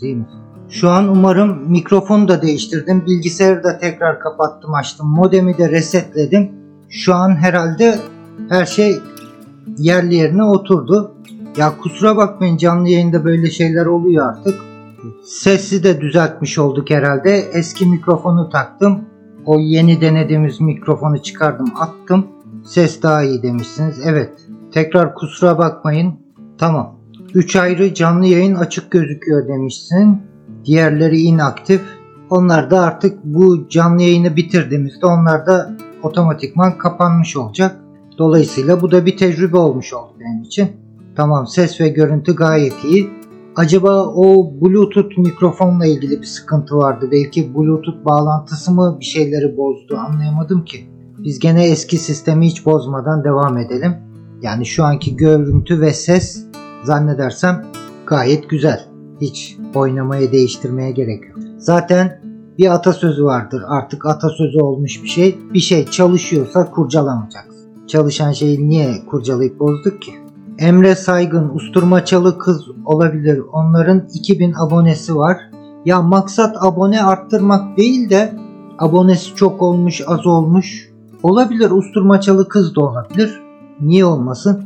Değil mi? Şu an umarım mikrofonu da değiştirdim. Bilgisayarı da tekrar kapattım açtım. Modemi de resetledim. Şu an herhalde her şey yerli yerine oturdu. Ya kusura bakmayın canlı yayında böyle şeyler oluyor artık. Sesi de düzeltmiş olduk herhalde. Eski mikrofonu taktım. O yeni denediğimiz mikrofonu çıkardım attım. Ses daha iyi demişsiniz. Evet. Tekrar kusura bakmayın. Tamam. 3 ayrı canlı yayın açık gözüküyor demişsin. Diğerleri inaktif. Onlar da artık bu canlı yayını bitirdiğimizde onlar da otomatikman kapanmış olacak. Dolayısıyla bu da bir tecrübe olmuş oldu benim için. Tamam ses ve görüntü gayet iyi. Acaba o Bluetooth mikrofonla ilgili bir sıkıntı vardı. Belki Bluetooth bağlantısı mı bir şeyleri bozdu anlayamadım ki. Biz gene eski sistemi hiç bozmadan devam edelim. Yani şu anki görüntü ve ses zannedersem gayet güzel. Hiç oynamaya değiştirmeye gerek yok. Zaten bir atasözü vardır. Artık atasözü olmuş bir şey. Bir şey çalışıyorsa kurcalamayacaksın. Çalışan şeyi niye kurcalayıp bozduk ki? Emre Saygın usturmaçalı kız olabilir. Onların 2000 abonesi var. Ya maksat abone arttırmak değil de abonesi çok olmuş az olmuş. Olabilir usturmaçalı kız da olabilir. Niye olmasın?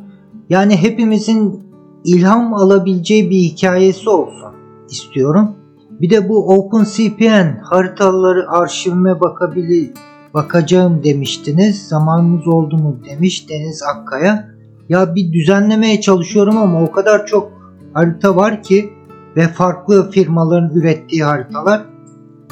Yani hepimizin ilham alabileceği bir hikayesi olsun istiyorum. Bir de bu OpenCPN haritaları arşivime bakabili bakacağım demiştiniz. Zamanınız oldu mu demiş Deniz Akkaya. Ya bir düzenlemeye çalışıyorum ama o kadar çok harita var ki ve farklı firmaların ürettiği haritalar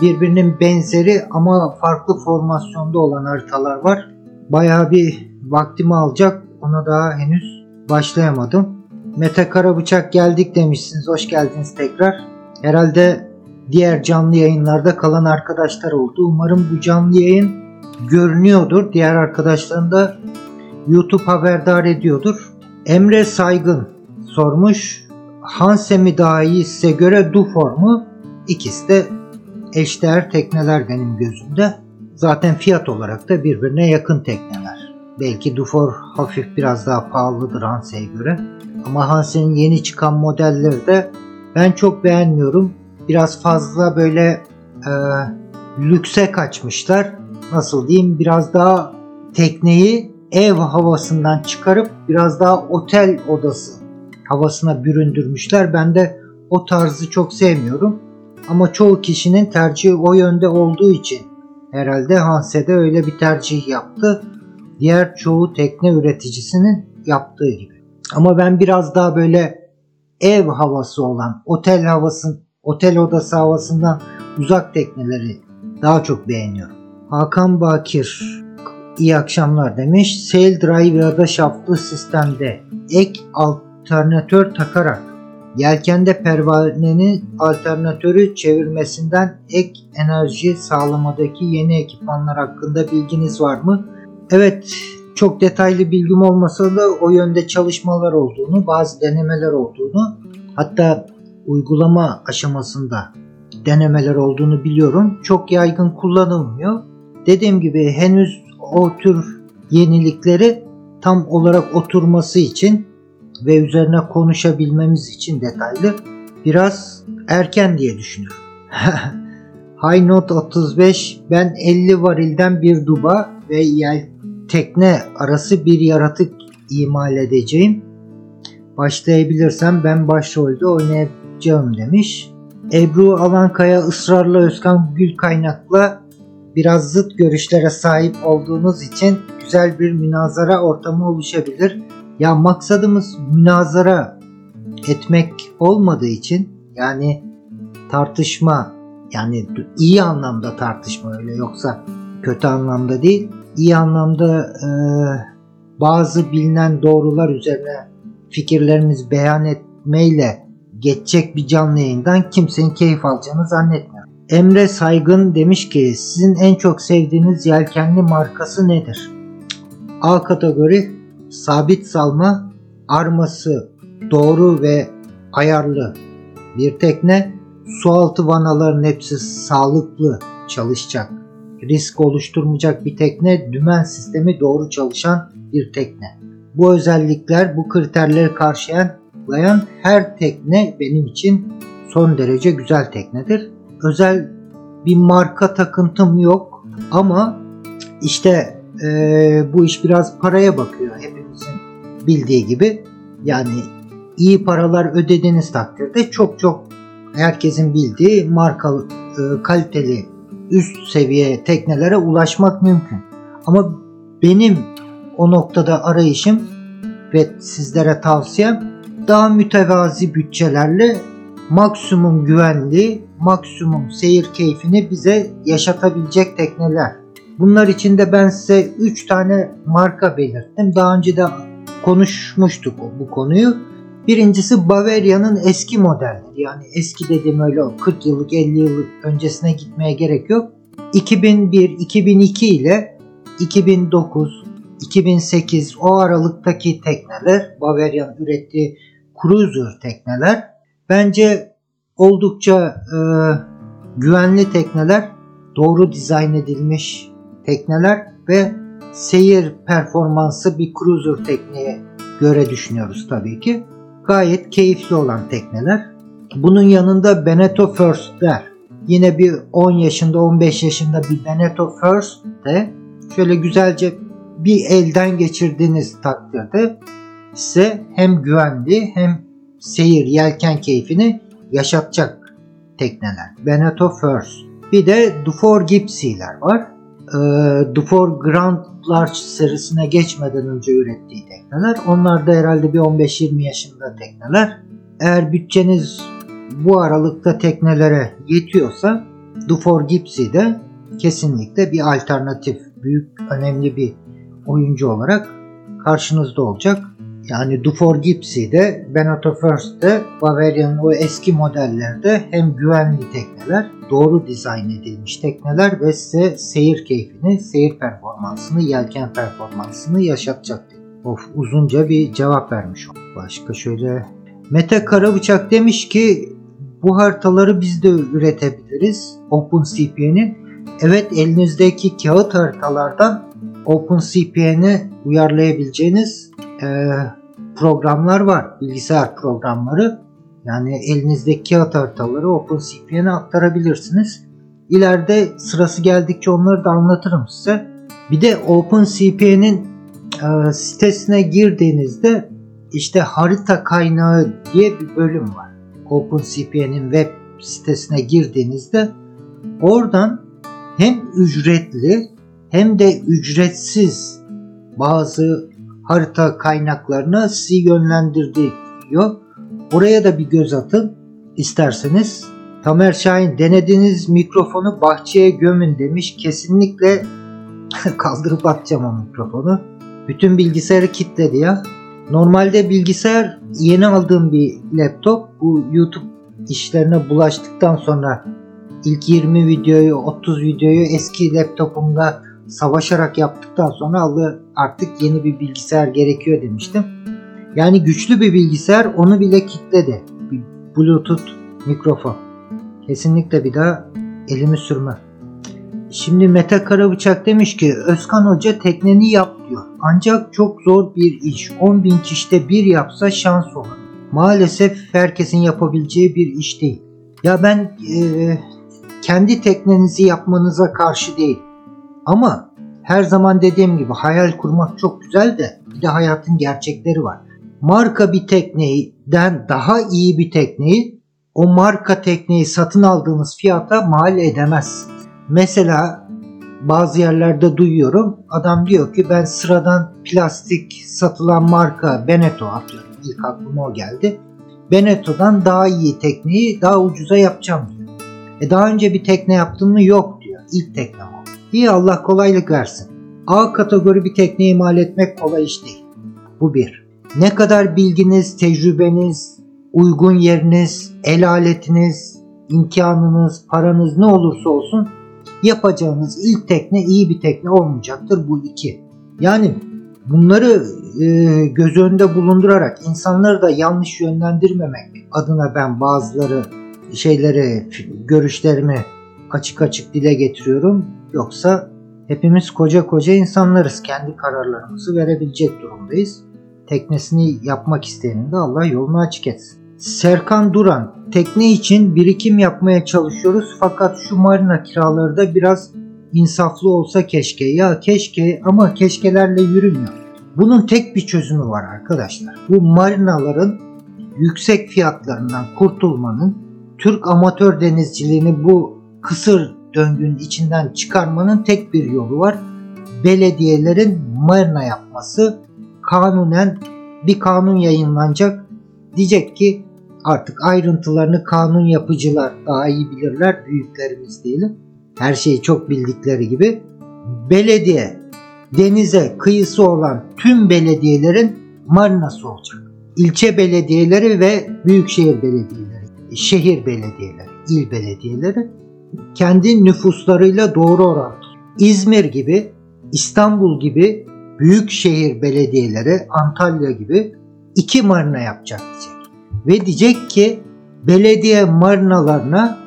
birbirinin benzeri ama farklı formasyonda olan haritalar var. Bayağı bir vaktimi alacak. Ona daha henüz başlayamadım. Mete Karabıçak geldik demişsiniz. Hoş geldiniz tekrar. Herhalde diğer canlı yayınlarda kalan arkadaşlar oldu. Umarım bu canlı yayın görünüyordur. Diğer arkadaşların da YouTube haberdar ediyordur. Emre Saygın sormuş. Hanse mi daha iyi size göre Dufor mu? İkisi de eşdeğer tekneler benim gözümde. Zaten fiyat olarak da birbirine yakın tekneler. Belki Dufor hafif biraz daha pahalıdır Hanse'ye göre. Ama Hanse'nin yeni çıkan modelleri de ben çok beğenmiyorum. Biraz fazla böyle e, lükse kaçmışlar. Nasıl diyeyim biraz daha tekneyi ev havasından çıkarıp biraz daha otel odası havasına büründürmüşler. Ben de o tarzı çok sevmiyorum. Ama çoğu kişinin tercihi o yönde olduğu için herhalde Hanse de öyle bir tercih yaptı. Diğer çoğu tekne üreticisinin yaptığı gibi. Ama ben biraz daha böyle ev havası olan, otel havasın, otel odası havasından uzak tekneleri daha çok beğeniyorum. Hakan Bakir iyi akşamlar demiş. Sail Drive ya da şaftlı sistemde ek alternatör takarak yelkende pervanenin alternatörü çevirmesinden ek enerji sağlamadaki yeni ekipmanlar hakkında bilginiz var mı? Evet çok detaylı bilgim olmasa da o yönde çalışmalar olduğunu, bazı denemeler olduğunu, hatta uygulama aşamasında denemeler olduğunu biliyorum. Çok yaygın kullanılmıyor. Dediğim gibi henüz o tür yenilikleri tam olarak oturması için ve üzerine konuşabilmemiz için detaylı biraz erken diye düşünüyorum. High Note 35 ben 50 varilden bir duba ve yel tekne arası bir yaratık imal edeceğim. Başlayabilirsem ben başrolde oynayacağım demiş. Ebru Alankaya ısrarla Özkan Gül kaynakla biraz zıt görüşlere sahip olduğunuz için güzel bir münazara ortamı oluşabilir. Ya maksadımız münazara etmek olmadığı için yani tartışma yani iyi anlamda tartışma öyle yoksa kötü anlamda değil iyi anlamda e, bazı bilinen doğrular üzerine fikirlerimizi beyan etmeyle geçecek bir canlı yayından kimsenin keyif alacağını zannetmiyorum. Emre Saygın demiş ki sizin en çok sevdiğiniz yelkenli markası nedir? A kategori sabit salma arması doğru ve ayarlı bir tekne. Sualtı vanaların hepsi sağlıklı çalışacak. Risk oluşturmayacak bir tekne, dümen sistemi doğru çalışan bir tekne. Bu özellikler, bu kriterleri karşılayan her tekne benim için son derece güzel teknedir. Özel bir marka takıntım yok ama işte e, bu iş biraz paraya bakıyor hepimizin bildiği gibi. Yani iyi paralar ödediğiniz takdirde çok çok herkesin bildiği markalı, e, kaliteli üst seviye teknelere ulaşmak mümkün. Ama benim o noktada arayışım ve sizlere tavsiyem daha mütevazi bütçelerle maksimum güvenli, maksimum seyir keyfini bize yaşatabilecek tekneler. Bunlar için de ben size 3 tane marka belirttim. Daha önce de konuşmuştuk bu konuyu. Birincisi Bavaria'nın eski modelleri. Yani eski dediğim öyle 40 yıllık 50 yıllık öncesine gitmeye gerek yok. 2001, 2002 ile 2009, 2008 o aralıktaki tekneler Bavaria'nın ürettiği cruiser tekneler bence oldukça e, güvenli tekneler, doğru dizayn edilmiş tekneler ve seyir performansı bir cruiser tekneye göre düşünüyoruz tabii ki. Gayet keyifli olan tekneler. Bunun yanında Beneteau First'ler. Yine bir 10 yaşında 15 yaşında bir Beneteau First de şöyle güzelce bir elden geçirdiğiniz takdirde size hem güvenli hem seyir yelken keyfini yaşatacak tekneler. Beneteau First. Bir de Dufour Gipsy'ler var. E, Dufour Grand Large serisine geçmeden önce ürettiği tekneler. Onlar da herhalde bir 15-20 yaşında tekneler. Eğer bütçeniz bu aralıkta teknelere yetiyorsa Dufour Gipsy de kesinlikle bir alternatif, büyük, önemli bir oyuncu olarak karşınızda olacak. Yani Dufour Gipsy'de, Beneteau First'te, Bavaria'nın o eski modellerde hem güvenli tekneler, doğru dizayn edilmiş tekneler ve size seyir keyfini, seyir performansını, yelken performansını yaşatacak. Of uzunca bir cevap vermiş. Başka şöyle Mete Karabıçak demiş ki bu haritaları biz de üretebiliriz. OpenCPN'in. Evet elinizdeki kağıt haritalardan OpenCPN'e uyarlayabileceğiniz e, programlar var. Bilgisayar programları. Yani elinizdeki kağıt haritaları OpenCPN'e aktarabilirsiniz. İleride sırası geldikçe onları da anlatırım size. Bir de OpenCPN'in e, sitesine girdiğinizde işte harita kaynağı diye bir bölüm var. OpenCPN'in web sitesine girdiğinizde oradan hem ücretli hem de ücretsiz bazı harita kaynaklarına sizi yönlendirdiyor. Oraya da bir göz atın isterseniz. Tamer Şahin denediğiniz mikrofonu bahçeye gömün demiş. Kesinlikle kaldırıp atacağım o mikrofonu. Bütün bilgisayarı kilitledi ya. Normalde bilgisayar yeni aldığım bir laptop. Bu YouTube işlerine bulaştıktan sonra ilk 20 videoyu 30 videoyu eski laptopumda savaşarak yaptıktan sonra artık yeni bir bilgisayar gerekiyor demiştim. Yani güçlü bir bilgisayar onu bile kilitledi. Bir Bluetooth mikrofon. Kesinlikle bir daha elimi sürmem. Şimdi Mete Karabıçak demiş ki Özkan Hoca tekneni yap diyor. Ancak çok zor bir iş. 10 bin kişide bir yapsa şans olur. Maalesef herkesin yapabileceği bir iş değil. Ya ben e, kendi teknenizi yapmanıza karşı değil. Ama her zaman dediğim gibi hayal kurmak çok güzel de bir de hayatın gerçekleri var. Marka bir tekneyden daha iyi bir tekneyi o marka tekneyi satın aldığınız fiyata mal edemezsiniz. Mesela bazı yerlerde duyuyorum adam diyor ki ben sıradan plastik satılan marka Beneteau atıyorum. İlk aklıma o geldi. Benetto'dan daha iyi tekneyi daha ucuza yapacağım diyor. E daha önce bir tekne yaptın mı? Yok diyor. İlk teknem o. İyi Allah kolaylık versin. A kategori bir tekneyi mal etmek kolay iş değil. Bu bir. Ne kadar bilginiz, tecrübeniz, uygun yeriniz, el aletiniz, imkanınız, paranız ne olursa olsun yapacağınız ilk tekne iyi bir tekne olmayacaktır. Bu iki. Yani bunları e, göz önünde bulundurarak insanları da yanlış yönlendirmemek adına ben bazıları şeyleri, görüşlerimi açık açık dile getiriyorum. Yoksa hepimiz koca koca insanlarız. Kendi kararlarımızı verebilecek durumdayız. Teknesini yapmak isteyenin de Allah yolunu açık etsin. Serkan Duran tekne için birikim yapmaya çalışıyoruz fakat şu marina kiraları da biraz insaflı olsa keşke. Ya keşke ama keşkelerle yürümüyor. Bunun tek bir çözümü var arkadaşlar. Bu marinaların yüksek fiyatlarından kurtulmanın, Türk amatör denizciliğini bu kısır döngünün içinden çıkarmanın tek bir yolu var. Belediyelerin marina yapması kanunen bir kanun yayınlanacak. Diyecek ki artık ayrıntılarını kanun yapıcılar daha iyi bilirler. Büyüklerimiz diyelim. Her şeyi çok bildikleri gibi. Belediye denize kıyısı olan tüm belediyelerin marinası olacak. İlçe belediyeleri ve büyükşehir belediyeleri, şehir belediyeleri, il belediyeleri kendi nüfuslarıyla doğru orantılı. İzmir gibi, İstanbul gibi büyük şehir belediyeleri, Antalya gibi iki marina yapacak diyecek. Ve diyecek ki belediye marinalarına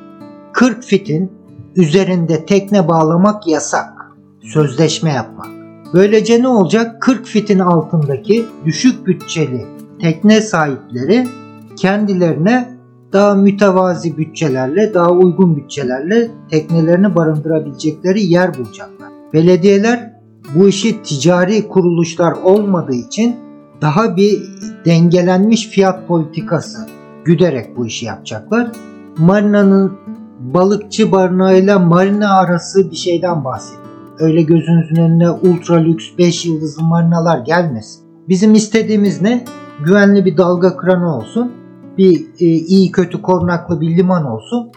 40 fitin üzerinde tekne bağlamak yasak. Sözleşme yapmak. Böylece ne olacak? 40 fitin altındaki düşük bütçeli tekne sahipleri kendilerine daha mütevazi bütçelerle, daha uygun bütçelerle teknelerini barındırabilecekleri yer bulacaklar. Belediyeler bu işi ticari kuruluşlar olmadığı için daha bir dengelenmiş fiyat politikası güderek bu işi yapacaklar. Marina'nın balıkçı barınağıyla marina arası bir şeyden bahsediyor. Öyle gözünüzün önüne ultra lüks 5 yıldızlı marinalar gelmesin. Bizim istediğimiz ne? Güvenli bir dalga kranı olsun. Bir e, iyi kötü korunaklı bir liman olsun.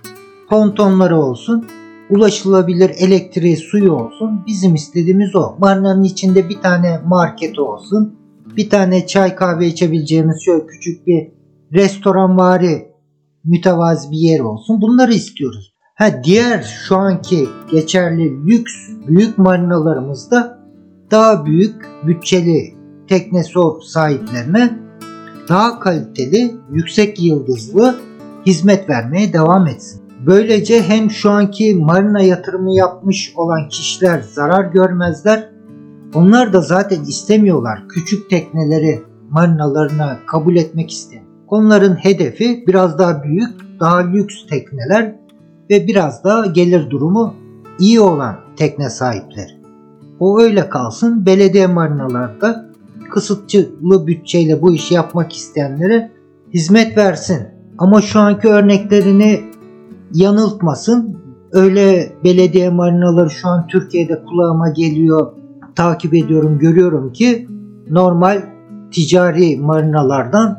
Pontonları olsun. Ulaşılabilir elektriği suyu olsun. Bizim istediğimiz o. Marinanın içinde bir tane market olsun. Bir tane çay kahve içebileceğimiz şöyle küçük bir restoran vari mütevazi bir yer olsun. Bunları istiyoruz. Ha diğer şu anki geçerli lüks büyük marinalarımızda daha büyük bütçeli tekne sahiplerine daha kaliteli, yüksek yıldızlı hizmet vermeye devam etsin. Böylece hem şu anki marina yatırımı yapmış olan kişiler zarar görmezler. Onlar da zaten istemiyorlar küçük tekneleri marinalarına kabul etmek istemiyor. Onların hedefi biraz daha büyük, daha lüks tekneler ve biraz daha gelir durumu iyi olan tekne sahipleri. O öyle kalsın. Belediye marinalarda kısıtçılı bütçeyle bu işi yapmak isteyenlere hizmet versin. Ama şu anki örneklerini yanıltmasın. Öyle belediye marinaları şu an Türkiye'de kulağıma geliyor. Takip ediyorum, görüyorum ki normal ticari marinalardan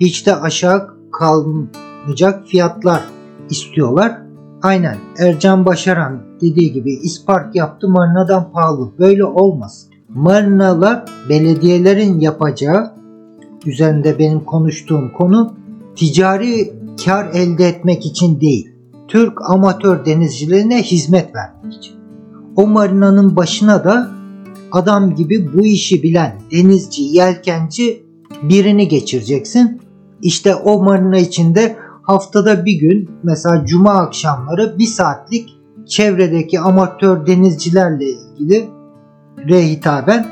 hiç de aşağı kalmayacak fiyatlar istiyorlar. Aynen Ercan Başaran dediği gibi ispark yaptı marinadan pahalı. Böyle olmaz. Marinalar belediyelerin yapacağı üzerinde benim konuştuğum konu ticari kar elde etmek için değil. Türk amatör denizcilerine hizmet vermek için. O marinanın başına da adam gibi bu işi bilen denizci, yelkenci birini geçireceksin. İşte o marina içinde haftada bir gün mesela cuma akşamları bir saatlik çevredeki amatör denizcilerle ilgili re hitaben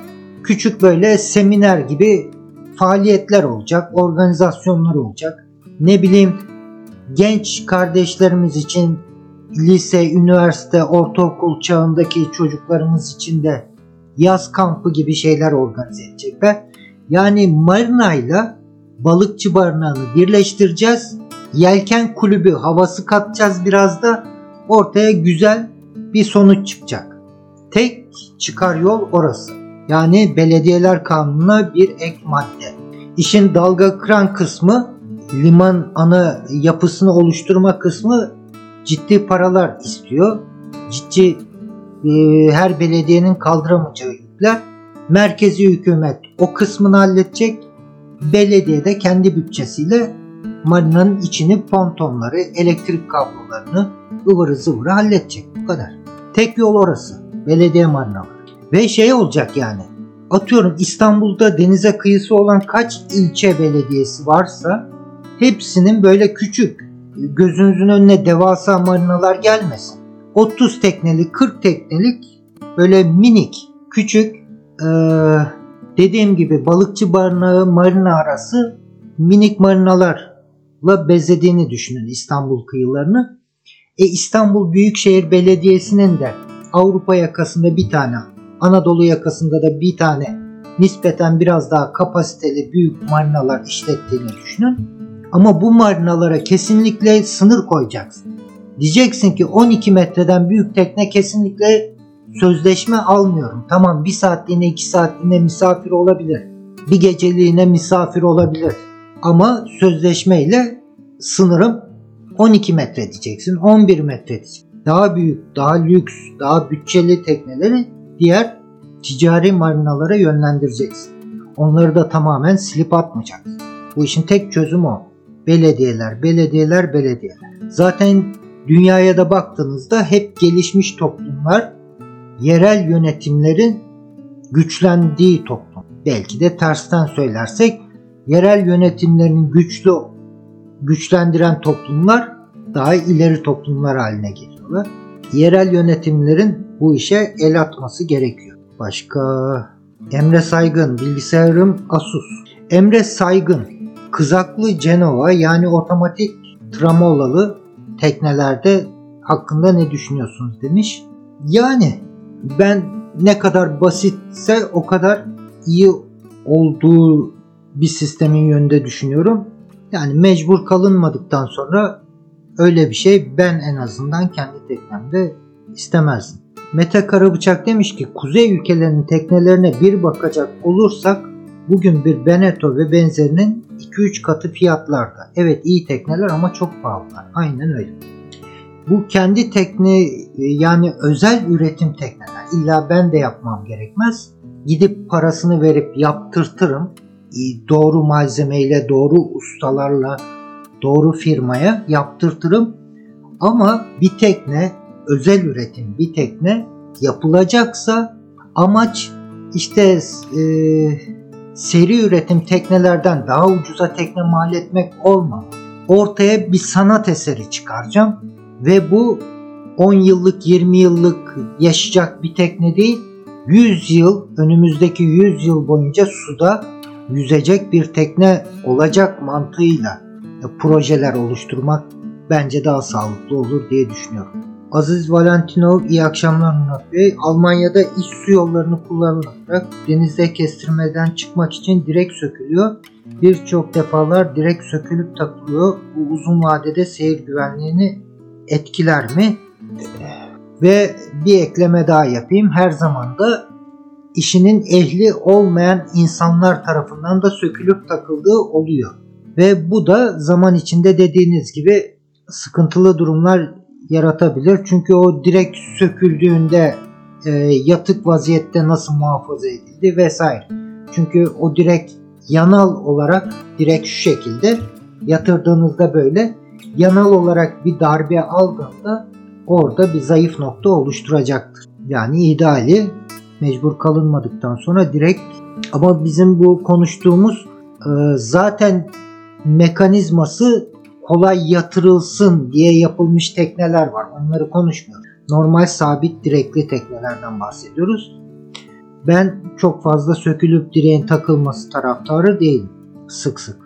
küçük böyle seminer gibi faaliyetler olacak, organizasyonlar olacak. Ne bileyim genç kardeşlerimiz için lise, üniversite, ortaokul çağındaki çocuklarımız için de yaz kampı gibi şeyler organize edecekler. Yani marina ile balıkçı barınağını birleştireceğiz. Yelken kulübü havası katacağız biraz da ortaya güzel bir sonuç çıkacak. Tek çıkar yol orası. Yani belediyeler kanununa bir ek madde. İşin dalga kıran kısmı liman ana yapısını oluşturma kısmı ciddi paralar istiyor. Ciddi e, her belediyenin kaldıramayacağı yükler. Merkezi hükümet o kısmını halledecek. Belediye de kendi bütçesiyle marinanın içini, pontonları, elektrik kablolarını ıvırı zıvırı halledecek. Bu kadar. Tek yol orası. Belediye marinaları. Ve şey olacak yani. Atıyorum İstanbul'da denize kıyısı olan kaç ilçe belediyesi varsa hepsinin böyle küçük gözünüzün önüne devasa marinalar gelmesin. 30 teknelik 40 teknelik böyle minik küçük ee, dediğim gibi balıkçı barınağı marina arası minik marinalar İstanbul'la bezediğini düşünün İstanbul kıyılarını. E İstanbul Büyükşehir Belediyesi'nin de Avrupa yakasında bir tane, Anadolu yakasında da bir tane nispeten biraz daha kapasiteli büyük marinalar işlettiğini düşünün. Ama bu marinalara kesinlikle sınır koyacaksın. Diyeceksin ki 12 metreden büyük tekne kesinlikle sözleşme almıyorum. Tamam bir saatliğine iki saatliğine misafir olabilir. Bir geceliğine misafir olabilir. Ama sözleşmeyle sınırım 12 metre diyeceksin, 11 metre diyeceksin. Daha büyük, daha lüks, daha bütçeli tekneleri diğer ticari marinalara yönlendireceksin. Onları da tamamen silip atmayacaksın. Bu işin tek çözümü o. Belediyeler, belediyeler, belediyeler. Zaten dünyaya da baktığınızda hep gelişmiş toplumlar yerel yönetimlerin güçlendiği toplum. Belki de tersten söylersek yerel yönetimlerin güçlü güçlendiren toplumlar daha ileri toplumlar haline geliyorlar. Yerel yönetimlerin bu işe el atması gerekiyor. Başka Emre Saygın bilgisayarım Asus. Emre Saygın kızaklı Cenova yani otomatik tramolalı teknelerde hakkında ne düşünüyorsunuz demiş. Yani ben ne kadar basitse o kadar iyi olduğu bir sistemin yönünde düşünüyorum. Yani mecbur kalınmadıktan sonra öyle bir şey ben en azından kendi teknemde istemezdim. Mete Karabıçak demiş ki kuzey ülkelerinin teknelerine bir bakacak olursak bugün bir Beneto ve benzerinin 2-3 katı fiyatlarda. Evet iyi tekneler ama çok pahalılar. Aynen öyle. Bu kendi tekne yani özel üretim tekneler. İlla ben de yapmam gerekmez. Gidip parasını verip yaptırtırım. Doğru malzemeyle, doğru ustalarla, doğru firmaya yaptırtırım. Ama bir tekne, özel üretim bir tekne yapılacaksa amaç işte e, seri üretim teknelerden daha ucuza tekne mal etmek olmamalı. Ortaya bir sanat eseri çıkaracağım ve bu 10 yıllık 20 yıllık yaşayacak bir tekne değil 100 yıl önümüzdeki 100 yıl boyunca suda yüzecek bir tekne olacak mantığıyla projeler oluşturmak bence daha sağlıklı olur diye düşünüyorum. Aziz Valentinov iyi akşamlar Murat Bey. Almanya'da iç su yollarını kullanarak denizde kestirmeden çıkmak için direk sökülüyor. Birçok defalar direk sökülüp takılıyor. Bu uzun vadede seyir güvenliğini etkiler mi? Ve bir ekleme daha yapayım. Her zaman da işinin ehli olmayan insanlar tarafından da sökülüp takıldığı oluyor. Ve bu da zaman içinde dediğiniz gibi sıkıntılı durumlar yaratabilir. Çünkü o direkt söküldüğünde e, yatık vaziyette nasıl muhafaza edildi vesaire. Çünkü o direkt yanal olarak direkt şu şekilde yatırdığınızda böyle yanal olarak bir darbe aldığında orada bir zayıf nokta oluşturacaktır. Yani ideali mecbur kalınmadıktan sonra direkt ama bizim bu konuştuğumuz e, zaten mekanizması kolay yatırılsın diye yapılmış tekneler var. Onları konuşmuyoruz. Normal sabit direkli teknelerden bahsediyoruz. Ben çok fazla sökülüp direğin takılması taraftarı değilim. Sık sık.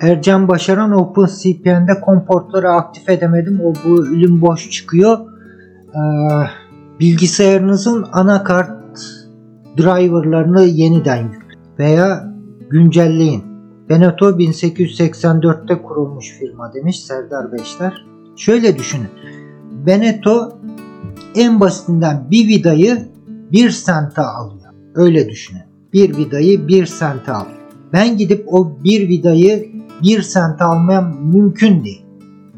Ercan Başaran OpenCPN'de komportları aktif edemedim. O bu ürün boş çıkıyor. Ee, bilgisayarınızın anakart driverlarını yeniden yükle veya güncelleyin. Beneto 1884'te kurulmuş firma demiş Serdar Beşler. Şöyle düşünün. Beneto en basitinden bir vidayı 1 sente alıyor. Öyle düşünün. Bir vidayı 1 sente alıyor. Ben gidip o bir vidayı 1 sente almam mümkün değil.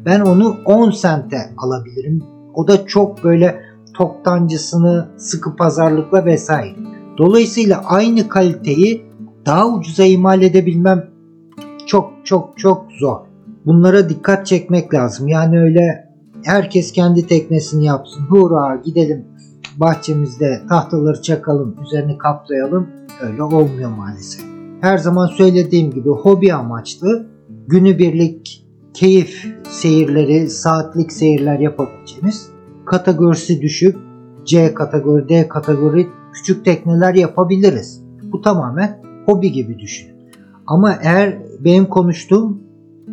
Ben onu 10 sente alabilirim. O da çok böyle toptancısını sıkı pazarlıkla vesaire. Dolayısıyla aynı kaliteyi daha ucuza imal edebilmem çok çok çok zor. Bunlara dikkat çekmek lazım. Yani öyle herkes kendi teknesini yapsın. Hurra gidelim bahçemizde tahtaları çakalım, üzerini kaplayalım. Öyle olmuyor maalesef. Her zaman söylediğim gibi hobi amaçlı günübirlik keyif seyirleri, saatlik seyirler yapabileceğimiz kategorisi düşük C kategori, D kategori küçük tekneler yapabiliriz. Bu tamamen hobi gibi düşünün. Ama eğer benim konuştuğum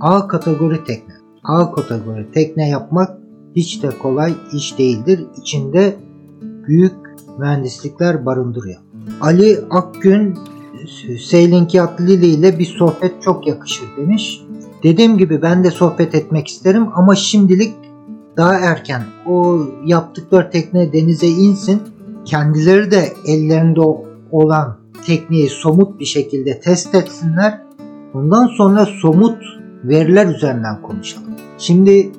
A kategori tekne. A kategori tekne yapmak hiç de kolay iş değildir. İçinde büyük mühendislikler barındırıyor. Ali Akgün Sailing Yacht Lili ile bir sohbet çok yakışır demiş. Dediğim gibi ben de sohbet etmek isterim ama şimdilik daha erken. O yaptıkları tekne denize insin. Kendileri de ellerinde olan tekneyi somut bir şekilde test etsinler. Ondan sonra somut veriler üzerinden konuşalım. Şimdi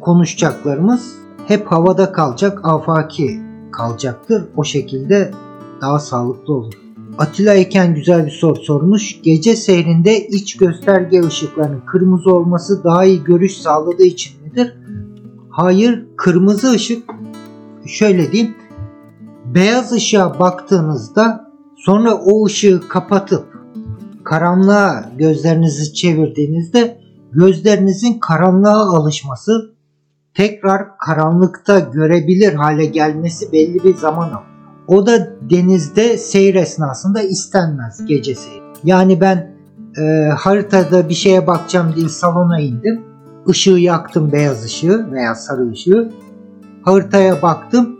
konuşacaklarımız hep havada kalacak, afaki kalacaktır. O şekilde daha sağlıklı olur. Atilla Eken güzel bir soru sormuş. Gece seyrinde iç gösterge ışıklarının kırmızı olması daha iyi görüş sağladığı için midir? Hayır, kırmızı ışık şöyle diyeyim. Beyaz ışığa baktığınızda sonra o ışığı kapatıp karanlığa gözlerinizi çevirdiğinizde gözlerinizin karanlığa alışması tekrar karanlıkta görebilir hale gelmesi belli bir zaman alır. O da denizde seyir esnasında istenmez gece seyir. Yani ben e, haritada bir şeye bakacağım diye salona indim. Işığı yaktım beyaz ışığı veya sarı ışığı. Haritaya baktım.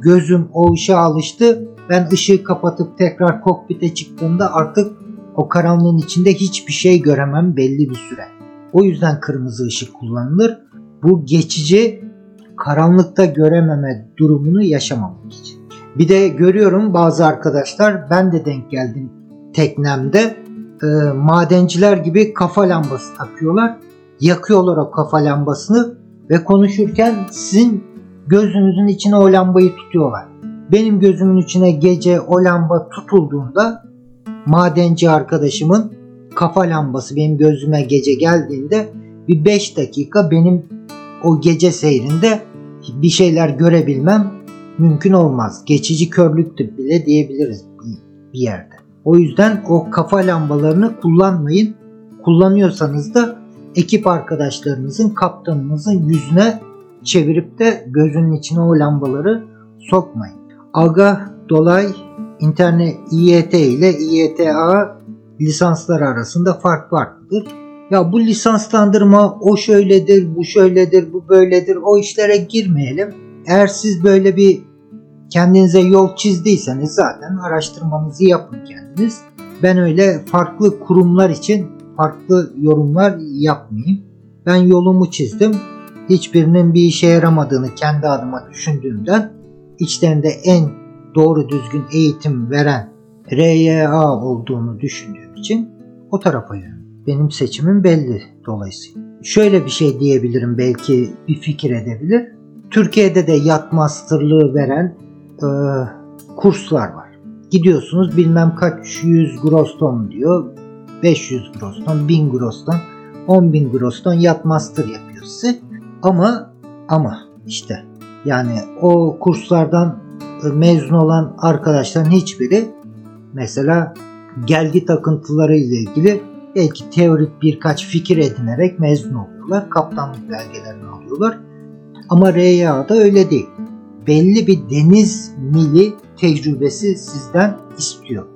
Gözüm o ışığa alıştı. Ben ışığı kapatıp tekrar kokpite çıktığımda artık o karanlığın içinde hiçbir şey göremem belli bir süre. O yüzden kırmızı ışık kullanılır. Bu geçici karanlıkta görememe durumunu yaşamamak için. Bir de görüyorum bazı arkadaşlar ben de denk geldim teknemde e, madenciler gibi kafa lambası takıyorlar. Yakıyorlar o kafa lambasını ve konuşurken sizin gözünüzün içine o lambayı tutuyorlar. Benim gözümün içine gece o lamba tutulduğunda madenci arkadaşımın kafa lambası benim gözüme gece geldiğinde bir 5 dakika benim o gece seyrinde bir şeyler görebilmem mümkün olmaz. Geçici körlüktür bile diyebiliriz bir yerde. O yüzden o kafa lambalarını kullanmayın. Kullanıyorsanız da ekip arkadaşlarınızın, kaptanınızın yüzüne çevirip de gözünün içine o lambaları sokmayın. Aga, Dolay, internet İET ile İETA lisanslar arasında fark vardır. Ya bu lisanslandırma o şöyledir, bu şöyledir, bu böyledir o işlere girmeyelim. Eğer siz böyle bir kendinize yol çizdiyseniz zaten araştırmanızı yapın kendiniz. Ben öyle farklı kurumlar için farklı yorumlar yapmayayım. Ben yolumu çizdim. Hiçbirinin bir işe yaramadığını kendi adıma düşündüğümden içlerinde en doğru düzgün eğitim veren RYA olduğunu düşündüğüm için o tarafa yöneldim. Benim seçimim belli dolayısıyla. Şöyle bir şey diyebilirim belki bir fikir edebilir. Türkiye'de de yat masterlığı veren e, kurslar var. Gidiyorsunuz bilmem kaç yüz groston diyor. 500 groston, 1000 groston, 10 bin groston yat master yapıyor size. Ama ama işte yani o kurslardan mezun olan arkadaşların hiçbiri mesela gelgi takıntıları ile ilgili belki teorik birkaç fikir edinerek mezun oluyorlar. Kaptanlık belgelerini alıyorlar. Ama RYA'da öyle değil. Belli bir deniz mili tecrübesi sizden istiyor.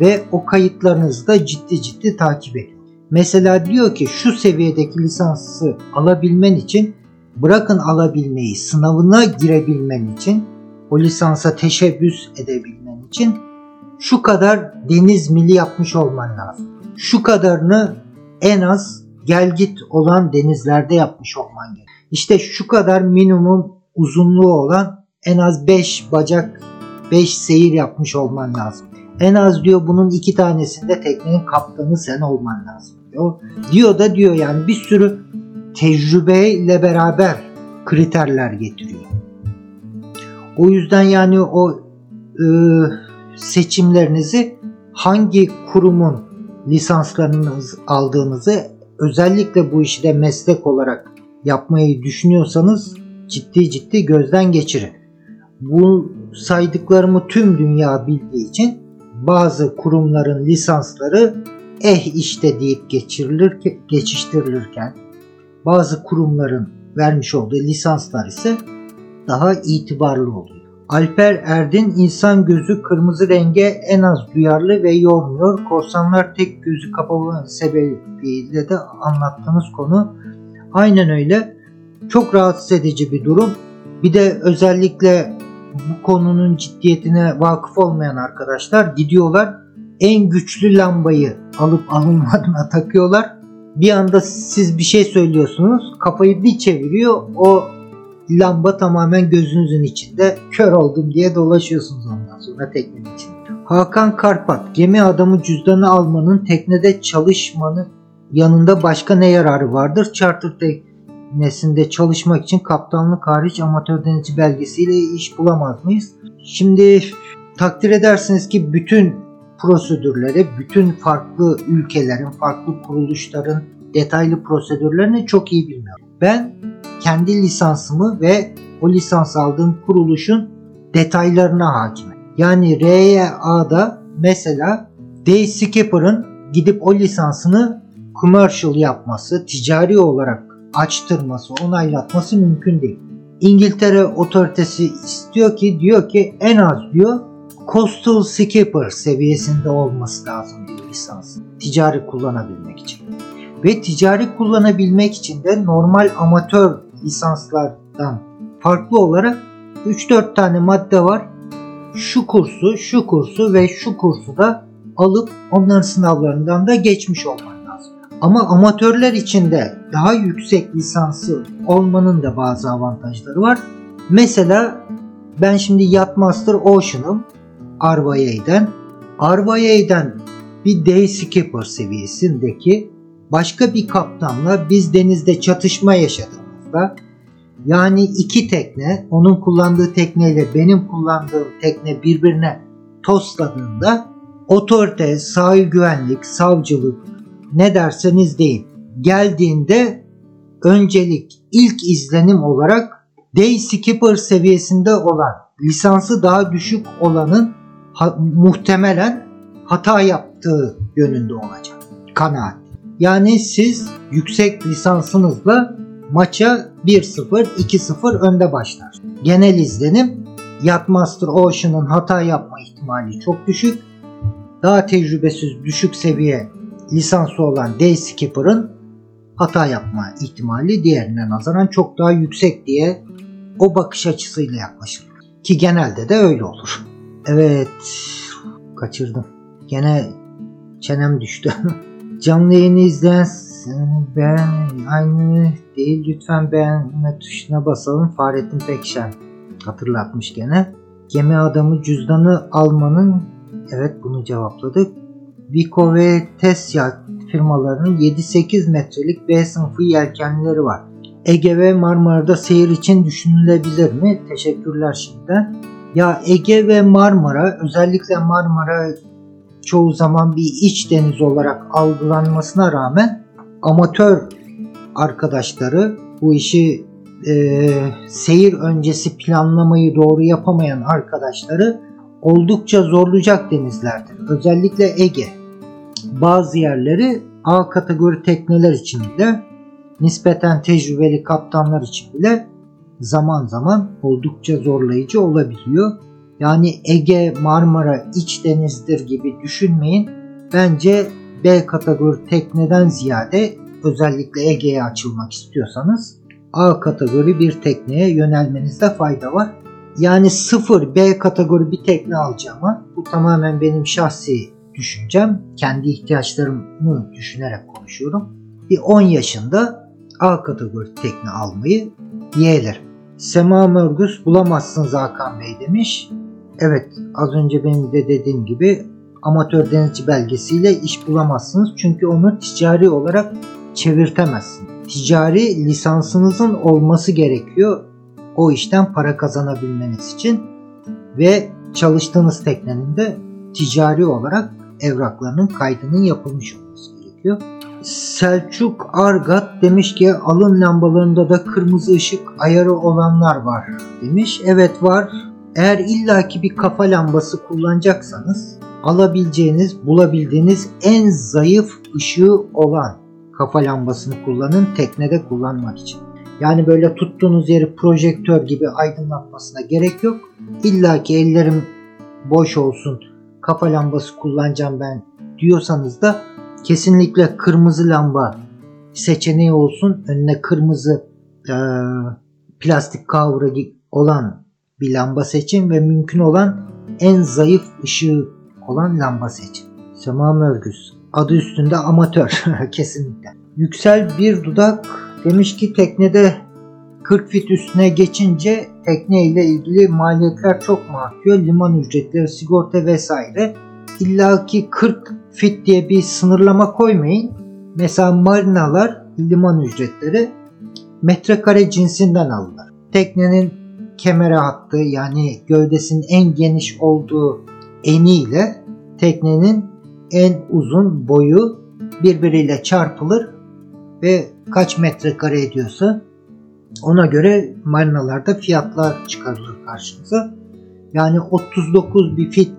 Ve o kayıtlarınızı da ciddi ciddi takip ediyor. Mesela diyor ki şu seviyedeki lisansı alabilmen için bırakın alabilmeyi sınavına girebilmen için o lisansa teşebbüs edebilmen için şu kadar deniz mili yapmış olman lazım. Şu kadarını en az gel git olan denizlerde yapmış olman gerek. İşte şu kadar minimum uzunluğu olan en az 5 bacak 5 seyir yapmış olman lazım. En az diyor bunun iki tanesinde teknenin kaptanı sen olman lazım diyor. Diyor da diyor yani bir sürü tecrübeyle beraber kriterler getiriyor. O yüzden yani o e, seçimlerinizi hangi kurumun lisanslarını aldığınızı özellikle bu işi de meslek olarak yapmayı düşünüyorsanız ciddi ciddi gözden geçirin. Bu saydıklarımı tüm dünya bildiği için bazı kurumların lisansları eh işte deyip geçirilir, geçiştirilirken bazı kurumların vermiş olduğu lisanslar ise daha itibarlı oluyor. Alper Erdin insan gözü kırmızı renge en az duyarlı ve yormuyor. Korsanlar tek gözü kapalı sebebiyle de anlattığınız konu aynen öyle. Çok rahatsız edici bir durum. Bir de özellikle bu konunun ciddiyetine vakıf olmayan arkadaşlar gidiyorlar en güçlü lambayı alıp alınmadığına takıyorlar. Bir anda siz bir şey söylüyorsunuz kafayı bir çeviriyor o lamba tamamen gözünüzün içinde kör oldum diye dolaşıyorsunuz ondan sonra teknenin içinde. Hakan Karpat gemi adamı cüzdanı almanın teknede çalışmanın yanında başka ne yararı vardır? Charter teknesinde çalışmak için kaptanlık hariç amatör denizci belgesiyle iş bulamaz mıyız? Şimdi takdir edersiniz ki bütün prosedürleri, bütün farklı ülkelerin, farklı kuruluşların detaylı prosedürlerini çok iyi bilmiyorum. Ben kendi lisansımı ve o lisans aldığım kuruluşun detaylarına hakimim. Yani RYA'da mesela Day Skipper'ın gidip o lisansını commercial yapması, ticari olarak açtırması, onaylatması mümkün değil. İngiltere otoritesi istiyor ki diyor ki en az diyor Coastal Skipper seviyesinde olması lazım bir lisans. Ticari kullanabilmek için. Ve ticari kullanabilmek için de normal amatör lisanslardan farklı olarak 3-4 tane madde var. Şu kursu, şu kursu ve şu kursu da alıp onların sınavlarından da geçmiş olman lazım. Ama amatörler için de daha yüksek lisansı olmanın da bazı avantajları var. Mesela ben şimdi Yacht Master Ocean'ım RYA'den. RYA'den bir Day Skipper seviyesindeki başka bir kaptanla biz denizde çatışma yaşadığımızda yani iki tekne onun kullandığı tekneyle benim kullandığım tekne birbirine tosladığında otorite, sahil güvenlik, savcılık ne derseniz deyin geldiğinde öncelik ilk izlenim olarak Day Skipper seviyesinde olan lisansı daha düşük olanın ha, muhtemelen hata yaptığı yönünde olacak. Kanaat. Yani siz yüksek lisansınızla maça 1-0, 2-0 önde başlar. Genel izlenim Yachtmaster Ocean'ın hata yapma ihtimali çok düşük. Daha tecrübesiz düşük seviye lisansı olan Day Skipper'ın hata yapma ihtimali diğerine nazaran çok daha yüksek diye o bakış açısıyla yaklaşılır. Ki genelde de öyle olur. Evet kaçırdım. Gene çenem düştü. Canlı yayını izleyen ben aynı değil lütfen beğenme tuşuna basalım. Fahrettin Pekşen hatırlatmış gene. Gemi adamı cüzdanı almanın evet bunu cevapladık. Vico ve Tesya firmalarının 7-8 metrelik B sınıfı yelkenleri var. Ege ve Marmara'da seyir için düşünülebilir mi? Teşekkürler şimdiden. Ya Ege ve Marmara özellikle Marmara çoğu zaman bir iç deniz olarak algılanmasına rağmen amatör arkadaşları bu işi e, seyir öncesi planlamayı doğru yapamayan arkadaşları oldukça zorlayacak denizlerdir. Özellikle Ege. Bazı yerleri A kategori tekneler için bile nispeten tecrübeli kaptanlar için bile zaman zaman oldukça zorlayıcı olabiliyor. Yani Ege, Marmara, iç denizdir gibi düşünmeyin. Bence B kategori tekneden ziyade özellikle Ege'ye açılmak istiyorsanız A kategori bir tekneye yönelmenizde fayda var. Yani sıfır B kategori bir tekne alacağıma bu tamamen benim şahsi düşüncem. Kendi ihtiyaçlarımı düşünerek konuşuyorum. Bir 10 yaşında A kategori tekne almayı yeğlerim. Sema Mörgüs bulamazsınız Hakan Bey demiş. Evet az önce benim de dediğim gibi amatör denizci belgesiyle iş bulamazsınız. Çünkü onu ticari olarak çevirtemezsiniz. Ticari lisansınızın olması gerekiyor o işten para kazanabilmeniz için ve çalıştığınız teknenin de ticari olarak evraklarının kaydının yapılmış olması gerekiyor. Selçuk Argat demiş ki alın lambalarında da kırmızı ışık ayarı olanlar var demiş. Evet var. Eğer illaki bir kafa lambası kullanacaksanız alabileceğiniz, bulabildiğiniz en zayıf ışığı olan kafa lambasını kullanın teknede kullanmak için. Yani böyle tuttuğunuz yeri projektör gibi aydınlatmasına gerek yok. İlla ki ellerim boş olsun, kafa lambası kullanacağım ben diyorsanız da kesinlikle kırmızı lamba seçeneği olsun. Önüne kırmızı e, plastik kavra olan bir lamba seçin ve mümkün olan en zayıf ışığı olan lamba seçin. Sema Mörgüs. Adı üstünde amatör kesinlikle. Yüksel bir dudak demiş ki teknede 40 fit üstüne geçince tekne ile ilgili maliyetler çok mu artıyor? Liman ücretleri, sigorta vesaire. İlla ki 40 fit diye bir sınırlama koymayın. Mesela marinalar liman ücretleri metrekare cinsinden alınır. Teknenin kemere hattı yani gövdesinin en geniş olduğu eniyle teknenin en uzun boyu birbiriyle çarpılır ve kaç metrekare ediyorsa ona göre marinalarda fiyatlar çıkarılır karşınıza. Yani 39 bir fit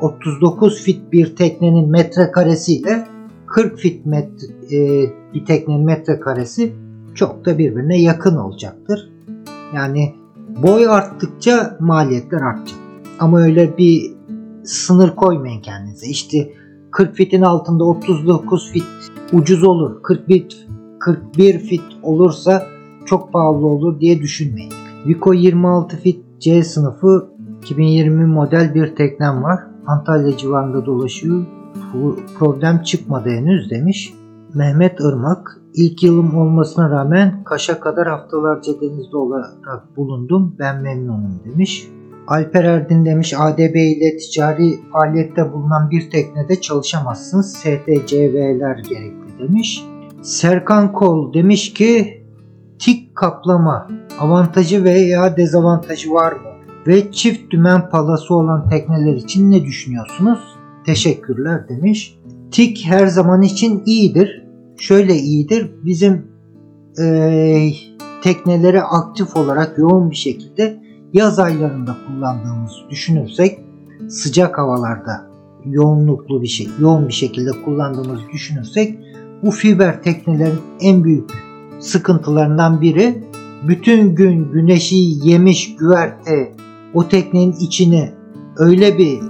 39 fit bir teknenin metrekaresiyle 40 fit metre, e, bir teknenin metrekaresi çok da birbirine yakın olacaktır. Yani boy arttıkça maliyetler artacak. Ama öyle bir sınır koymayın kendinize. İşte 40 fitin altında 39 fit ucuz olur. 41 41 fit olursa çok pahalı olur diye düşünmeyin. Vico 26 fit C sınıfı 2020 model bir teknem var. Antalya civarında dolaşıyor. Problem çıkmadı henüz demiş. Mehmet Irmak ilk yılım olmasına rağmen Kaş'a kadar haftalarca denizde olarak bulundum. Ben memnunum demiş. Alper Erdin demiş ADB ile ticari faaliyette bulunan bir teknede çalışamazsınız. STCV'ler gerekli demiş. Serkan Kol demiş ki tik kaplama avantajı veya dezavantajı var mı? Ve çift dümen palası olan tekneler için ne düşünüyorsunuz? Teşekkürler demiş. Tik her zaman için iyidir. Şöyle iyidir. Bizim e, tekneleri aktif olarak yoğun bir şekilde yaz aylarında kullandığımızı düşünürsek sıcak havalarda yoğunluklu bir şey, yoğun bir şekilde kullandığımızı düşünürsek bu fiber teknelerin en büyük sıkıntılarından biri bütün gün güneşi yemiş güverte o teknenin içini öyle bir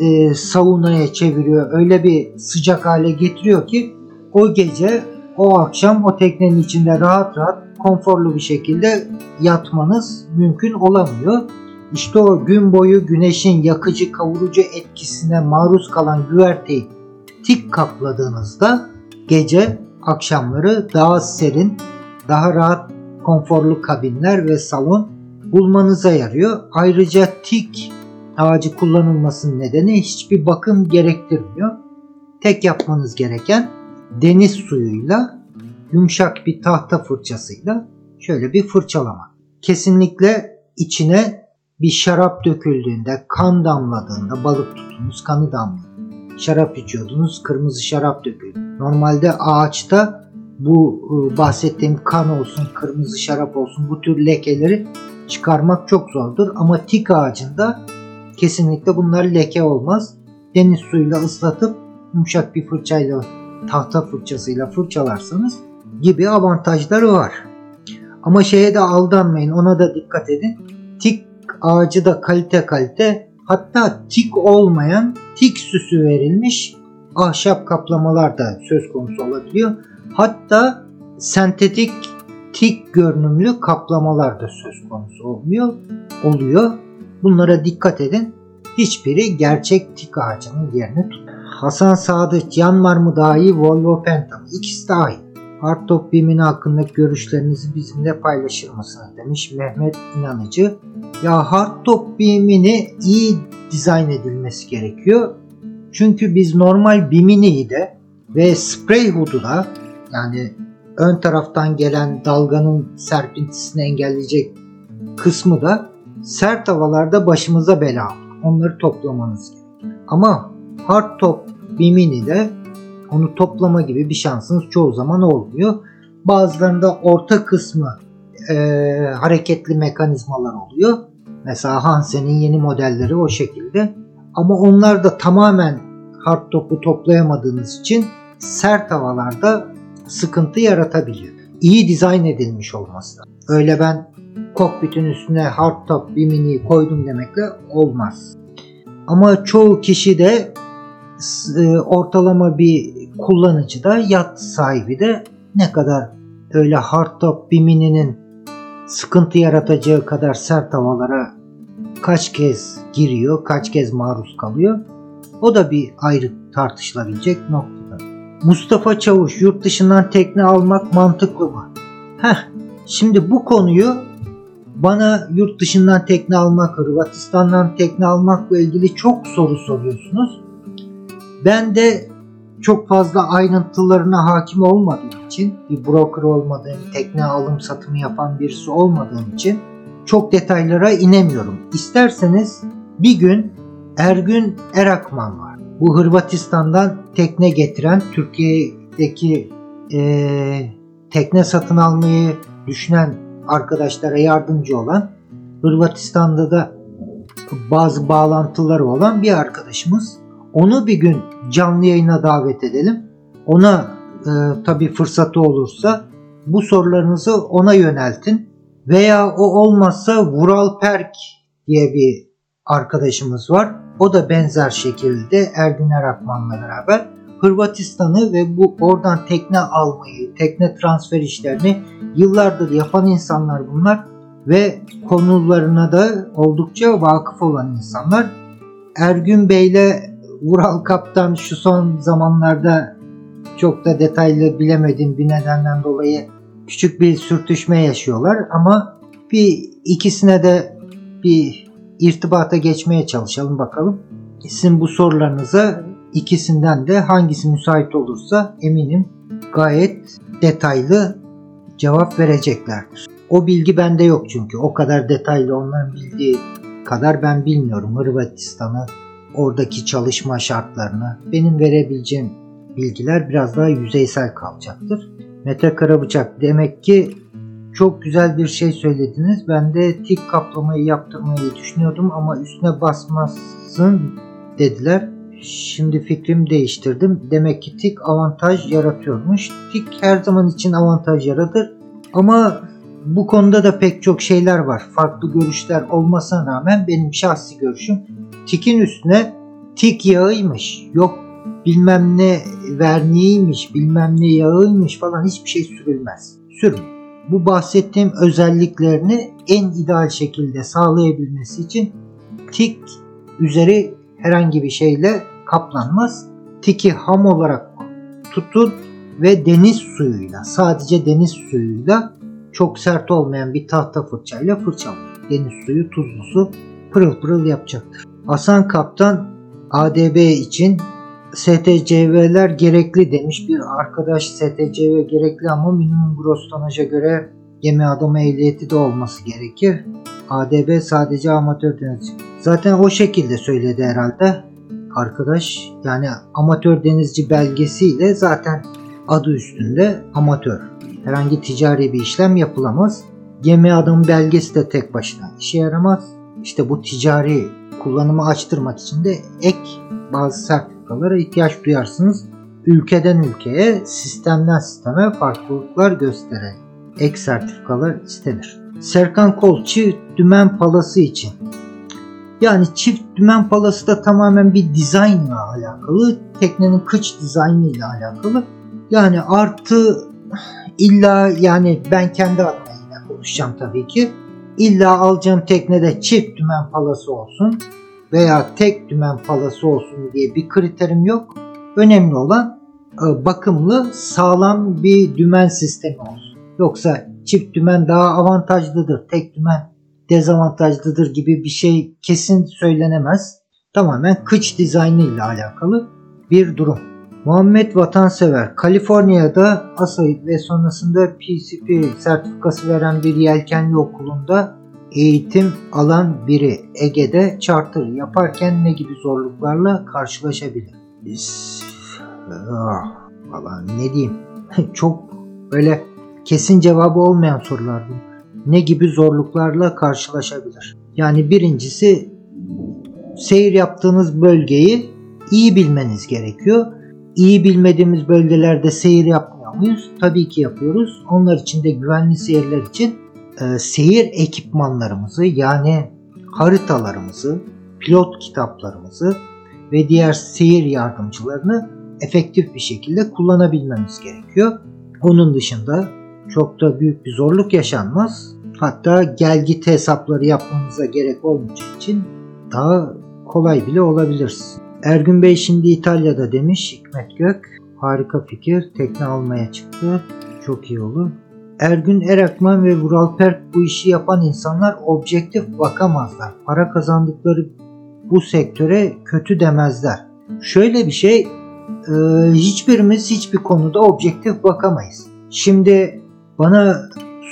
e, saunaya çeviriyor, öyle bir sıcak hale getiriyor ki o gece, o akşam o teknenin içinde rahat rahat, konforlu bir şekilde yatmanız mümkün olamıyor. İşte o gün boyu güneşin yakıcı kavurucu etkisine maruz kalan güverteyi tik kapladığınızda gece akşamları daha serin, daha rahat konforlu kabinler ve salon bulmanıza yarıyor. Ayrıca tik ağacı kullanılmasının nedeni hiçbir bakım gerektirmiyor. Tek yapmanız gereken deniz suyuyla yumuşak bir tahta fırçasıyla şöyle bir fırçalama. Kesinlikle içine bir şarap döküldüğünde, kan damladığında, balık tutunuz, kanı damlıyor. Şarap içiyordunuz, kırmızı şarap döküldü. Normalde ağaçta bu e, bahsettiğim kan olsun, kırmızı şarap olsun bu tür lekeleri çıkarmak çok zordur. Ama tik ağacında kesinlikle bunlar leke olmaz. Deniz suyuyla ıslatıp yumuşak bir fırçayla tahta fırçasıyla fırçalarsanız gibi avantajları var. Ama şeye de aldanmayın ona da dikkat edin. Tik ağacı da kalite kalite hatta tik olmayan tik süsü verilmiş ahşap kaplamalar da söz konusu olabiliyor. Hatta sentetik tik görünümlü kaplamalar da söz konusu olmuyor, oluyor. Bunlara dikkat edin. Hiçbiri gerçek tik ağacının yerini tutmuyor. Hasan mı daha iyi Volvo mı? İkisi de aynı. Hardtop BİM'in hakkındaki görüşlerinizi bizimle paylaşır mısınız demiş Mehmet İnanıcı. Ya hardtop BİM'ini iyi dizayn edilmesi gerekiyor. Çünkü biz normal BİM'ini de ve spray hood'u da yani ön taraftan gelen dalganın serpintisini engelleyecek kısmı da sert havalarda başımıza bela Onları toplamanız gerekiyor. Ama hard top bir mini de onu toplama gibi bir şansınız çoğu zaman olmuyor. Bazılarında orta kısmı e, hareketli mekanizmalar oluyor. Mesela Hansen'in yeni modelleri o şekilde. Ama onlar da tamamen hard topu toplayamadığınız için sert havalarda sıkıntı yaratabiliyor. iyi dizayn edilmiş olması. Öyle ben kokpitin üstüne hardtop bir mini koydum demekle olmaz. Ama çoğu kişi de e, ortalama bir kullanıcı da yat sahibi de ne kadar öyle hardtop bir mininin sıkıntı yaratacağı kadar sert havalara kaç kez giriyor, kaç kez maruz kalıyor. O da bir ayrı tartışılabilecek noktada. Mustafa Çavuş yurt dışından tekne almak mantıklı mı? Heh, şimdi bu konuyu bana yurt dışından tekne almak, Hırvatistan'dan tekne almakla ilgili çok soru soruyorsunuz. Ben de çok fazla ayrıntılarına hakim olmadığım için, bir broker olmadığım, tekne alım satımı yapan birisi olmadığım için çok detaylara inemiyorum. İsterseniz bir gün Ergün Erakman var. Bu Hırvatistan'dan tekne getiren Türkiye'deki e, tekne satın almayı düşünen arkadaşlara yardımcı olan Hırvatistan'da da bazı bağlantıları olan bir arkadaşımız. Onu bir gün canlı yayına davet edelim. Ona e, tabi fırsatı olursa bu sorularınızı ona yöneltin. Veya o olmazsa Vural Perk diye bir arkadaşımız var. O da benzer şekilde Ergün Erakman'la beraber Hırvatistan'ı ve bu oradan tekne almayı, tekne transfer işlerini yıllardır yapan insanlar bunlar ve konularına da oldukça vakıf olan insanlar. Ergün Bey'le Vural Kaptan şu son zamanlarda çok da detaylı bilemediğim bir nedenden dolayı küçük bir sürtüşme yaşıyorlar ama bir ikisine de bir irtibata geçmeye çalışalım bakalım. Sizin bu sorularınıza ikisinden de hangisi müsait olursa eminim gayet detaylı cevap vereceklerdir. O bilgi bende yok çünkü o kadar detaylı onların bildiği kadar ben bilmiyorum Hırvatistan'ı, oradaki çalışma şartlarını. Benim verebileceğim bilgiler biraz daha yüzeysel kalacaktır. Mete Karabıçak demek ki çok güzel bir şey söylediniz. Ben de tik kaplamayı yaptırmayı düşünüyordum ama üstüne basmasın dediler. Şimdi fikrimi değiştirdim. Demek ki tik avantaj yaratıyormuş. Tik her zaman için avantaj yaratır. Ama bu konuda da pek çok şeyler var. Farklı görüşler olmasına rağmen benim şahsi görüşüm tikin üstüne tik yağıymış. Yok bilmem ne verniğiymiş, bilmem ne yağıymış falan hiçbir şey sürülmez. Sürün bu bahsettiğim özelliklerini en ideal şekilde sağlayabilmesi için tik üzeri herhangi bir şeyle kaplanmaz. Tiki ham olarak tutun ve deniz suyuyla sadece deniz suyuyla çok sert olmayan bir tahta fırçayla fırçalayın. Deniz suyu tuzlu su pırıl pırıl yapacaktır. Hasan Kaptan ADB için STCV'ler gerekli demiş bir arkadaş STCV gerekli ama minimum gross tonaja göre gemi adamı ehliyeti de olması gerekir. ADB sadece amatör denizci. Zaten o şekilde söyledi herhalde arkadaş. Yani amatör denizci belgesiyle zaten adı üstünde amatör. Herhangi ticari bir işlem yapılamaz. Gemi adamı belgesi de tek başına işe yaramaz. İşte bu ticari kullanımı açtırmak için de ek bazı sertifikalara ihtiyaç duyarsınız. Ülkeden ülkeye, sistemden sisteme farklılıklar gösterir. Ek sertifikalar istenir. Serkan Kol çift dümen palası için. Yani çift dümen palası da tamamen bir dizaynla alakalı. Teknenin kıç dizaynı ile alakalı. Yani artı illa yani ben kendi adıma yine konuşacağım tabii ki. İlla alacağım teknede çift dümen palası olsun veya tek dümen falası olsun diye bir kriterim yok. Önemli olan e, bakımlı sağlam bir dümen sistemi olsun. Yoksa çift dümen daha avantajlıdır, tek dümen dezavantajlıdır gibi bir şey kesin söylenemez. Tamamen kıç dizaynı ile alakalı bir durum. Muhammed Vatansever, Kaliforniya'da ASA ve sonrasında PCP sertifikası veren bir yelkenli okulunda eğitim alan biri Ege'de charter yaparken ne gibi zorluklarla karşılaşabilir? Ah, Valla ne diyeyim? Çok böyle kesin cevabı olmayan sorular bu. Ne gibi zorluklarla karşılaşabilir? Yani birincisi seyir yaptığınız bölgeyi iyi bilmeniz gerekiyor. İyi bilmediğimiz bölgelerde seyir yapmıyor muyuz? Tabii ki yapıyoruz. Onlar için de güvenli seyirler için e, seyir ekipmanlarımızı yani haritalarımızı, pilot kitaplarımızı ve diğer seyir yardımcılarını efektif bir şekilde kullanabilmemiz gerekiyor. Onun dışında çok da büyük bir zorluk yaşanmaz. Hatta gel git hesapları yapmamıza gerek olmayacağı için daha kolay bile olabilir. Ergün Bey şimdi İtalya'da demiş Hikmet Gök. Harika fikir. Tekne almaya çıktı. Çok iyi olur. Ergün Erakman ve Vural Perk bu işi yapan insanlar objektif bakamazlar. Para kazandıkları bu sektöre kötü demezler. Şöyle bir şey e, hiçbirimiz hiçbir konuda objektif bakamayız. Şimdi bana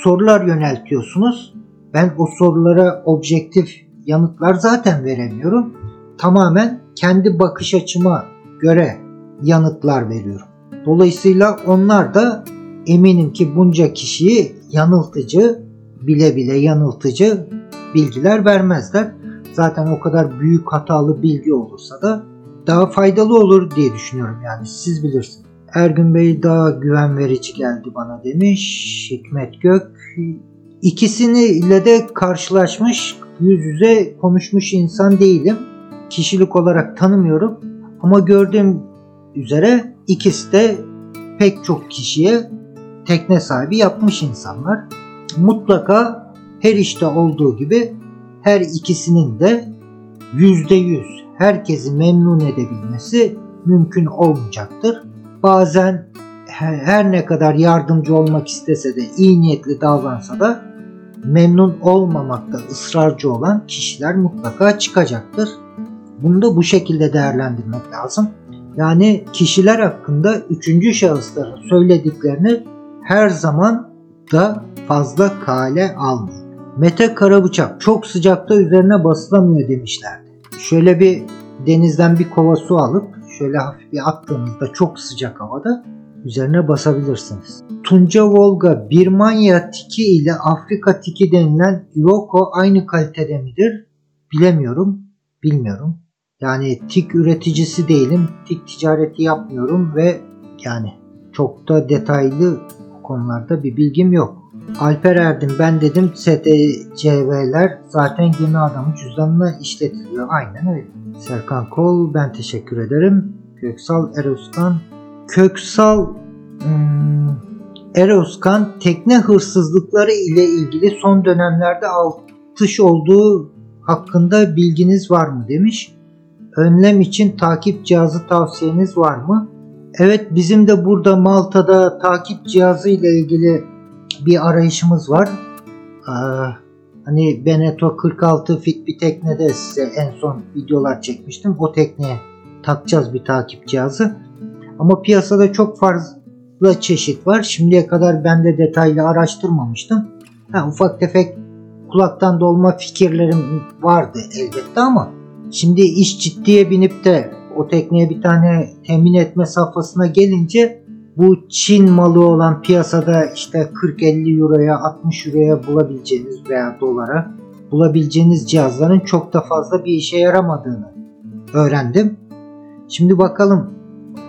sorular yöneltiyorsunuz. Ben o sorulara objektif yanıtlar zaten veremiyorum. Tamamen kendi bakış açıma göre yanıtlar veriyorum. Dolayısıyla onlar da eminim ki bunca kişiyi yanıltıcı, bile bile yanıltıcı bilgiler vermezler. Zaten o kadar büyük hatalı bilgi olursa da daha faydalı olur diye düşünüyorum yani siz bilirsiniz. Ergün Bey daha güven verici geldi bana demiş. Hikmet Gök ikisini ile de karşılaşmış yüz yüze konuşmuş insan değilim. Kişilik olarak tanımıyorum ama gördüğüm üzere ikisi de pek çok kişiye tekne sahibi yapmış insanlar. Mutlaka her işte olduğu gibi her ikisinin de yüzde yüz herkesi memnun edebilmesi mümkün olmayacaktır. Bazen her ne kadar yardımcı olmak istese de iyi niyetli davransa da memnun olmamakta ısrarcı olan kişiler mutlaka çıkacaktır. Bunu da bu şekilde değerlendirmek lazım. Yani kişiler hakkında üçüncü şahısların söylediklerini her zaman da fazla kale almayın. Mete Karabıçak çok sıcakta üzerine basılamıyor demişlerdi. Şöyle bir denizden bir kova su alıp şöyle hafif bir attığınızda çok sıcak havada üzerine basabilirsiniz. Tunca Volga Birmanya tiki ile Afrika tiki denilen Iroko aynı kalitede midir? Bilemiyorum. Bilmiyorum. Yani tik üreticisi değilim. Tik ticareti yapmıyorum ve yani çok da detaylı konularda bir bilgim yok. Alper Erdim ben dedim STCV'ler zaten gemi adamı cüzdanına işletiliyor. Aynen öyle. Serkan Kol ben teşekkür ederim. Köksal Eroskan Köksal hmm, Eroskan tekne hırsızlıkları ile ilgili son dönemlerde artış olduğu hakkında bilginiz var mı demiş. Önlem için takip cihazı tavsiyeniz var mı? Evet bizim de burada Malta'da takip cihazı ile ilgili bir arayışımız var. Ee, hani Beneto 46 fit bir teknede size en son videolar çekmiştim. O tekneye takacağız bir takip cihazı. Ama piyasada çok fazla çeşit var. Şimdiye kadar ben de detaylı araştırmamıştım. Ha, ufak tefek kulaktan dolma fikirlerim vardı elbette ama şimdi iş ciddiye binip de o tekneye bir tane temin etme safhasına gelince bu Çin malı olan piyasada işte 40-50 euroya 60 euroya bulabileceğiniz veya dolara bulabileceğiniz cihazların çok da fazla bir işe yaramadığını öğrendim. Şimdi bakalım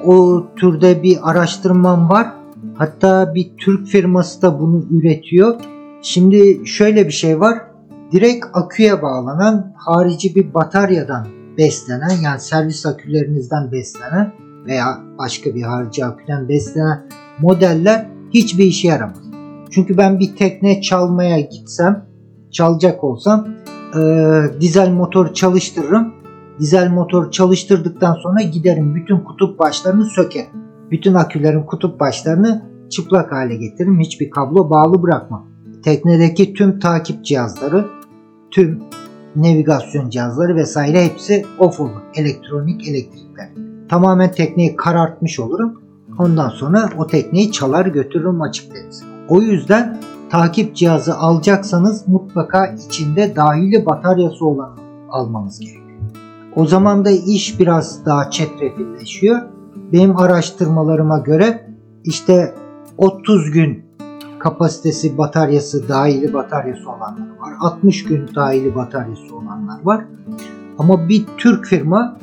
o türde bir araştırmam var. Hatta bir Türk firması da bunu üretiyor. Şimdi şöyle bir şey var. Direkt aküye bağlanan harici bir bataryadan beslenen yani servis akülerinizden beslenen veya başka bir harici aküden beslenen modeller hiçbir işe yaramaz. Çünkü ben bir tekne çalmaya gitsem, çalacak olsam e, dizel motor çalıştırırım. Dizel motor çalıştırdıktan sonra giderim bütün kutup başlarını sökerim. Bütün akülerin kutup başlarını çıplak hale getiririm. Hiçbir kablo bağlı bırakmam. Teknedeki tüm takip cihazları, tüm navigasyon cihazları vesaire hepsi off olur. Elektronik elektrikler. Tamamen tekneyi karartmış olurum. Ondan sonra o tekneyi çalar götürürüm açık denize. O yüzden takip cihazı alacaksanız mutlaka içinde dahili bataryası olan almanız gerekiyor. O zaman da iş biraz daha çetrefilleşiyor. Benim araştırmalarıma göre işte 30 gün kapasitesi bataryası dahili bataryası olanlar var. 60 gün dahili bataryası olanlar var. Ama bir Türk firma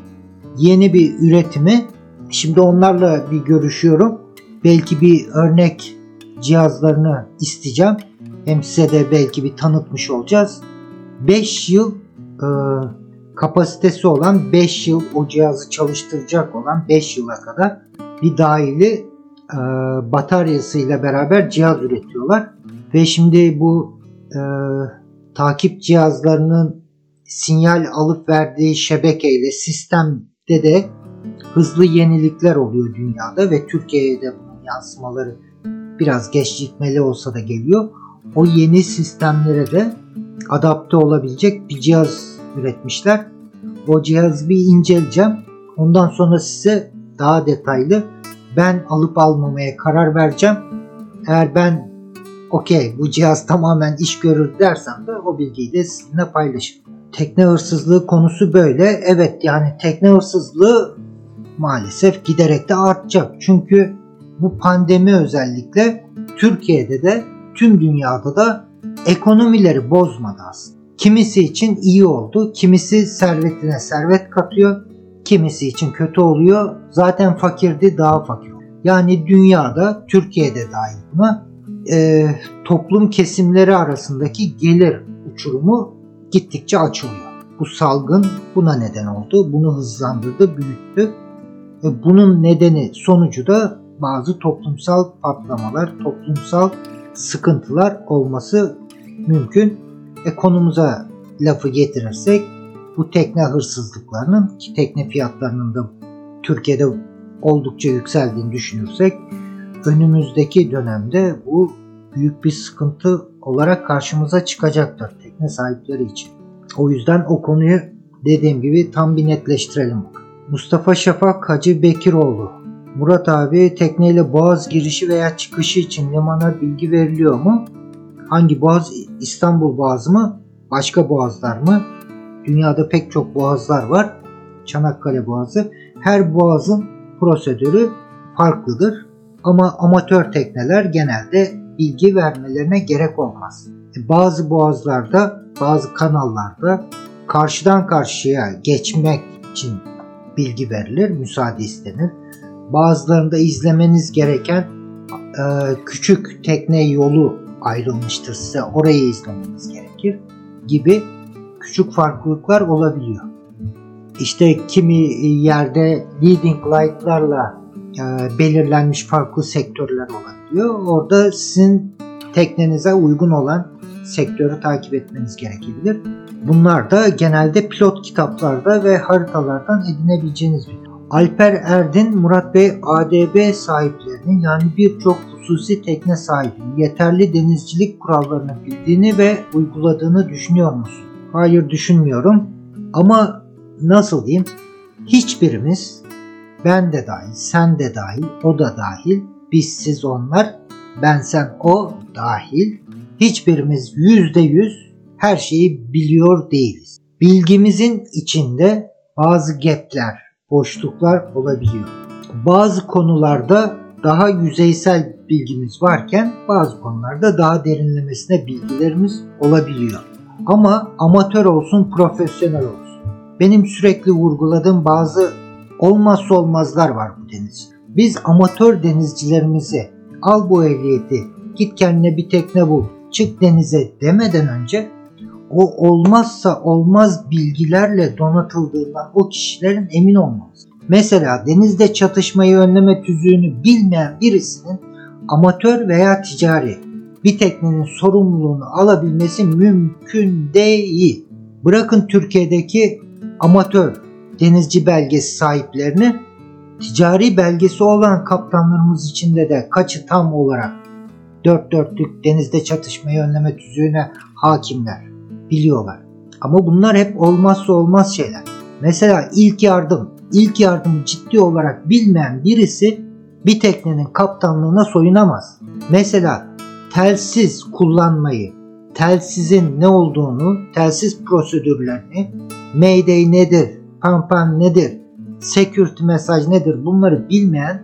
yeni bir üretimi şimdi onlarla bir görüşüyorum. belki bir örnek cihazlarını isteyeceğim. Hem size de belki bir tanıtmış olacağız. 5 yıl e, kapasitesi olan 5 yıl o cihazı çalıştıracak olan 5 yıla kadar bir dahili e, bataryasıyla beraber cihaz üretiyorlar. Ve şimdi bu e, takip cihazlarının sinyal alıp verdiği şebekeyle sistemde de hızlı yenilikler oluyor dünyada ve Türkiye'ye de bunun yansımaları biraz gecikmeli olsa da geliyor. O yeni sistemlere de adapte olabilecek bir cihaz üretmişler. O cihazı bir inceleyeceğim. Ondan sonra size daha detaylı ben alıp almamaya karar vereceğim. Eğer ben okey bu cihaz tamamen iş görür dersem de o bilgiyi de sizinle paylaşırım. Tekne hırsızlığı konusu böyle. Evet yani tekne hırsızlığı maalesef giderek de artacak. Çünkü bu pandemi özellikle Türkiye'de de tüm dünyada da ekonomileri bozmadı aslında. Kimisi için iyi oldu, kimisi servetine servet katıyor, kimisi için kötü oluyor. Zaten fakirdi daha fakir. Yani dünyada, Türkiye'de dahil buna e, toplum kesimleri arasındaki gelir uçurumu gittikçe açılıyor. Bu salgın buna neden oldu. Bunu hızlandırdı, büyüttü. E, bunun nedeni sonucu da bazı toplumsal patlamalar, toplumsal sıkıntılar olması mümkün. E, konumuza lafı getirirsek bu tekne hırsızlıklarının ki tekne fiyatlarının da Türkiye'de oldukça yükseldiğini düşünürsek önümüzdeki dönemde bu büyük bir sıkıntı olarak karşımıza çıkacaktır tekne sahipleri için. O yüzden o konuyu dediğim gibi tam bir netleştirelim. Mustafa Şafak Hacı Bekiroğlu Murat abi tekneyle boğaz girişi veya çıkışı için limana bilgi veriliyor mu? Hangi boğaz? İstanbul boğazı mı? Başka boğazlar mı? Dünyada pek çok boğazlar var. Çanakkale boğazı. Her boğazın prosedürü farklıdır. Ama amatör tekneler genelde bilgi vermelerine gerek olmaz. E, bazı boğazlarda, bazı kanallarda karşıdan karşıya geçmek için bilgi verilir, müsaade istenir. Bazılarında izlemeniz gereken e, küçük tekne yolu ayrılmıştır size. Orayı izlemeniz gerekir gibi küçük farklılıklar olabiliyor. İşte kimi yerde leading light'larla e, belirlenmiş farklı sektörler olabiliyor. Orada sizin teknenize uygun olan sektörü takip etmeniz gerekebilir. Bunlar da genelde pilot kitaplarda ve haritalardan edinebileceğiniz bir Alper Erdin, Murat Bey ADB sahiplerinin yani birçok hususi tekne sahibinin yeterli denizcilik kurallarını bildiğini ve uyguladığını düşünüyor musun? Hayır düşünmüyorum ama nasıl diyeyim hiçbirimiz ben de dahil, sen de dahil, o da dahil, biz siz onlar, ben sen o dahil hiçbirimiz yüzde yüz her şeyi biliyor değiliz. Bilgimizin içinde bazı gapler, boşluklar olabiliyor. Bazı konularda daha yüzeysel bilgimiz varken bazı konularda daha derinlemesine bilgilerimiz olabiliyor. Ama amatör olsun, profesyonel olsun. Benim sürekli vurguladığım bazı olmazsa olmazlar var bu deniz. Biz amatör denizcilerimizi al bu ehliyeti, git kendine bir tekne bul, çık denize demeden önce o olmazsa olmaz bilgilerle donatıldığından o kişilerin emin olmamız. Mesela denizde çatışmayı önleme tüzüğünü bilmeyen birisinin amatör veya ticari bir teknenin sorumluluğunu alabilmesi mümkün değil. Bırakın Türkiye'deki amatör denizci belgesi sahiplerini ticari belgesi olan kaptanlarımız içinde de kaçı tam olarak dört dörtlük denizde çatışmayı önleme tüzüğüne hakimler biliyorlar. Ama bunlar hep olmazsa olmaz şeyler. Mesela ilk yardım, ilk yardımı ciddi olarak bilmeyen birisi bir teknenin kaptanlığına soyunamaz. Mesela telsiz kullanmayı, telsizin ne olduğunu, telsiz prosedürlerini, Mayday nedir, Pampan nedir, security mesaj nedir bunları bilmeyen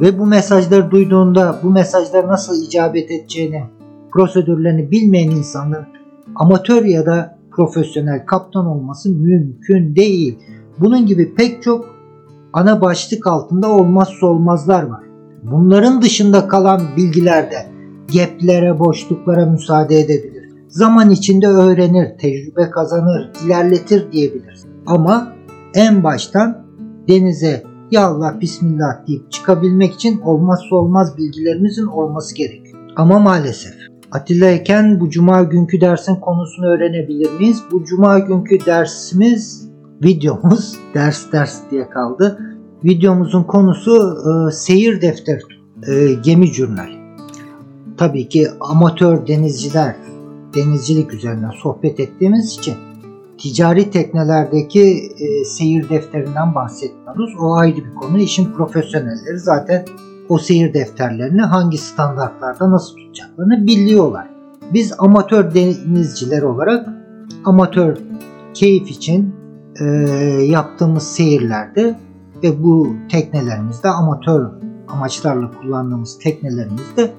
ve bu mesajları duyduğunda bu mesajlara nasıl icabet edeceğini, prosedürlerini bilmeyen insanların amatör ya da profesyonel kaptan olması mümkün değil. Bunun gibi pek çok ana başlık altında olmazsa olmazlar var. Bunların dışında kalan bilgilerde geplere, boşluklara müsaade edebilir. Zaman içinde öğrenir, tecrübe kazanır, ilerletir diyebiliriz. Ama en baştan denize ya Allah bismillah deyip çıkabilmek için olmazsa olmaz bilgilerimizin olması gerekiyor. Ama maalesef Atilla Eken bu cuma günkü dersin konusunu öğrenebilir miyiz? Bu cuma günkü dersimiz videomuz ders ders diye kaldı. Videomuzun konusu e, seyir defteri, e, gemi jurnal. Tabii ki amatör denizciler denizcilik üzerine sohbet ettiğimiz için ticari teknelerdeki e, seyir defterinden bahsetmiyoruz. O ayrı bir konu. İşin profesyonelleri zaten o seyir defterlerini hangi standartlarda nasıl tutacaklarını biliyorlar. Biz amatör denizciler olarak amatör keyif için e, yaptığımız seyirlerde ve bu teknelerimizde amatör amaçlarla kullandığımız teknelerimizde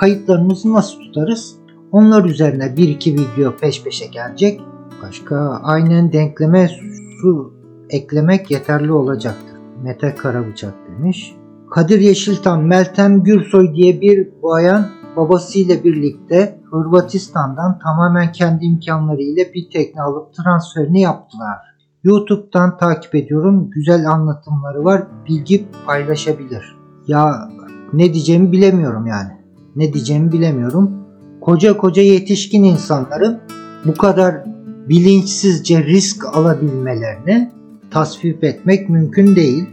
kayıtlarımızı nasıl tutarız? Onlar üzerine bir iki video peş peşe gelecek. Başka aynen denkleme su eklemek yeterli olacaktır. Mete Karabıçak demiş. Kadir Yeşiltan, Meltem Gürsoy diye bir bayan babasıyla birlikte Hırvatistan'dan tamamen kendi imkanlarıyla bir tekne alıp transferini yaptılar. YouTube'dan takip ediyorum. Güzel anlatımları var. Bilgi paylaşabilir. Ya ne diyeceğimi bilemiyorum yani. Ne diyeceğimi bilemiyorum. Koca koca yetişkin insanların bu kadar bilinçsizce risk alabilmelerini tasvip etmek mümkün değil.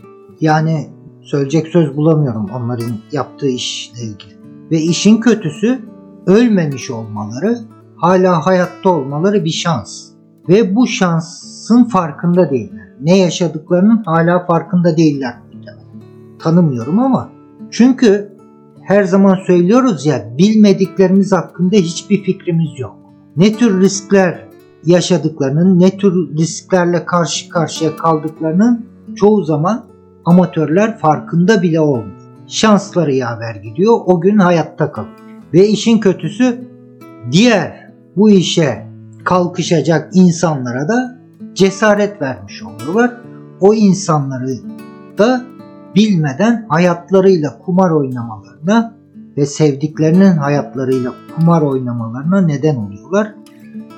Yani söyleyecek söz bulamıyorum onların yaptığı işle ilgili. Ve işin kötüsü ölmemiş olmaları, hala hayatta olmaları bir şans. Ve bu şansın farkında değiller. Ne yaşadıklarının hala farkında değiller. Tanımıyorum ama çünkü her zaman söylüyoruz ya bilmediklerimiz hakkında hiçbir fikrimiz yok. Ne tür riskler yaşadıklarının, ne tür risklerle karşı karşıya kaldıklarının çoğu zaman amatörler farkında bile olmuyor. Şansları yaver gidiyor, o gün hayatta kalıyor. Ve işin kötüsü diğer bu işe kalkışacak insanlara da cesaret vermiş oluyorlar. O insanları da bilmeden hayatlarıyla kumar oynamalarına ve sevdiklerinin hayatlarıyla kumar oynamalarına neden oluyorlar.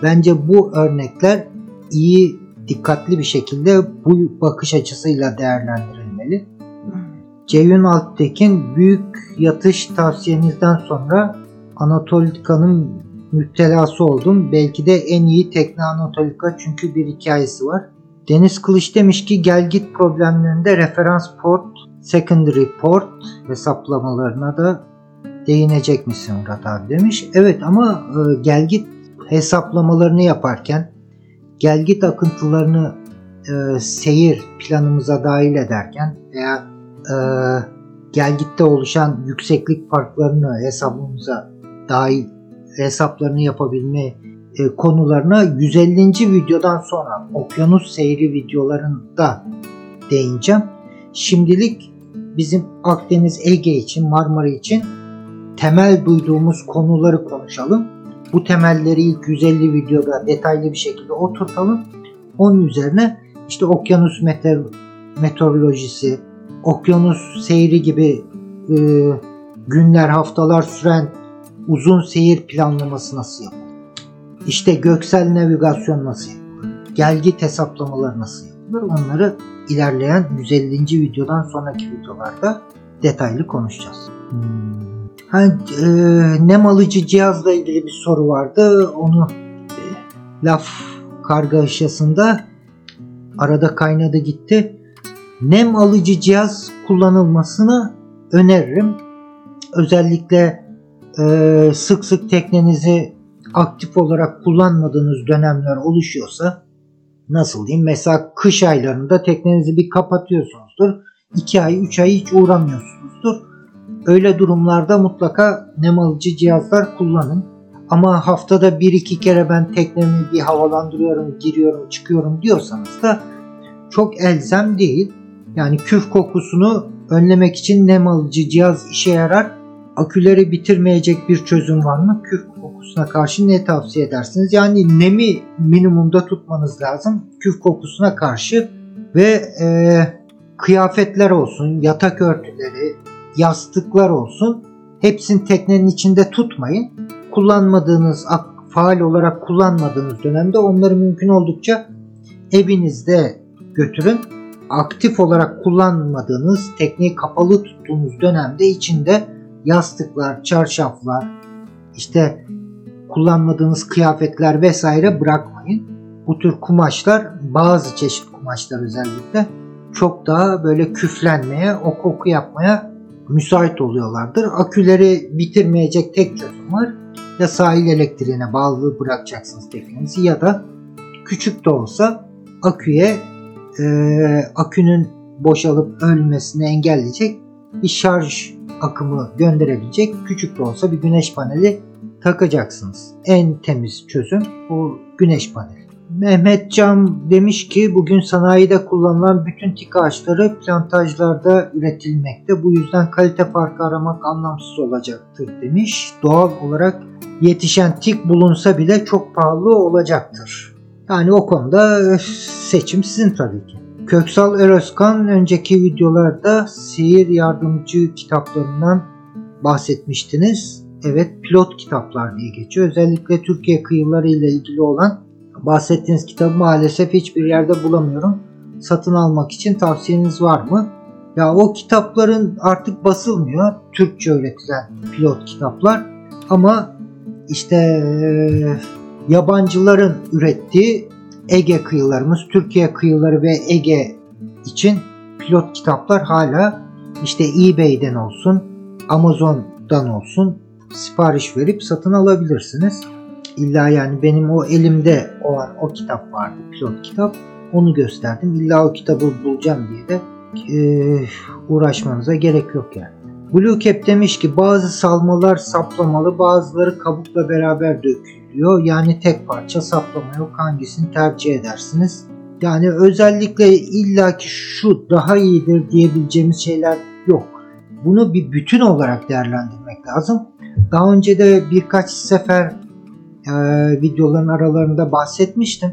Bence bu örnekler iyi, dikkatli bir şekilde bu bakış açısıyla değerlendirilmeli. Ceyhun Alptekin büyük yatış tavsiyenizden sonra Anatolika'nın müptelası oldum. Belki de en iyi tekne Anatolika çünkü bir hikayesi var. Deniz Kılıç demiş ki gel git problemlerinde referans port, secondary port hesaplamalarına da değinecek misin Murat abi demiş. Evet ama e, gel git hesaplamalarını yaparken gel git akıntılarını e, seyir planımıza dahil ederken veya e, gel gitte oluşan yükseklik farklarını hesabımıza dahil hesaplarını yapabilme e, konularına 150. videodan sonra okyanus seyri videolarında değineceğim. Şimdilik bizim Akdeniz Ege için Marmara için temel duyduğumuz konuları konuşalım. Bu temelleri ilk 150 videoda detaylı bir şekilde oturtalım. Onun üzerine işte okyanus meteor meteorolojisi, okyanus seyri gibi e, günler, haftalar süren uzun seyir planlaması nasıl yapılır? İşte göksel navigasyon nasıl yapılır? Gelgit hesaplamaları nasıl yapılır? Onları ilerleyen 150. videodan sonraki videolarda detaylı konuşacağız. Hmm. Ha, e, nem alıcı cihazla ilgili bir soru vardı. Onu e, laf kargaşasında arada kaynadı gitti. Nem alıcı cihaz kullanılmasını öneririm. Özellikle e, sık sık teknenizi aktif olarak kullanmadığınız dönemler oluşuyorsa nasıl diyeyim mesela kış aylarında teknenizi bir kapatıyorsunuzdur. 2 ay 3 ay hiç uğramıyorsunuzdur. Öyle durumlarda mutlaka nem alıcı cihazlar kullanın. Ama haftada 1-2 kere ben teknemi bir havalandırıyorum, giriyorum, çıkıyorum diyorsanız da çok elzem değil. Yani küf kokusunu önlemek için nem alıcı cihaz işe yarar. Aküleri bitirmeyecek bir çözüm var mı? Küf kokusuna karşı ne tavsiye edersiniz? Yani nemi minimumda tutmanız lazım küf kokusuna karşı ve e, kıyafetler olsun, yatak örtüleri, yastıklar olsun. Hepsini teknenin içinde tutmayın. Kullanmadığınız, faal olarak kullanmadığınız dönemde onları mümkün oldukça evinizde götürün. Aktif olarak kullanmadığınız, tekneyi kapalı tuttuğunuz dönemde içinde yastıklar, çarşaflar, işte kullanmadığınız kıyafetler vesaire bırakmayın. Bu tür kumaşlar bazı çeşit kumaşlar özellikle çok daha böyle küflenmeye, o koku yapmaya müsait oluyorlardır. Aküleri bitirmeyecek tek çözüm var. Ya sahil elektriğine bağlı bırakacaksınız teknenizi ya da küçük de olsa aküye e, akünün boşalıp ölmesini engelleyecek bir şarj akımı gönderebilecek küçük de olsa bir güneş paneli takacaksınız. En temiz çözüm bu güneş paneli. Mehmet Cam demiş ki bugün sanayide kullanılan bütün tik ağaçları plantajlarda üretilmekte. Bu yüzden kalite farkı aramak anlamsız olacaktır demiş. Doğal olarak yetişen tik bulunsa bile çok pahalı olacaktır. Yani o konuda seçim sizin tabii ki. Köksal Eroskan önceki videolarda seyir yardımcı kitaplarından bahsetmiştiniz. Evet pilot kitaplar diye geçiyor. Özellikle Türkiye kıyıları ile ilgili olan bahsettiğiniz kitabı maalesef hiçbir yerde bulamıyorum. Satın almak için tavsiyeniz var mı? Ya o kitapların artık basılmıyor. Türkçe üretilen pilot kitaplar. Ama işte yabancıların ürettiği Ege kıyılarımız, Türkiye kıyıları ve Ege için pilot kitaplar hala işte eBay'den olsun, Amazon'dan olsun sipariş verip satın alabilirsiniz. İlla yani benim o elimde olan o kitap vardı, pilot kitap. Onu gösterdim. İlla o kitabı bulacağım diye de e, uğraşmanıza gerek yok yani. Blue Cap demiş ki bazı salmalar saplamalı bazıları kabukla beraber dökülüyor. Yani tek parça saplama yok hangisini tercih edersiniz? Yani özellikle illaki şu daha iyidir diyebileceğimiz şeyler yok. Bunu bir bütün olarak değerlendirmek lazım. Daha önce de birkaç sefer e, videoların aralarında bahsetmiştim.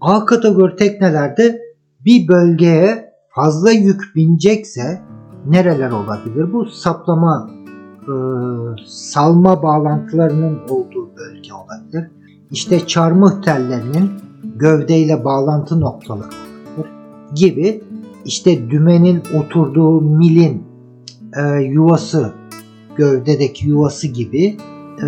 A kategori teknelerde bir bölgeye fazla yük binecekse nereler olabilir? Bu saplama e, salma bağlantılarının olduğu bölge olabilir. İşte çarmıh tellerinin gövdeyle bağlantı noktaları olabilir gibi işte dümenin oturduğu milin e, yuvası gövdedeki yuvası gibi e,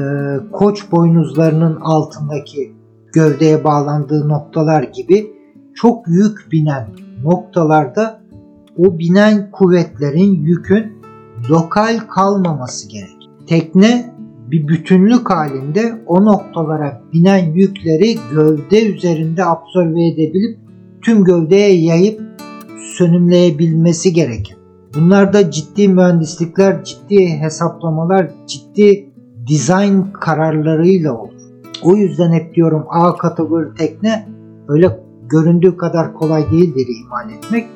koç boynuzlarının altındaki gövdeye bağlandığı noktalar gibi çok yük binen noktalarda o binen kuvvetlerin yükün lokal kalmaması gerek. Tekne bir bütünlük halinde o noktalara binen yükleri gövde üzerinde absorbe edebilip tüm gövdeye yayıp sönümleyebilmesi gerekir. Bunlarda ciddi mühendislikler, ciddi hesaplamalar, ciddi dizayn kararlarıyla olur. O yüzden hep diyorum A kategori tekne öyle göründüğü kadar kolay değildir imal etmek.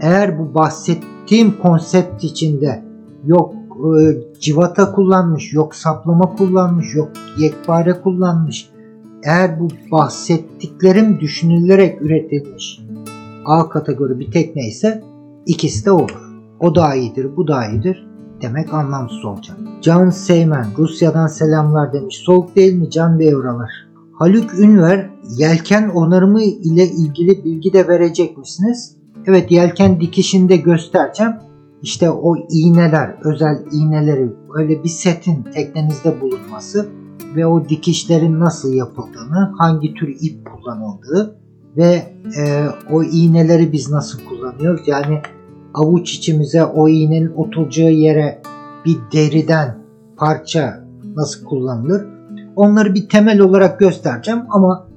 Eğer bu bahsettiğim konsept içinde yok e, civata kullanmış, yok saplama kullanmış, yok yekpare kullanmış. Eğer bu bahsettiklerim düşünülerek üretilmiş A kategori bir tekne ise ikisi de olur. O daha iyidir, bu daha iyidir demek anlamsız olacak. Can Seymen Rusya'dan selamlar demiş. Soğuk değil mi Can Bey oralar? Haluk Ünver yelken onarımı ile ilgili bilgi de verecek misiniz? Evet yelken dikişinde göstereceğim. İşte o iğneler, özel iğneleri öyle bir setin teknenizde bulunması ve o dikişlerin nasıl yapıldığını, hangi tür ip kullanıldığı ve e, o iğneleri biz nasıl kullanıyoruz? Yani avuç içimize o iğnenin oturacağı yere bir deriden parça nasıl kullanılır? Onları bir temel olarak göstereceğim ama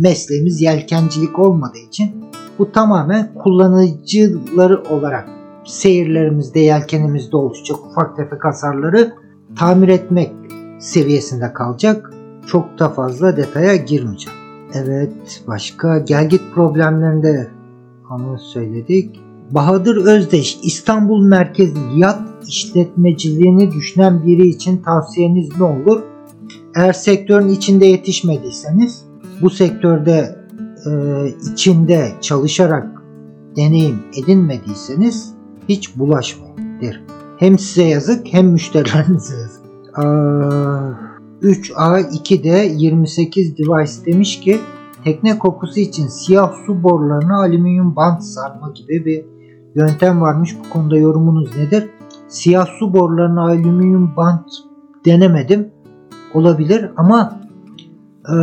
mesleğimiz yelkencilik olmadığı için bu tamamen kullanıcıları olarak seyirlerimizde, yelkenimizde oluşacak ufak tefek hasarları tamir etmek seviyesinde kalacak. Çok da fazla detaya girmeyeceğim. Evet, başka gelgit problemlerinde onu söyledik. Bahadır Özdeş, İstanbul merkezli yat işletmeciliğini düşünen biri için tavsiyeniz ne olur? Eğer sektörün içinde yetişmediyseniz, bu sektörde e, içinde çalışarak deneyim edinmediyseniz hiç bulaşmayın derim. Hem size yazık hem müşterilerinize yazık. Aa, 3A2'de 28 device demiş ki tekne kokusu için siyah su borularına alüminyum bant sarma gibi bir yöntem varmış. Bu konuda yorumunuz nedir? Siyah su borularına alüminyum bant denemedim. Olabilir ama e,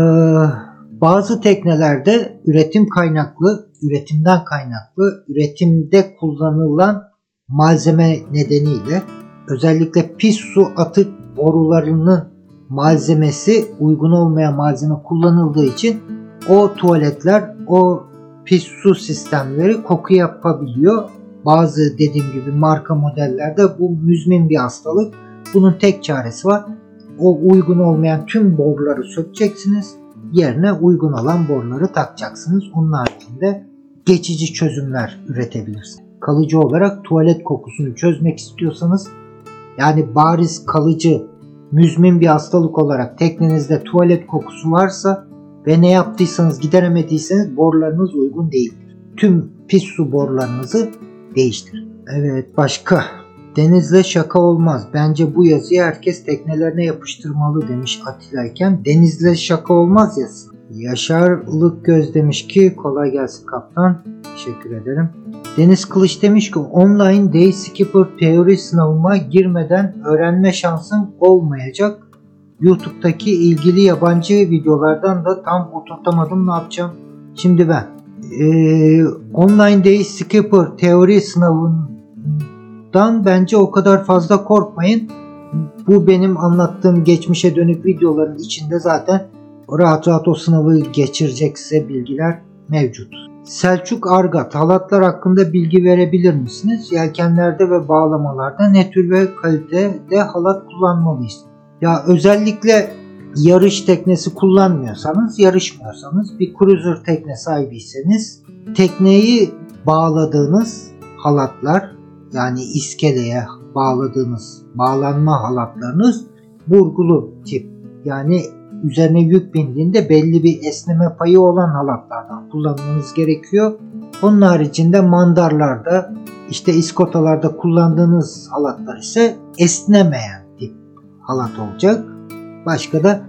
bazı teknelerde üretim kaynaklı, üretimden kaynaklı, üretimde kullanılan malzeme nedeniyle özellikle pis su atık borularının malzemesi uygun olmayan malzeme kullanıldığı için o tuvaletler o pis su sistemleri koku yapabiliyor. Bazı dediğim gibi marka modellerde bu müzmin bir hastalık. Bunun tek çaresi var. O uygun olmayan tüm boruları sökeceksiniz. Yerine uygun olan boruları takacaksınız. Onun haricinde geçici çözümler üretebilirsiniz. Kalıcı olarak tuvalet kokusunu çözmek istiyorsanız yani bariz kalıcı müzmin bir hastalık olarak teknenizde tuvalet kokusu varsa ve ne yaptıysanız gideremediyseniz borularınız uygun değildir. Tüm pis su borularınızı değiştirin. Evet başka. Denizle şaka olmaz. Bence bu yazıyı herkes teknelerine yapıştırmalı demiş Atilla iken. Denizle şaka olmaz yazsın. Yaşar Ilık Göz demiş ki kolay gelsin kaptan. Teşekkür ederim. Deniz Kılıç demiş ki online day skipper teori sınavıma girmeden öğrenme şansım olmayacak. YouTube'daki ilgili yabancı videolardan da tam oturtamadım ne yapacağım. Şimdi ben ee, online day skipper teori sınavından bence o kadar fazla korkmayın. Bu benim anlattığım geçmişe dönük videoların içinde zaten rahat rahat o sınavı geçirecek size bilgiler mevcut. Selçuk Argat halatlar hakkında bilgi verebilir misiniz? Yelkenlerde ve bağlamalarda ne tür ve kalitede halat kullanmalıyız? Ya özellikle yarış teknesi kullanmıyorsanız, yarışmıyorsanız, bir cruiser tekne sahibiyseniz tekneyi bağladığınız halatlar yani iskeleye bağladığınız bağlanma halatlarınız burgulu tip yani üzerine yük bindiğinde belli bir esneme payı olan halatlardan kullanmanız gerekiyor. Onun haricinde mandarlarda işte iskotalarda kullandığınız halatlar ise esnemeyen tip halat olacak. Başka da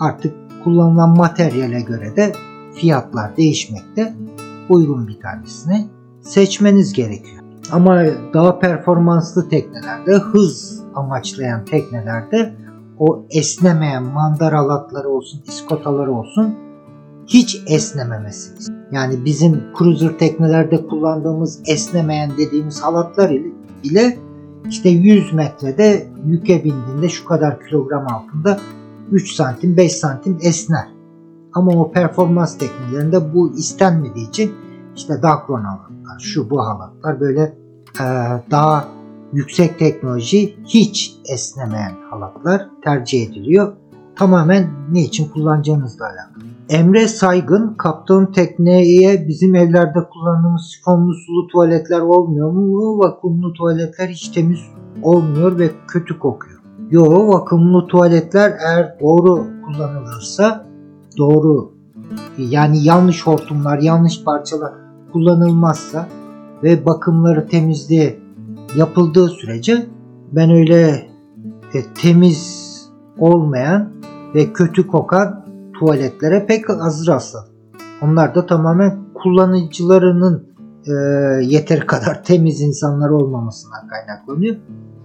artık kullanılan materyale göre de fiyatlar değişmekte. Uygun bir tanesini seçmeniz gerekiyor. Ama daha performanslı teknelerde, hız amaçlayan teknelerde o esnemeyen mandar halatları olsun, iskotaları olsun hiç esnememesi. Yani bizim cruiser teknelerde kullandığımız esnemeyen dediğimiz halatlar ile işte 100 metrede yüke bindiğinde şu kadar kilogram altında 3 santim 5 santim esner. Ama o performans teknelerinde bu istenmediği için işte Dacron halatlar, şu bu halatlar böyle e, daha yüksek teknoloji hiç esnemeyen halatlar tercih ediliyor. Tamamen ne için kullanacağınızla alakalı. Emre Saygın, kaptan tekneye bizim evlerde kullandığımız sifonlu sulu tuvaletler olmuyor mu? Vakumlu tuvaletler hiç temiz olmuyor ve kötü kokuyor. Yo vakumlu tuvaletler eğer doğru kullanılırsa doğru yani yanlış hortumlar, yanlış parçalar kullanılmazsa ve bakımları temizliği yapıldığı sürece ben öyle e, temiz olmayan ve kötü kokan tuvaletlere pek az rastladım. Onlar da tamamen kullanıcılarının e, yeteri kadar temiz insanlar olmamasından kaynaklanıyor.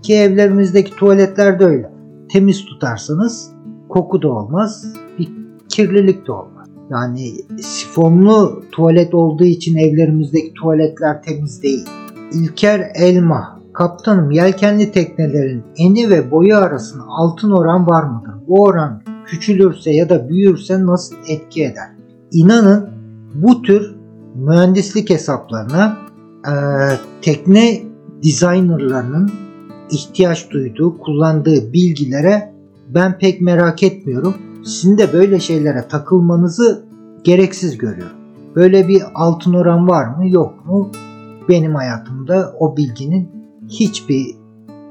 Ki evlerimizdeki tuvaletler de öyle. Temiz tutarsanız koku da olmaz, bir kirlilik de olmaz. Yani sifonlu tuvalet olduğu için evlerimizdeki tuvaletler temiz değil. İlker Elma Kaptanım yelkenli teknelerin eni ve boyu arasında altın oran var mıdır? Bu oran küçülürse ya da büyürse nasıl etki eder? İnanın bu tür mühendislik hesaplarına e, tekne designerlarının ihtiyaç duyduğu, kullandığı bilgilere ben pek merak etmiyorum. Sizin de böyle şeylere takılmanızı gereksiz görüyorum. Böyle bir altın oran var mı yok mu? Benim hayatımda o bilginin hiçbir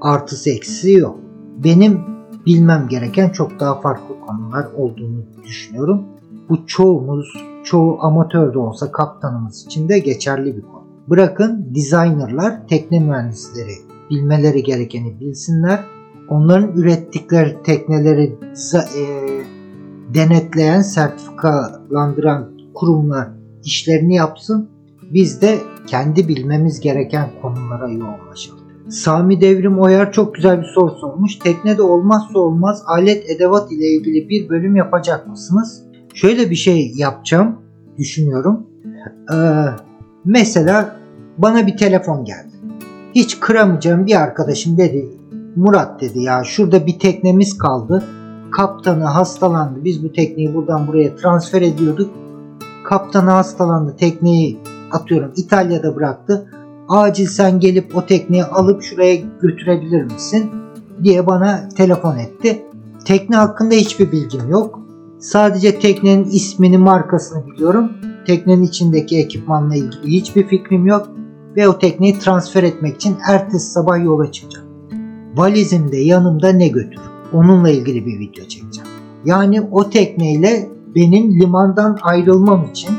artısı eksisi yok. Benim bilmem gereken çok daha farklı konular olduğunu düşünüyorum. Bu çoğumuz, çoğu amatör de olsa kaptanımız için de geçerli bir konu. Bırakın designerlar, tekne mühendisleri bilmeleri gerekeni bilsinler. Onların ürettikleri tekneleri e, denetleyen, sertifikalandıran kurumlar işlerini yapsın. Biz de kendi bilmemiz gereken konulara yoğunlaşalım. Sami Devrim Oyar çok güzel bir soru sormuş. Teknede olmazsa olmaz alet edevat ile ilgili bir bölüm yapacak mısınız? Şöyle bir şey yapacağım düşünüyorum. Ee, mesela bana bir telefon geldi. Hiç kıramayacağım bir arkadaşım dedi. Murat dedi ya şurada bir teknemiz kaldı. Kaptanı hastalandı. Biz bu tekneyi buradan buraya transfer ediyorduk. Kaptanı hastalandı. Tekneyi atıyorum İtalya'da bıraktı. Acil sen gelip o tekneyi alıp şuraya götürebilir misin? diye bana telefon etti. Tekne hakkında hiçbir bilgim yok. Sadece teknenin ismini, markasını biliyorum. Teknenin içindeki ekipmanla ilgili hiçbir fikrim yok. Ve o tekneyi transfer etmek için ertesi sabah yola çıkacağım. Valizimde yanımda ne götür? Onunla ilgili bir video çekeceğim. Yani o tekneyle benim limandan ayrılmam için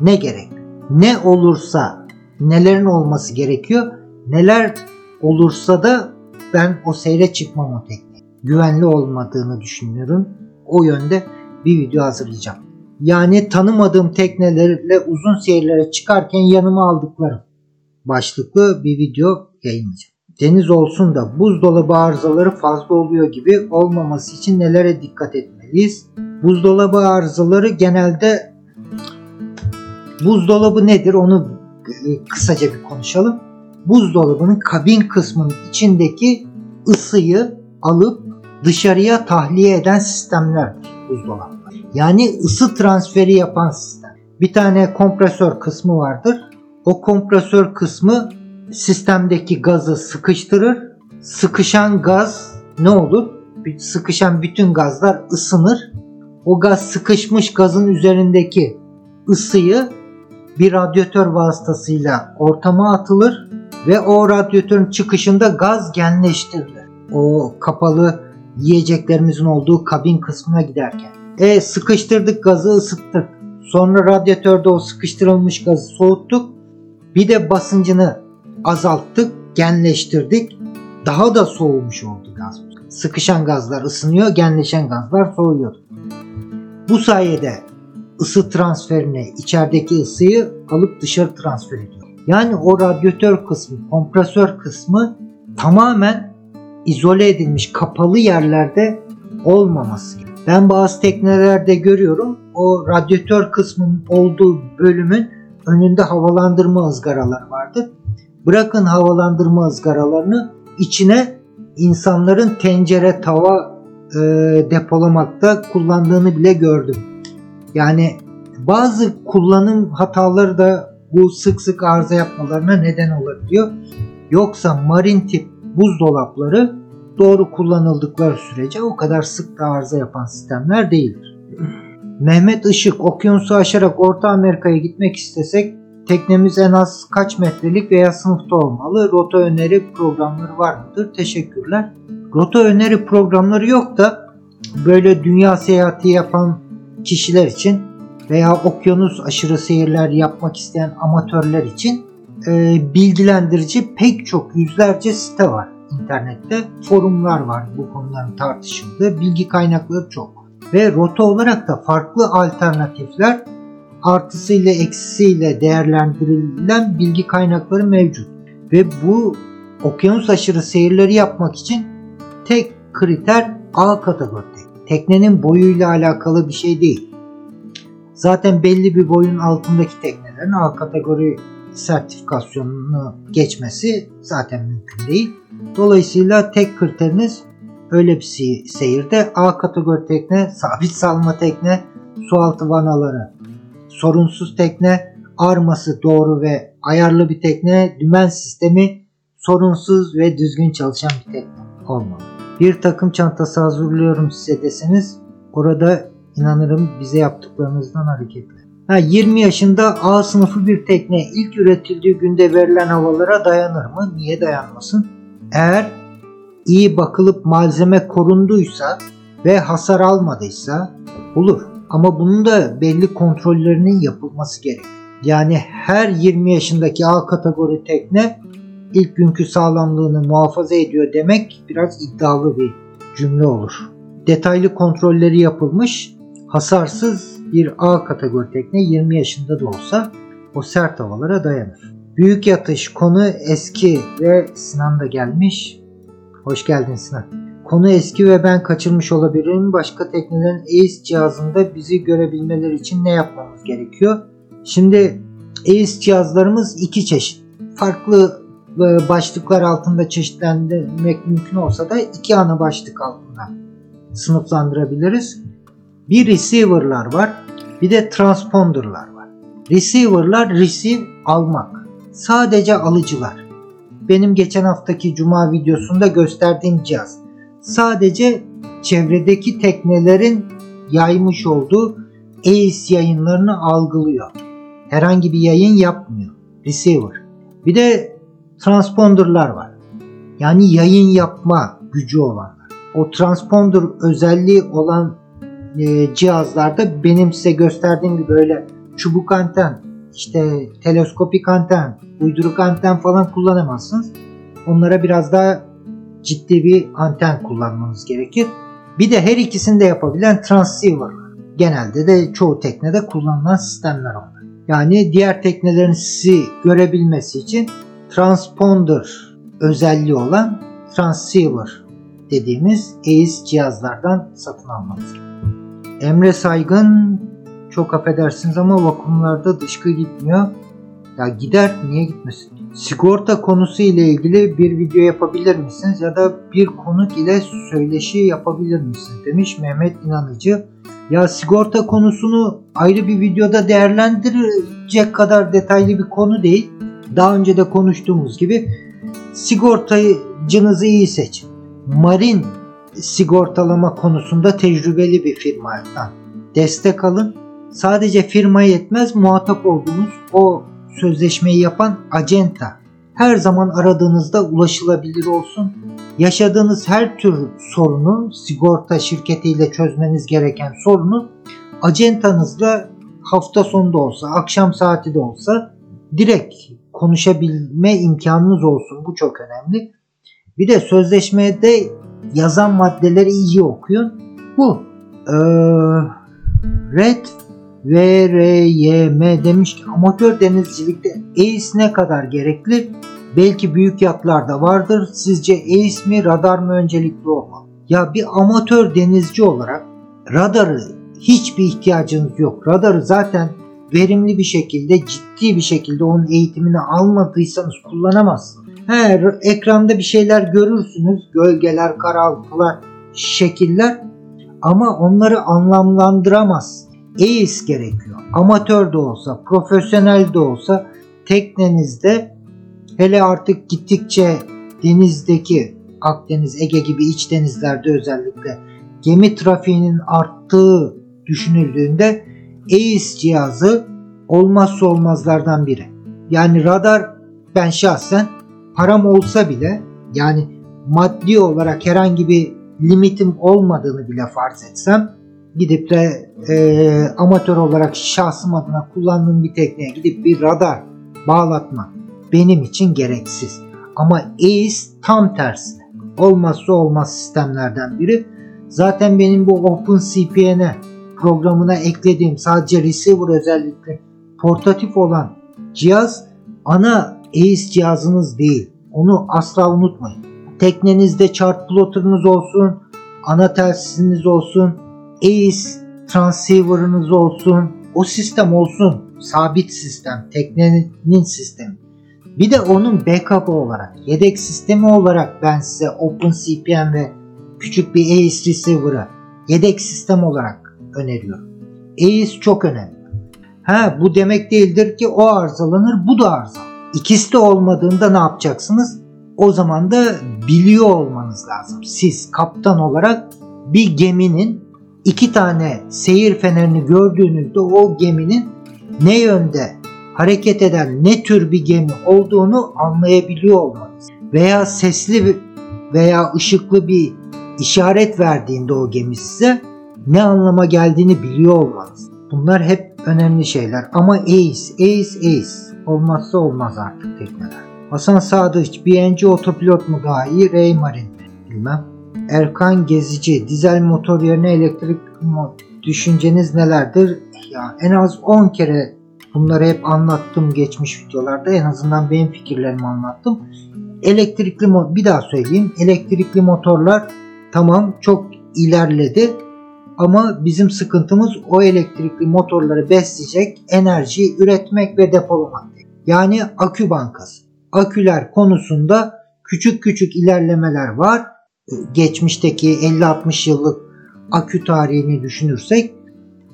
ne gerek? Ne olursa nelerin olması gerekiyor? Neler olursa da ben o seyre çıkmam o tekne. Güvenli olmadığını düşünüyorum. O yönde bir video hazırlayacağım. Yani tanımadığım teknelerle uzun seyirlere çıkarken yanıma aldıklarım başlıklı bir video yayınlayacağım. Deniz olsun da buzdolabı arızaları fazla oluyor gibi olmaması için nelere dikkat etmeliyiz? Buzdolabı arızaları genelde buzdolabı nedir onu e, kısaca bir konuşalım. Buzdolabının kabin kısmının içindeki ısıyı alıp dışarıya tahliye eden sistemlerdir buzdolapları. Yani ısı transferi yapan sistem. Bir tane kompresör kısmı vardır. O kompresör kısmı sistemdeki gazı sıkıştırır. Sıkışan gaz ne olur? Sıkışan bütün gazlar ısınır. O gaz sıkışmış gazın üzerindeki ısıyı bir radyatör vasıtasıyla ortama atılır ve o radyatörün çıkışında gaz genleştirilir. O kapalı yiyeceklerimizin olduğu kabin kısmına giderken. E sıkıştırdık gazı ısıttık. Sonra radyatörde o sıkıştırılmış gazı soğuttuk. Bir de basıncını azalttık, genleştirdik. Daha da soğumuş oldu gaz. Sıkışan gazlar ısınıyor, genleşen gazlar soğuyor. Bu sayede ısı transferine içerideki ısıyı alıp dışarı transfer ediyor. Yani o radyatör kısmı, kompresör kısmı tamamen izole edilmiş kapalı yerlerde olmaması. Ben bazı teknelerde görüyorum o radyatör kısmının olduğu bölümün önünde havalandırma ızgaraları vardı. Bırakın havalandırma ızgaralarını içine insanların tencere, tava e, depolamakta kullandığını bile gördüm. Yani bazı kullanım hataları da bu sık sık arıza yapmalarına neden olabiliyor. Yoksa marin tip buzdolapları doğru kullanıldıkları sürece o kadar sık da arıza yapan sistemler değildir. Mehmet Işık okyanusu aşarak Orta Amerika'ya gitmek istesek teknemiz en az kaç metrelik veya sınıfta olmalı? Rota öneri programları var mıdır? Teşekkürler. Rota öneri programları yok da böyle dünya seyahati yapan kişiler için veya okyanus aşırı seyirler yapmak isteyen amatörler için e, bilgilendirici pek çok yüzlerce site var internette. Forumlar var bu konuların tartışıldığı. Bilgi kaynakları çok. Ve rota olarak da farklı alternatifler artısıyla eksisiyle değerlendirilen bilgi kaynakları mevcut. Ve bu okyanus aşırı seyirleri yapmak için tek kriter A kategori. Teknenin boyuyla alakalı bir şey değil. Zaten belli bir boyun altındaki teknelerin A kategori sertifikasyonunu geçmesi zaten mümkün değil. Dolayısıyla tek kriteriniz öyle bir seyirde A kategori tekne, sabit salma tekne, sualtı vanaları, sorunsuz tekne, arması doğru ve ayarlı bir tekne, dümen sistemi sorunsuz ve düzgün çalışan bir tekne olmalı. Bir takım çantası hazırlıyorum size deseniz orada inanırım bize yaptıklarınızdan hareketle. Ha, 20 yaşında A sınıfı bir tekne ilk üretildiği günde verilen havalara dayanır mı? Niye dayanmasın? Eğer iyi bakılıp malzeme korunduysa ve hasar almadıysa olur. Ama bunun da belli kontrollerinin yapılması gerek. Yani her 20 yaşındaki A kategori tekne ilk günkü sağlamlığını muhafaza ediyor demek biraz iddialı bir cümle olur. Detaylı kontrolleri yapılmış, hasarsız bir A kategori tekne 20 yaşında da olsa o sert havalara dayanır. Büyük yatış konu eski ve Sinan da gelmiş. Hoş geldin Sinan. Konu eski ve ben kaçırmış olabilirim. Başka teknelerin ACE cihazında bizi görebilmeleri için ne yapmamız gerekiyor? Şimdi ACE cihazlarımız iki çeşit. Farklı e, başlıklar altında çeşitlendirmek mümkün olsa da iki ana başlık altında sınıflandırabiliriz. Bir receiver'lar var, bir de transponder'lar var. Receiver'lar receive almak. Sadece alıcılar. Benim geçen haftaki cuma videosunda gösterdiğim cihaz. Sadece çevredeki teknelerin yaymış olduğu ACE yayınlarını algılıyor. Herhangi bir yayın yapmıyor. Receiver. Bir de transponderlar var. Yani yayın yapma gücü olanlar. O transponder özelliği olan e, cihazlarda benim size gösterdiğim gibi böyle çubuk anten, işte teleskopik anten, uyduruk anten falan kullanamazsınız. Onlara biraz daha ciddi bir anten kullanmanız gerekir. Bir de her ikisini de yapabilen transceiver Genelde de çoğu teknede kullanılan sistemler onlar. Yani diğer teknelerin sizi görebilmesi için transponder özelliği olan transceiver dediğimiz ACE cihazlardan satın almanız Emre Saygın çok affedersiniz ama vakumlarda dışkı gitmiyor. Ya gider niye gitmesin? Sigorta konusu ile ilgili bir video yapabilir misiniz ya da bir konuk ile söyleşi yapabilir misiniz demiş Mehmet İnanıcı. Ya sigorta konusunu ayrı bir videoda değerlendirecek kadar detaylı bir konu değil. Daha önce de konuştuğumuz gibi sigortacınızı iyi seçin. Marin sigortalama konusunda tecrübeli bir firmadan destek alın. Sadece firma yetmez muhatap olduğunuz o sözleşmeyi yapan acenta her zaman aradığınızda ulaşılabilir olsun. Yaşadığınız her tür sorunu sigorta şirketiyle çözmeniz gereken sorunu acentanızla hafta sonunda olsa, akşam saati de olsa direkt konuşabilme imkanınız olsun. Bu çok önemli. Bir de sözleşmede yazan maddeleri iyi okuyun. Bu ee, Red VRYM demiş ki amatör denizcilikte ACE ne kadar gerekli? Belki büyük yatlarda vardır. Sizce ACE mi radar mı öncelikli olmalı? Ya bir amatör denizci olarak radarı hiçbir ihtiyacınız yok. Radarı zaten verimli bir şekilde ciddi bir şekilde onun eğitimini almadıysanız kullanamazsınız. He, ekranda bir şeyler görürsünüz. Gölgeler, karaltılar, şekiller ama onları anlamlandıramaz. EIS gerekiyor. Amatör de olsa, profesyonel de olsa teknenizde hele artık gittikçe denizdeki Akdeniz, Ege gibi iç denizlerde özellikle gemi trafiğinin arttığı düşünüldüğünde EIS cihazı olmazsa olmazlardan biri. Yani radar ben şahsen param olsa bile yani maddi olarak herhangi bir limitim olmadığını bile farz etsem gidip de e, amatör olarak şahsım adına kullandığım bir tekneye gidip bir radar bağlatma benim için gereksiz. Ama EIS tam tersine. Olmazsa olmaz sistemlerden biri. Zaten benim bu OpenCPN'e programına eklediğim sadece receiver özellikle portatif olan cihaz ana EIS cihazınız değil. Onu asla unutmayın. Teknenizde chart plotter'ınız olsun, ana telsiziniz olsun, ACE transceiver'ınız olsun, o sistem olsun. Sabit sistem, teknenin sistemi. Bir de onun backup olarak, yedek sistemi olarak ben size OpenCPN ve küçük bir ACE receiver'ı yedek sistem olarak öneriyorum. ACE çok önemli. Ha bu demek değildir ki o arızalanır, bu da arızalanır. İkisi de olmadığında ne yapacaksınız? O zaman da biliyor olmanız lazım. Siz kaptan olarak bir geminin iki tane seyir fenerini gördüğünüzde o geminin ne yönde hareket eden ne tür bir gemi olduğunu anlayabiliyor olmanız veya sesli veya ışıklı bir işaret verdiğinde o gemi size ne anlama geldiğini biliyor olmanız. Bunlar hep önemli şeyler ama ACE, ACE, ACE olmazsa olmaz artık tekneler. Hasan Sadıç, BNC otopilot mu daha iyi, Raymarin mi? Bilmem. Erkan Gezici, dizel motor yerine elektrik düşünceniz nelerdir? Ya en az 10 kere bunları hep anlattım geçmiş videolarda. En azından benim fikirlerimi anlattım. Elektrikli bir daha söyleyeyim. Elektrikli motorlar tamam çok ilerledi ama bizim sıkıntımız o elektrikli motorları besleyecek enerjiyi üretmek ve depolamak. Yani akü bankası. Aküler konusunda küçük küçük ilerlemeler var. Geçmişteki 50-60 yıllık akü tarihini düşünürsek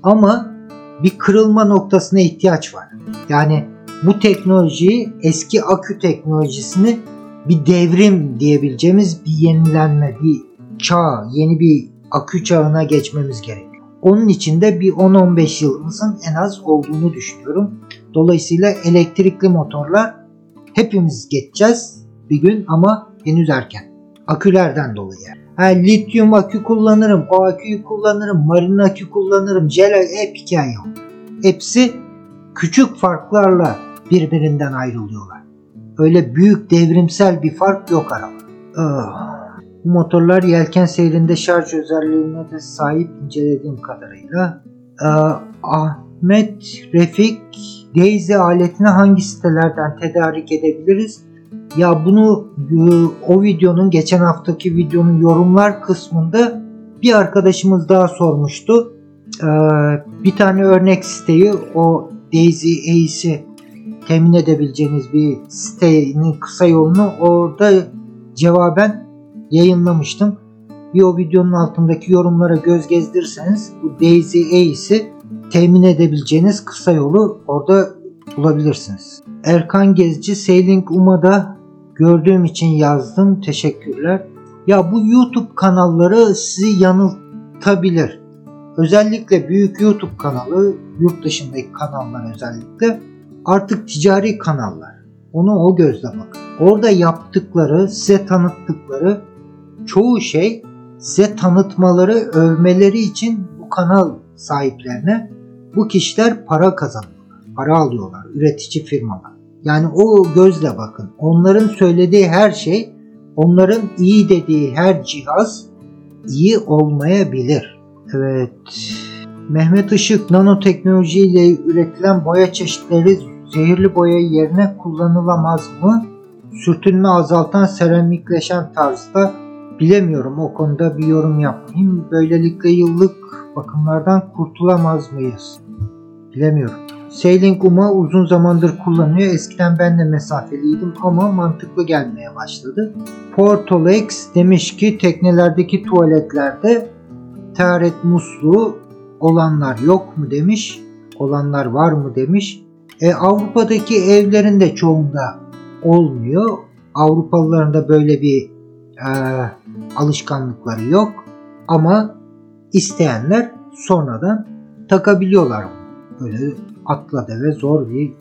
ama bir kırılma noktasına ihtiyaç var. Yani bu teknolojiyi eski akü teknolojisini bir devrim diyebileceğimiz bir yenilenme, bir çağ, yeni bir akü çağına geçmemiz gerekiyor. Onun için de bir 10-15 yılımızın en az olduğunu düşünüyorum. Dolayısıyla elektrikli motorlar hepimiz geçeceğiz bir gün ama henüz erken. Akülerden dolayı. Ha, lityum akü kullanırım, o aküyü kullanırım, marin akü kullanırım, jel hep hikaye o. Hepsi küçük farklarla birbirinden ayrılıyorlar. Öyle büyük devrimsel bir fark yok arada. Ah. Bu motorlar yelken seyrinde şarj özelliğine de sahip incelediğim kadarıyla. Ee, Ahmet Refik Daisy aletini hangi sitelerden tedarik edebiliriz? Ya bunu e, o videonun geçen haftaki videonun yorumlar kısmında bir arkadaşımız daha sormuştu. Ee, bir tane örnek siteyi o Daisy Ace'i temin edebileceğiniz bir sitenin kısa yolunu orada cevaben yayınlamıştım. Bir o videonun altındaki yorumlara göz gezdirirseniz bu Daisy Ace'i temin edebileceğiniz kısa yolu orada bulabilirsiniz. Erkan Gezci Sailing Uma'da gördüğüm için yazdım. Teşekkürler. Ya bu YouTube kanalları sizi yanıltabilir. Özellikle büyük YouTube kanalı, yurt dışındaki kanallar özellikle artık ticari kanallar. Onu o gözle bakın. Orada yaptıkları, size tanıttıkları çoğu şey size tanıtmaları, övmeleri için bu kanal sahiplerine bu kişiler para kazanıyorlar. Para alıyorlar. Üretici firmalar. Yani o gözle bakın. Onların söylediği her şey, onların iyi dediği her cihaz iyi olmayabilir. Evet. Mehmet Işık nanoteknoloji ile üretilen boya çeşitleri zehirli boya yerine kullanılamaz mı? Sürtünme azaltan seramikleşen tarzda bilemiyorum o konuda bir yorum yapmayayım. Böylelikle yıllık bakımlardan kurtulamaz mıyız? Bilemiyorum. Sailing Uma uzun zamandır kullanıyor. Eskiden ben de mesafeliydim ama mantıklı gelmeye başladı. Portolex demiş ki teknelerdeki tuvaletlerde taharet musluğu olanlar yok mu demiş. Olanlar var mı demiş. E, Avrupa'daki evlerin de çoğunda olmuyor. Avrupalıların da böyle bir e, alışkanlıkları yok. Ama isteyenler sonradan takabiliyorlar. Böyle atla deve zor bir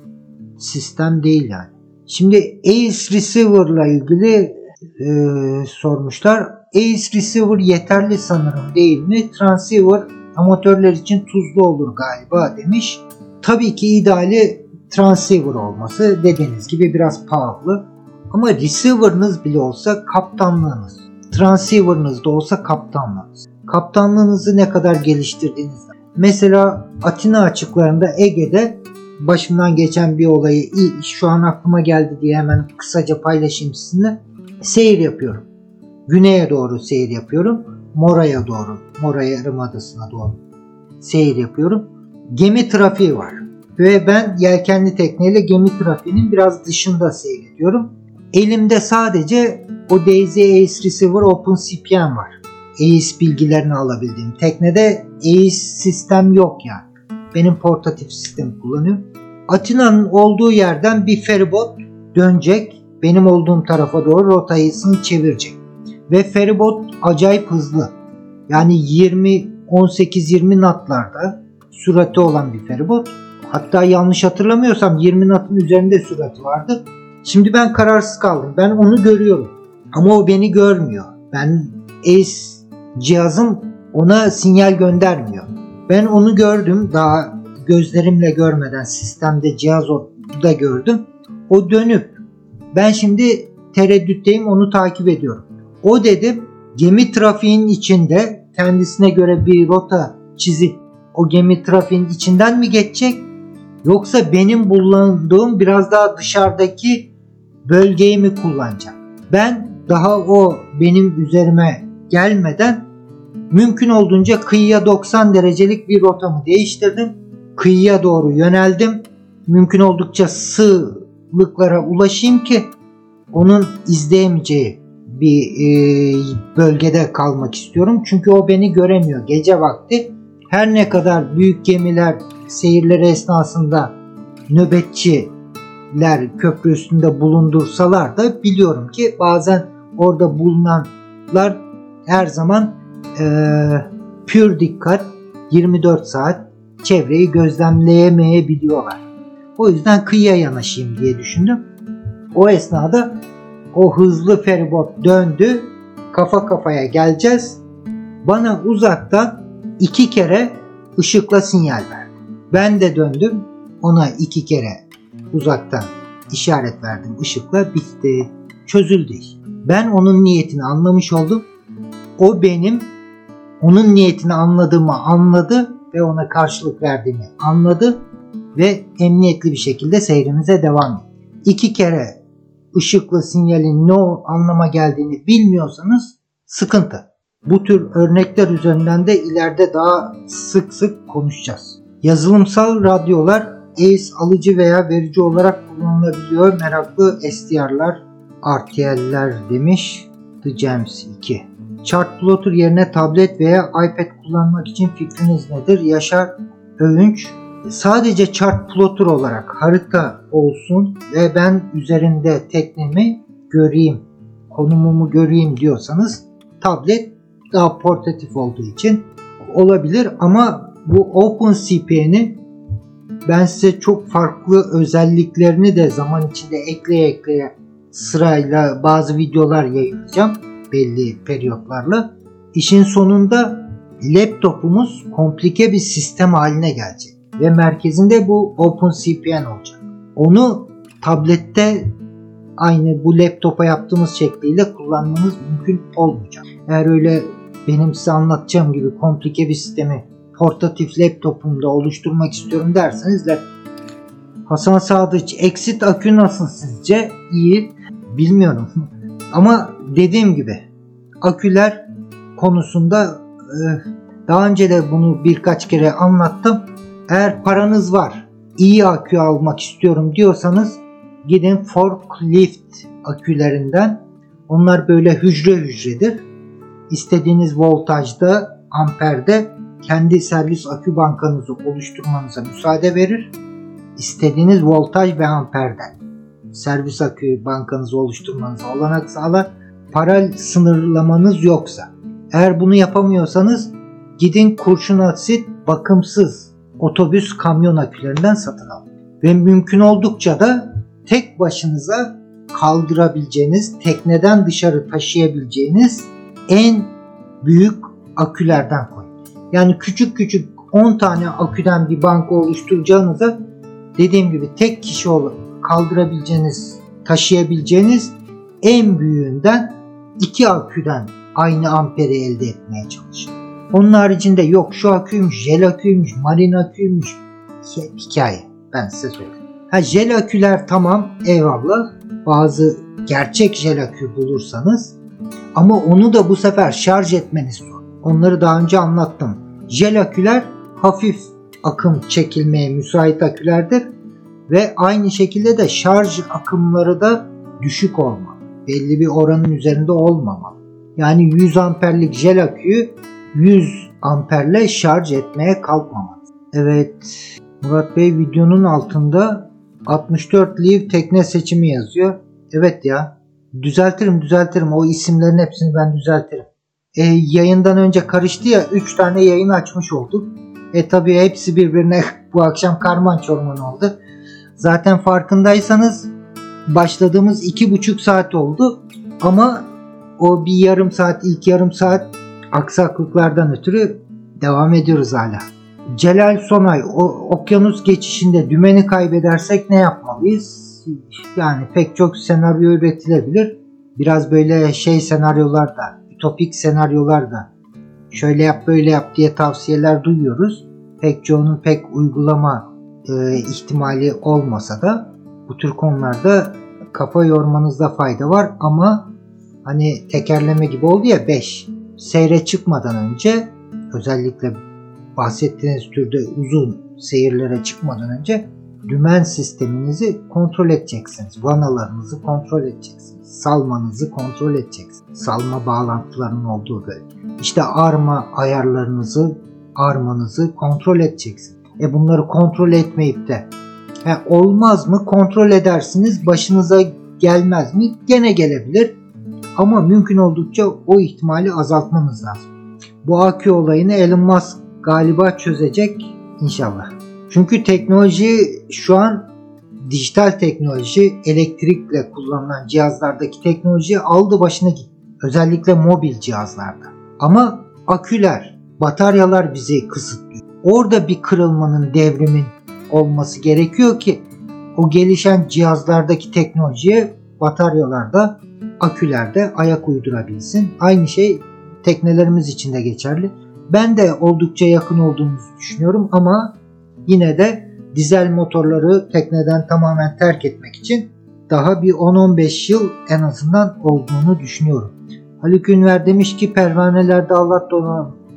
sistem değil yani. Şimdi Ace Receiver ile ilgili e, sormuşlar. Ace Receiver yeterli sanırım değil mi? Transceiver amatörler için tuzlu olur galiba demiş. Tabii ki ideali transceiver olması dediğiniz gibi biraz pahalı. Ama receiver'ınız bile olsa kaptanlığınız. Transceiver'ınız da olsa kaptanlığınız. Kaptanlığınızı ne kadar geliştirdiğinizde. Mesela Atina açıklarında Ege'de başımdan geçen bir olayı şu an aklıma geldi diye hemen kısaca paylaşayım sizinle. Seyir yapıyorum. Güneye doğru seyir yapıyorum. Mora'ya doğru, Mora Yarımadası'na doğru seyir yapıyorum. Gemi trafiği var. Ve ben yelkenli tekneyle gemi trafiğinin biraz dışında seyrediyorum. Elimde sadece o Daisy Ace Receiver Open CPM var. ACE bilgilerini alabildiğim. Teknede ACE sistem yok yani. Benim portatif sistem kullanıyorum. Atina'nın olduğu yerden bir feribot dönecek. Benim olduğum tarafa doğru rotayısını çevirecek. Ve feribot acayip hızlı. Yani 20 18-20 knotlarda sürati olan bir feribot. Hatta yanlış hatırlamıyorsam 20 knotun üzerinde sürati vardı. Şimdi ben kararsız kaldım. Ben onu görüyorum. Ama o beni görmüyor. Ben ACE cihazım ona sinyal göndermiyor. Ben onu gördüm daha gözlerimle görmeden sistemde cihaz da gördüm. O dönüp Ben şimdi tereddütteyim onu takip ediyorum. O dedim gemi trafiğin içinde kendisine göre bir rota çizip o gemi trafiğin içinden mi geçecek? Yoksa benim bulunduğum biraz daha dışarıdaki bölgeyi mi kullanacak? Ben daha o benim üzerime gelmeden mümkün olduğunca kıyıya 90 derecelik bir rotamı değiştirdim. Kıyıya doğru yöneldim. Mümkün oldukça sığlıklara ulaşayım ki onun izleyemeyeceği bir e, bölgede kalmak istiyorum. Çünkü o beni göremiyor gece vakti. Her ne kadar büyük gemiler seyirleri esnasında nöbetçiler köprü üstünde bulundursalar da biliyorum ki bazen orada bulunanlar her zaman e, pür dikkat 24 saat çevreyi gözlemleyemeyebiliyorlar. O yüzden kıyıya yanaşayım diye düşündüm. O esnada o hızlı feribot döndü. Kafa kafaya geleceğiz. Bana uzaktan iki kere ışıkla sinyal verdi. Ben de döndüm. Ona iki kere uzaktan işaret verdim ışıkla bitti. Çözüldü. Ben onun niyetini anlamış oldum. O benim onun niyetini anladığımı anladı ve ona karşılık verdiğimi anladı ve emniyetli bir şekilde seyrimize devam etti. İki kere ışıklı sinyalin ne anlama geldiğini bilmiyorsanız sıkıntı. Bu tür örnekler üzerinden de ileride daha sık sık konuşacağız. Yazılımsal radyolar ACE alıcı veya verici olarak kullanılabiliyor. Meraklı SDR'lar, RTL'ler demiş The Gems 2. Chart Plotter yerine tablet veya iPad kullanmak için fikriniz nedir? Yaşar Övünç sadece chart plotter olarak harita olsun ve ben üzerinde teknemi göreyim, konumumu göreyim diyorsanız tablet daha portatif olduğu için olabilir ama bu OpenCP'nin ben size çok farklı özelliklerini de zaman içinde ekleye ekleye sırayla bazı videolar yayınlayacağım belli periyotlarla. İşin sonunda laptopumuz komplike bir sistem haline gelecek ve merkezinde bu OpenCPN olacak. Onu tablette aynı bu laptopa yaptığımız şekliyle kullanmamız mümkün olmayacak. Eğer öyle benim size anlatacağım gibi komplike bir sistemi portatif laptopumda oluşturmak istiyorum derseniz laptop. Hasan Sadıç exit akü nasıl sizce? İyi. Bilmiyorum. Ama dediğim gibi aküler konusunda daha önce de bunu birkaç kere anlattım. Eğer paranız var, iyi akü almak istiyorum diyorsanız gidin forklift akülerinden. Onlar böyle hücre hücredir. İstediğiniz voltajda, amperde kendi servis akü bankanızı oluşturmanıza müsaade verir. İstediğiniz voltaj ve amperden servis akü bankanızı oluşturmanıza olanak sağlar. Para sınırlamanız yoksa. Eğer bunu yapamıyorsanız gidin kurşun asit bakımsız otobüs kamyon akülerinden satın alın. Ve mümkün oldukça da tek başınıza kaldırabileceğiniz, tekneden dışarı taşıyabileceğiniz en büyük akülerden koyun. Yani küçük küçük 10 tane aküden bir banka oluşturacağınıza dediğim gibi tek kişi olup kaldırabileceğiniz, taşıyabileceğiniz en büyüğünden iki aküden aynı amperi elde etmeye çalışın. Onun haricinde yok şu aküymüş, jel aküymüş, marin aküymüş. Hikaye. Ben size söyleyeyim. Ha jel aküler tamam eyvallah. Bazı gerçek jel akü bulursanız ama onu da bu sefer şarj etmeniz zor. Onları daha önce anlattım. Jel aküler hafif akım çekilmeye müsait akülerdir ve aynı şekilde de şarj akımları da düşük olmalı. Belli bir oranın üzerinde olmamalı. Yani 100 amperlik jel aküyü 100 amperle şarj etmeye kalkmamalı. Evet Murat Bey videonun altında 64 liv tekne seçimi yazıyor. Evet ya düzeltirim düzeltirim o isimlerin hepsini ben düzeltirim. E, yayından önce karıştı ya 3 tane yayın açmış olduk. E tabi hepsi birbirine bu akşam karman çorman oldu. Zaten farkındaysanız başladığımız 2,5 saat oldu. Ama o bir yarım saat ilk yarım saat aksaklıklardan ötürü devam ediyoruz hala. Celal Sonay o, okyanus geçişinde dümeni kaybedersek ne yapmalıyız? Yani pek çok senaryo üretilebilir. Biraz böyle şey senaryolar da, ütopik senaryolar da şöyle yap böyle yap diye tavsiyeler duyuyoruz. Pek çoğunun pek uygulama e, ihtimali olmasa da bu tür konularda kafa yormanızda fayda var ama hani tekerleme gibi oldu ya 5 seyre çıkmadan önce özellikle bahsettiğiniz türde uzun seyirlere çıkmadan önce dümen sisteminizi kontrol edeceksiniz. Vanalarınızı kontrol edeceksiniz. Salmanızı kontrol edeceksiniz. Salma bağlantılarının olduğu bölge. İşte arma ayarlarınızı, armanızı kontrol edeceksiniz. E bunları kontrol etmeyip de he, olmaz mı kontrol edersiniz başınıza gelmez mi? Gene gelebilir. Ama mümkün oldukça o ihtimali azaltmanız lazım. Bu akü olayını Elon Musk galiba çözecek inşallah. Çünkü teknoloji şu an dijital teknoloji, elektrikle kullanılan cihazlardaki teknoloji aldı başına gitti. Özellikle mobil cihazlarda. Ama aküler, bataryalar bizi kısıtlıyor. Orada bir kırılmanın, devrimin olması gerekiyor ki o gelişen cihazlardaki teknolojiye bataryalarda, akülerde ayak uydurabilsin. Aynı şey teknelerimiz için de geçerli. Ben de oldukça yakın olduğumuzu düşünüyorum ama yine de dizel motorları tekneden tamamen terk etmek için daha bir 10-15 yıl en azından olduğunu düşünüyorum. Haluk Ünver demiş ki pervanelerde Allah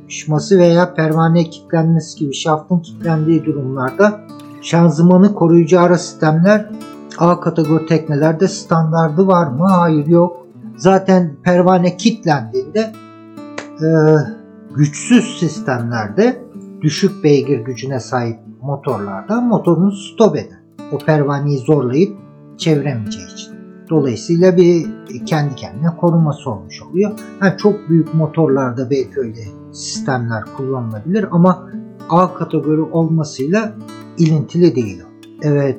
donanışması veya pervane kilitlenmesi gibi şaftın kilitlendiği durumlarda şanzımanı koruyucu ara sistemler A kategori teknelerde standardı var mı? Hayır yok. Zaten pervane kilitlendiğinde e, güçsüz sistemlerde düşük beygir gücüne sahip motorlarda motorunu stop eder. O pervaneyi zorlayıp çeviremeyeceği için. Dolayısıyla bir kendi kendine koruması olmuş oluyor. Yani çok büyük motorlarda belki öyle sistemler kullanılabilir ama A kategori olmasıyla ilintili değil. Evet.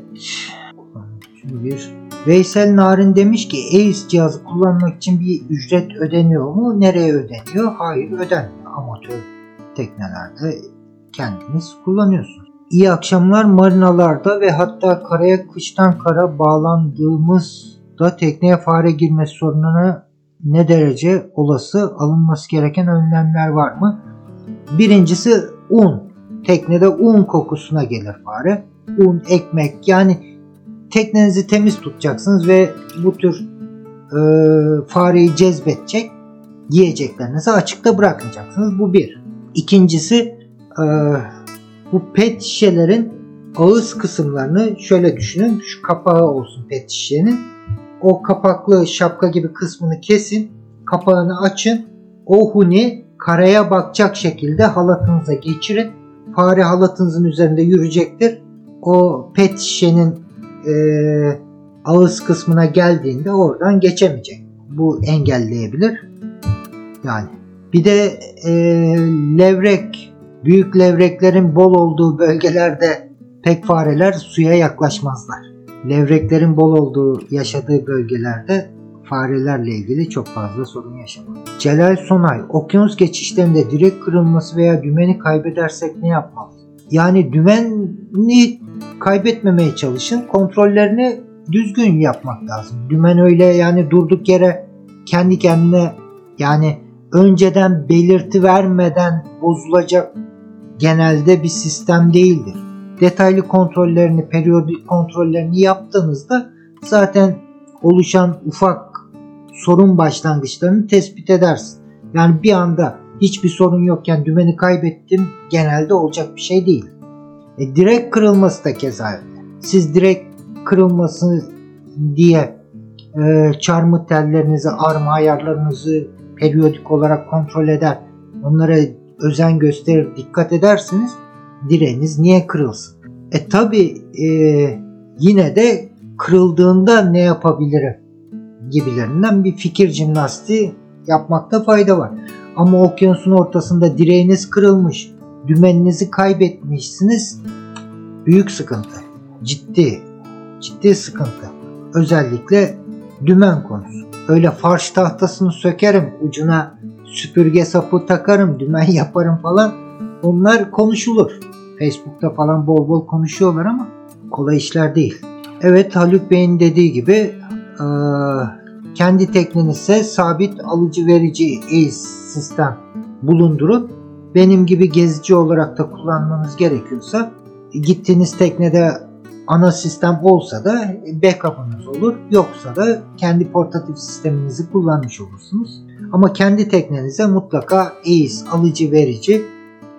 Bir Veysel Narin demiş ki ACE cihazı kullanmak için bir ücret ödeniyor mu? Nereye ödeniyor? Hayır ödenmiyor. Amatör teknelerde kendiniz kullanıyorsunuz. İyi akşamlar marinalarda ve hatta karaya kıştan kara bağlandığımızda tekneye fare girmesi sorununa ne derece olası alınması gereken önlemler var mı? Birincisi un. Teknede un kokusuna gelir fare. Un, ekmek yani teknenizi temiz tutacaksınız ve bu tür e, fareyi cezbedecek yiyeceklerinizi açıkta bırakmayacaksınız. Bu bir. İkincisi e, bu pet şişelerin ağız kısımlarını şöyle düşünün. Şu kapağı olsun pet şişenin. O kapaklı şapka gibi kısmını kesin. Kapağını açın. O huni karaya bakacak şekilde halatınıza geçirin. Fare halatınızın üzerinde yürüyecektir. O pet şişenin e, ağız kısmına geldiğinde oradan geçemeyecek. Bu engelleyebilir. Yani bir de e, levrek, büyük levreklerin bol olduğu bölgelerde pek fareler suya yaklaşmazlar. Levreklerin bol olduğu yaşadığı bölgelerde farelerle ilgili çok fazla sorun yaşamaz. Celal Sonay, okyanus geçişlerinde direk kırılması veya dümeni kaybedersek ne yapmalıyız? Yani dümeni kaybetmemeye çalışın. Kontrollerini düzgün yapmak lazım. Dümen öyle yani durduk yere kendi kendine yani önceden belirti vermeden bozulacak genelde bir sistem değildir. Detaylı kontrollerini, periyodik kontrollerini yaptığınızda zaten oluşan ufak sorun başlangıçlarını tespit edersin. Yani bir anda hiçbir sorun yokken dümeni kaybettim genelde olacak bir şey değil. E, direkt kırılması da keza öyle. Siz direkt kırılması diye e, çarmıh tellerinizi, arma ayarlarınızı periyodik olarak kontrol eder. Onlara özen gösterir, dikkat edersiniz. Direğiniz niye kırılsın? E tabi e, yine de kırıldığında ne yapabilirim gibilerinden bir fikir jimnastiği yapmakta fayda var. Ama okyanusun ortasında direğiniz kırılmış, dümeninizi kaybetmişsiniz. Büyük sıkıntı. Ciddi. Ciddi sıkıntı. Özellikle dümen konusu. Öyle farş tahtasını sökerim, ucuna süpürge sapı takarım, dümen yaparım falan. Onlar konuşulur. Facebook'ta falan bol bol konuşuyorlar ama kolay işler değil. Evet Haluk Bey'in dediği gibi e, kendi teknenizde sabit alıcı verici ACE sistem bulundurup benim gibi gezici olarak da kullanmanız gerekiyorsa gittiğiniz teknede ana sistem olsa da backup'ınız olur. Yoksa da kendi portatif sisteminizi kullanmış olursunuz. Ama kendi teknenize mutlaka ACE alıcı verici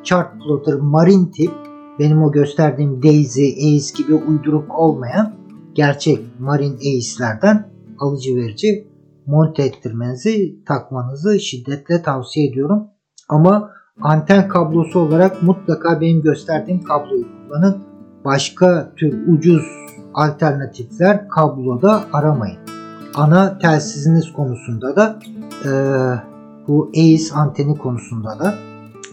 chart plotter marine tip benim o gösterdiğim Daisy, ACE gibi uyduruk olmayan gerçek marine ACE'lerden alıcı verici monte ettirmenizi takmanızı şiddetle tavsiye ediyorum. Ama anten kablosu olarak mutlaka benim gösterdiğim kabloyu kullanın. Başka tür ucuz alternatifler kabloda aramayın. Ana telsiziniz konusunda da e, bu ACE anteni konusunda da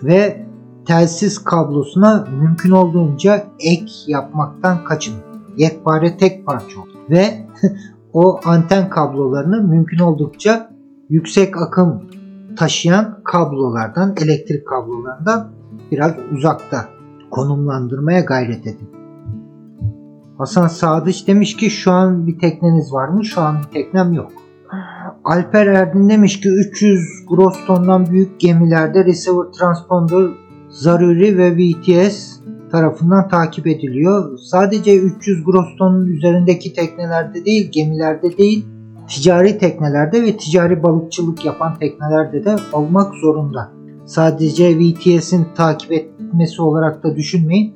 ve telsiz kablosuna mümkün olduğunca ek yapmaktan kaçının. Yekpare tek parça olun. Ve o anten kablolarını mümkün oldukça yüksek akım taşıyan kablolardan, elektrik kablolarından biraz uzakta konumlandırmaya gayret edin. Hasan Sadıç demiş ki şu an bir tekneniz var mı? Şu an bir teknem yok. Alper Erdin demiş ki 300 gross tondan büyük gemilerde receiver transponder zaruri ve VTS tarafından takip ediliyor. Sadece 300 gross tonun üzerindeki teknelerde değil, gemilerde değil, ticari teknelerde ve ticari balıkçılık yapan teknelerde de olmak zorunda. Sadece VTS'in takip etmesi olarak da düşünmeyin.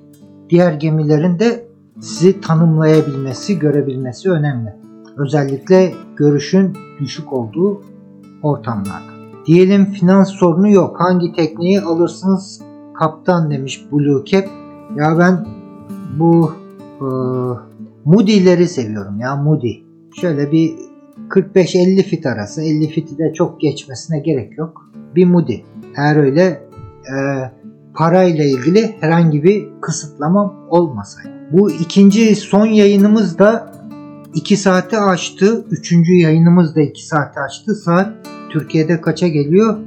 Diğer gemilerin de sizi tanımlayabilmesi, görebilmesi önemli. Özellikle görüşün düşük olduğu ortamlarda. Diyelim finans sorunu yok. Hangi tekneyi alırsınız kaptan demiş Blue Cap. Ya ben bu e, Moody'leri seviyorum ya Moody. Şöyle bir 45-50 fit arası. 50 fiti de çok geçmesine gerek yok. Bir Moody. Eğer öyle e, parayla ilgili herhangi bir kısıtlama olmasaydı. Bu ikinci son yayınımız da 2 saate açtı. Üçüncü yayınımız da 2 saate açtı. Saat Türkiye'de kaça geliyor?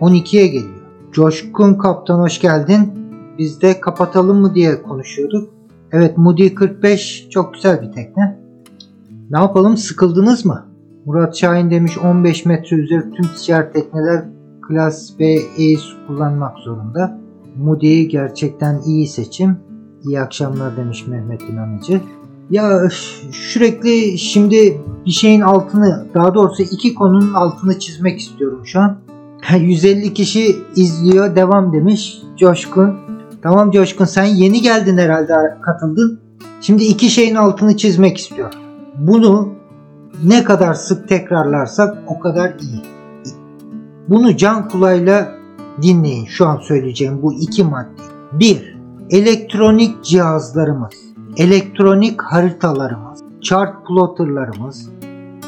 12'ye geliyor. Coşkun Kaptan hoş geldin. Biz de kapatalım mı diye konuşuyorduk. Evet Moody 45 çok güzel bir tekne. Ne yapalım sıkıldınız mı? Murat Şahin demiş 15 metre üzeri tüm ticaret tekneler Klas B Ace kullanmak zorunda. Moody gerçekten iyi seçim. İyi akşamlar demiş Mehmet İnanıcı. Ya sürekli şimdi bir şeyin altını daha doğrusu iki konunun altını çizmek istiyorum şu an. 150 kişi izliyor devam demiş Coşkun. Tamam Coşkun sen yeni geldin herhalde katıldın. Şimdi iki şeyin altını çizmek istiyorum. Bunu ne kadar sık tekrarlarsak o kadar iyi. Bunu can kulağıyla dinleyin şu an söyleyeceğim bu iki madde. 1. Elektronik cihazlarımız, elektronik haritalarımız, chart plotterlarımız,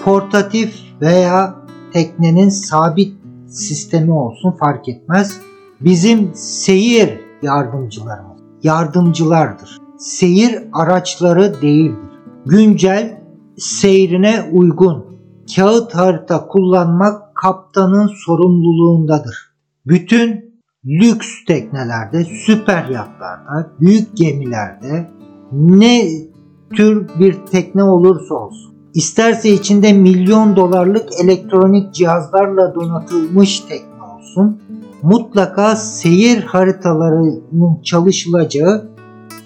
portatif veya teknenin sabit sistemi olsun fark etmez. Bizim seyir yardımcılarımız, yardımcılardır. Seyir araçları değildir. Güncel seyrine uygun kağıt harita kullanmak kaptanın sorumluluğundadır. Bütün lüks teknelerde, süper yatlarda, büyük gemilerde ne tür bir tekne olursa olsun İsterse içinde milyon dolarlık elektronik cihazlarla donatılmış tekne olsun, mutlaka seyir haritalarının çalışılacağı,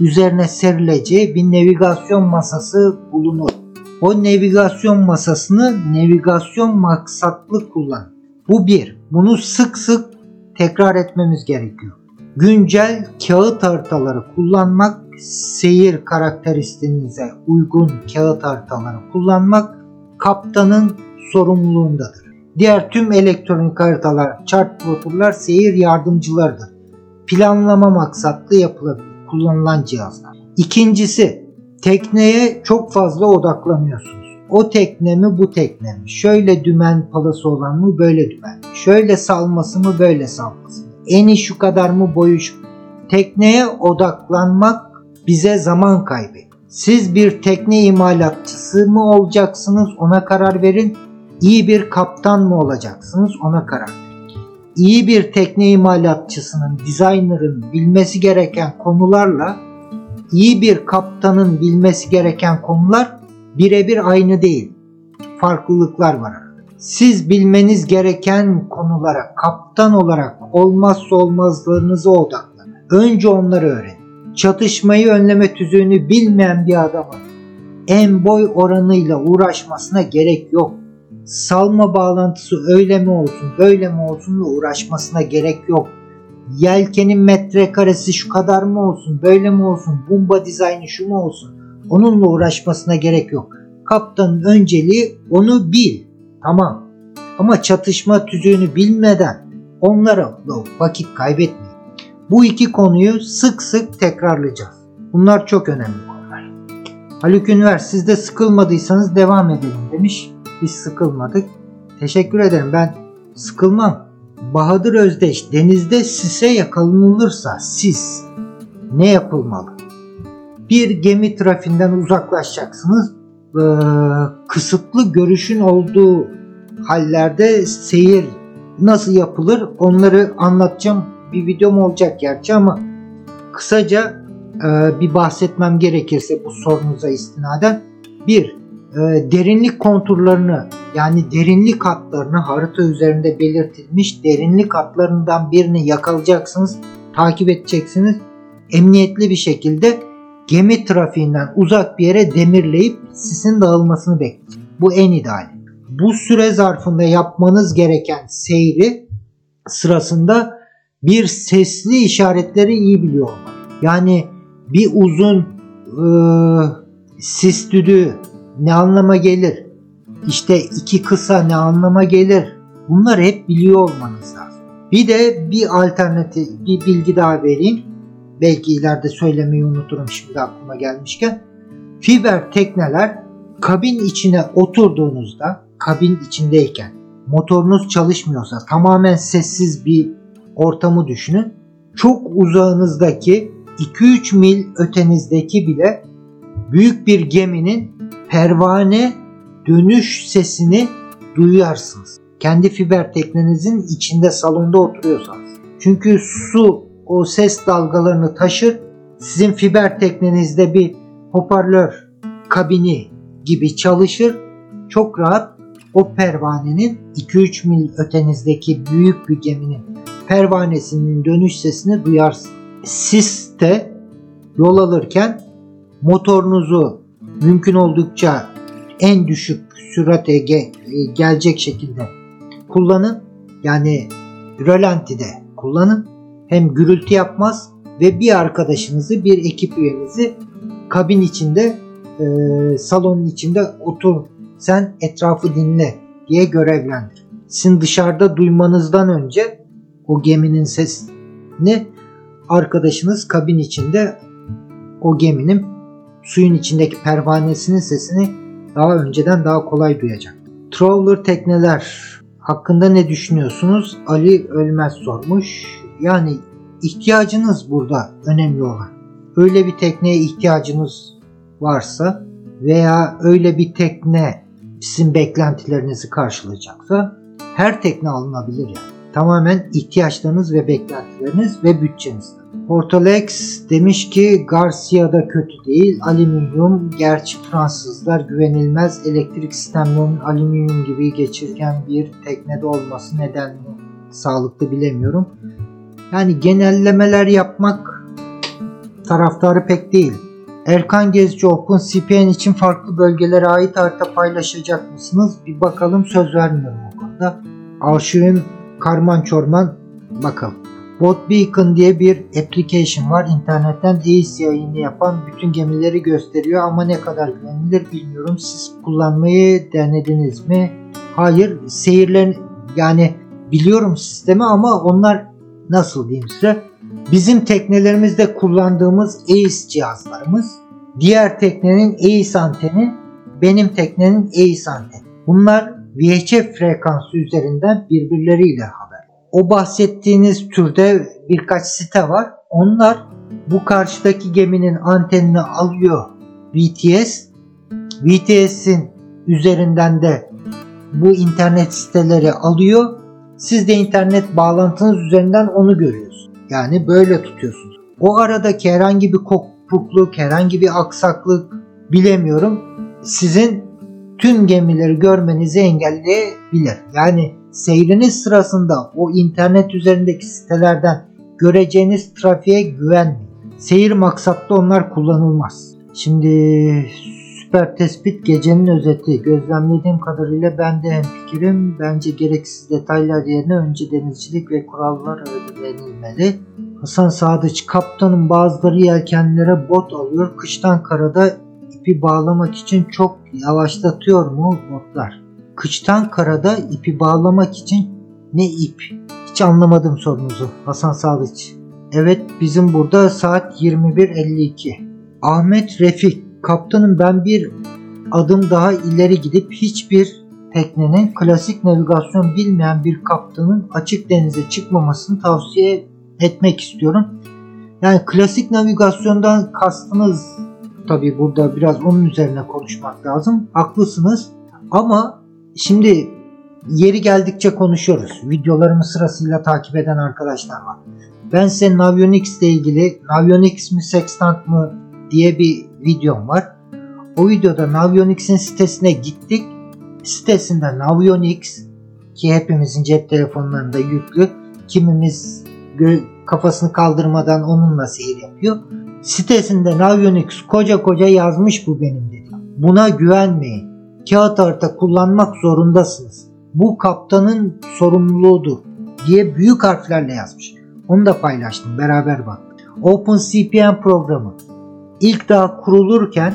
üzerine serileceği bir navigasyon masası bulunur. O navigasyon masasını navigasyon maksatlı kullan. Bu bir. Bunu sık sık tekrar etmemiz gerekiyor. Güncel kağıt haritaları kullanmak seyir karakteristiğinize uygun kağıt haritaları kullanmak kaptanın sorumluluğundadır. Diğer tüm elektronik haritalar, chart ploterlar seyir yardımcılarıdır. Planlama maksatlı yapılabilir, kullanılan cihazlar. İkincisi, tekneye çok fazla odaklanıyorsunuz. O tekne mi bu tekne mi? Şöyle dümen palası olan mı böyle dümen mi? Şöyle salması mı böyle salması mı? Eni şu kadar mı boyu şu Tekneye odaklanmak bize zaman kaybı. Siz bir tekne imalatçısı mı olacaksınız ona karar verin. İyi bir kaptan mı olacaksınız ona karar verin. iyi bir tekne imalatçısının, designer'ın bilmesi gereken konularla iyi bir kaptanın bilmesi gereken konular birebir aynı değil. Farklılıklar var. Siz bilmeniz gereken konulara kaptan olarak olmazsa olmazlarınıza odaklanın. Önce onları öğrenin. Çatışmayı önleme tüzüğünü bilmeyen bir adamın en boy oranıyla uğraşmasına gerek yok. Salma bağlantısı öyle mi olsun böyle mi olsun uğraşmasına gerek yok. Yelkenin metrekaresi şu kadar mı olsun böyle mi olsun bomba dizaynı şu mu olsun onunla uğraşmasına gerek yok. Kaptanın önceliği onu bil. Tamam. Ama çatışma tüzüğünü bilmeden onlara vakit kaybetmeyin. Bu iki konuyu sık sık tekrarlayacağız. Bunlar çok önemli konular. Haluk Ünver siz de sıkılmadıysanız devam edelim demiş. Biz sıkılmadık. Teşekkür ederim ben sıkılmam. Bahadır Özdeş denizde sise yakalanılırsa sis ne yapılmalı? Bir gemi trafiğinden uzaklaşacaksınız. Ee, kısıtlı görüşün olduğu hallerde seyir nasıl yapılır onları anlatacağım. Bir videom olacak gerçi ama kısaca e, bir bahsetmem gerekirse bu sorunuza istinaden. Bir, e, derinlik konturlarını yani derinlik hatlarını harita üzerinde belirtilmiş derinlik hatlarından birini yakalayacaksınız, takip edeceksiniz. Emniyetli bir şekilde gemi trafiğinden uzak bir yere demirleyip sisin dağılmasını bekleyeceksiniz. Bu en ideali. Bu süre zarfında yapmanız gereken seyri sırasında bir sesli işaretleri iyi biliyor olmak. Yani bir uzun e, sis düdüğü ne anlama gelir? İşte iki kısa ne anlama gelir? Bunları hep biliyor olmanız lazım. Bir de bir alternatif bir bilgi daha vereyim. Belki ileride söylemeyi unuturum şimdi aklıma gelmişken. Fiber tekneler kabin içine oturduğunuzda kabin içindeyken motorunuz çalışmıyorsa tamamen sessiz bir ortamı düşünün. Çok uzağınızdaki 2-3 mil ötenizdeki bile büyük bir geminin pervane dönüş sesini duyarsınız. Kendi fiber teknenizin içinde salonda oturuyorsanız. Çünkü su o ses dalgalarını taşır. Sizin fiber teknenizde bir hoparlör kabini gibi çalışır. Çok rahat o pervanenin 2-3 mil ötenizdeki büyük bir geminin pervanesinin dönüş sesini duyarsınız. Siz de yol alırken motorunuzu mümkün oldukça en düşük sürate ge- gelecek şekilde kullanın. Yani rölantide kullanın. Hem gürültü yapmaz ve bir arkadaşınızı, bir ekip üyenizi kabin içinde, e, salonun içinde otur, sen etrafı dinle diye görevlendir. Sizin dışarıda duymanızdan önce o geminin sesini arkadaşınız kabin içinde o geminin suyun içindeki pervanesinin sesini daha önceden daha kolay duyacak. Trawler tekneler hakkında ne düşünüyorsunuz? Ali Ölmez sormuş. Yani ihtiyacınız burada önemli olan. Öyle bir tekneye ihtiyacınız varsa veya öyle bir tekne sizin beklentilerinizi karşılayacaksa her tekne alınabilir yani. Tamamen ihtiyaçlarınız ve beklentileriniz ve bütçenizden. Portolex demiş ki Garcia da kötü değil. Alüminyum gerçi Fransızlar güvenilmez elektrik sistemlerinin alüminyum gibi geçirgen bir teknede olması neden mi sağlıklı bilemiyorum. Yani genellemeler yapmak taraftarı pek değil. Erkan Gezci Open CPN için farklı bölgelere ait harita paylaşacak mısınız? Bir bakalım söz vermiyorum o konuda. Arşivim karman çorman bakalım. Bot Beacon diye bir application var. İnternetten EIS yayını yapan bütün gemileri gösteriyor ama ne kadar güvenilir bilmiyorum. Siz kullanmayı denediniz mi? Hayır. Seyirlerin yani biliyorum sistemi ama onlar nasıl diyeyim size? Bizim teknelerimizde kullandığımız EIS cihazlarımız, diğer teknenin EIS anteni, benim teknenin EIS anteni. Bunlar VHF frekansı üzerinden birbirleriyle haber. O bahsettiğiniz türde birkaç site var. Onlar bu karşıdaki geminin antenini alıyor VTS. VTS'in üzerinden de bu internet siteleri alıyor Siz de internet bağlantınız üzerinden onu görüyorsunuz. Yani böyle tutuyorsunuz. O aradaki herhangi bir kopukluk, herhangi bir aksaklık bilemiyorum. Sizin tüm gemileri görmenizi engelleyebilir. Yani seyriniz sırasında o internet üzerindeki sitelerden göreceğiniz trafiğe güvenmeyin. Seyir maksatlı onlar kullanılmaz. Şimdi süper tespit gecenin özeti. Gözlemlediğim kadarıyla ben de hemfikirim. Bence gereksiz detaylar yerine önce denizcilik ve kurallar öğrenilmeli. Hasan Sadıç kaptanın bazıları yelkenlere bot alıyor. Kıştan karada ipi bağlamak için çok yavaşlatıyor mu botlar? Kıştan karada ipi bağlamak için ne ip? Hiç anlamadım sorunuzu Hasan Sadıç. Evet bizim burada saat 21.52. Ahmet Refik kaptanım ben bir adım daha ileri gidip hiçbir teknenin klasik navigasyon bilmeyen bir kaptanın açık denize çıkmamasını tavsiye etmek istiyorum. Yani klasik navigasyondan kastınız tabi burada biraz onun üzerine konuşmak lazım. Haklısınız ama şimdi yeri geldikçe konuşuyoruz. Videolarımı sırasıyla takip eden arkadaşlar var. Ben size Navionics ile ilgili Navionics mi Sextant mı diye bir videom var. O videoda Navionics'in sitesine gittik. Sitesinde Navionics ki hepimizin cep telefonlarında yüklü. Kimimiz kafasını kaldırmadan onunla seyir yapıyor. Sitesinde Navionics koca koca yazmış bu benim dedi. Buna güvenmeyin. Kağıt harita kullanmak zorundasınız. Bu kaptanın sorumluluğudur diye büyük harflerle yazmış. Onu da paylaştım beraber bak. OpenCPN programı ilk daha kurulurken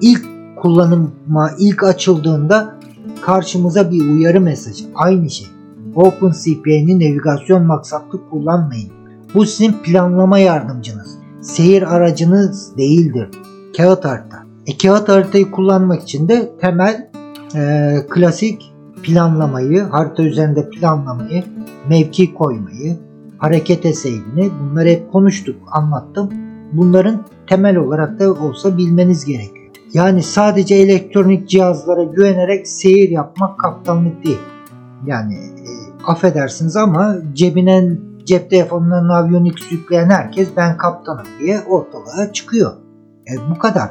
ilk kullanıma ilk açıldığında karşımıza bir uyarı mesajı. Aynı şey. OpenCPN'i navigasyon maksatlı kullanmayın. Bu sizin planlama yardımcınız. Seyir aracınız değildir. Kağıt harita. E, kağıt haritayı kullanmak için de temel e, klasik planlamayı, harita üzerinde planlamayı, mevki koymayı, hareket eseğini bunları hep konuştuk, anlattım. Bunların temel olarak da olsa bilmeniz gerekiyor. Yani sadece elektronik cihazlara güvenerek seyir yapmak kaptanlık değil. Yani e, affedersiniz ama cebine cep telefonuna Navionics yükleyen herkes ben kaptanım diye ortalığa çıkıyor. E, bu kadar.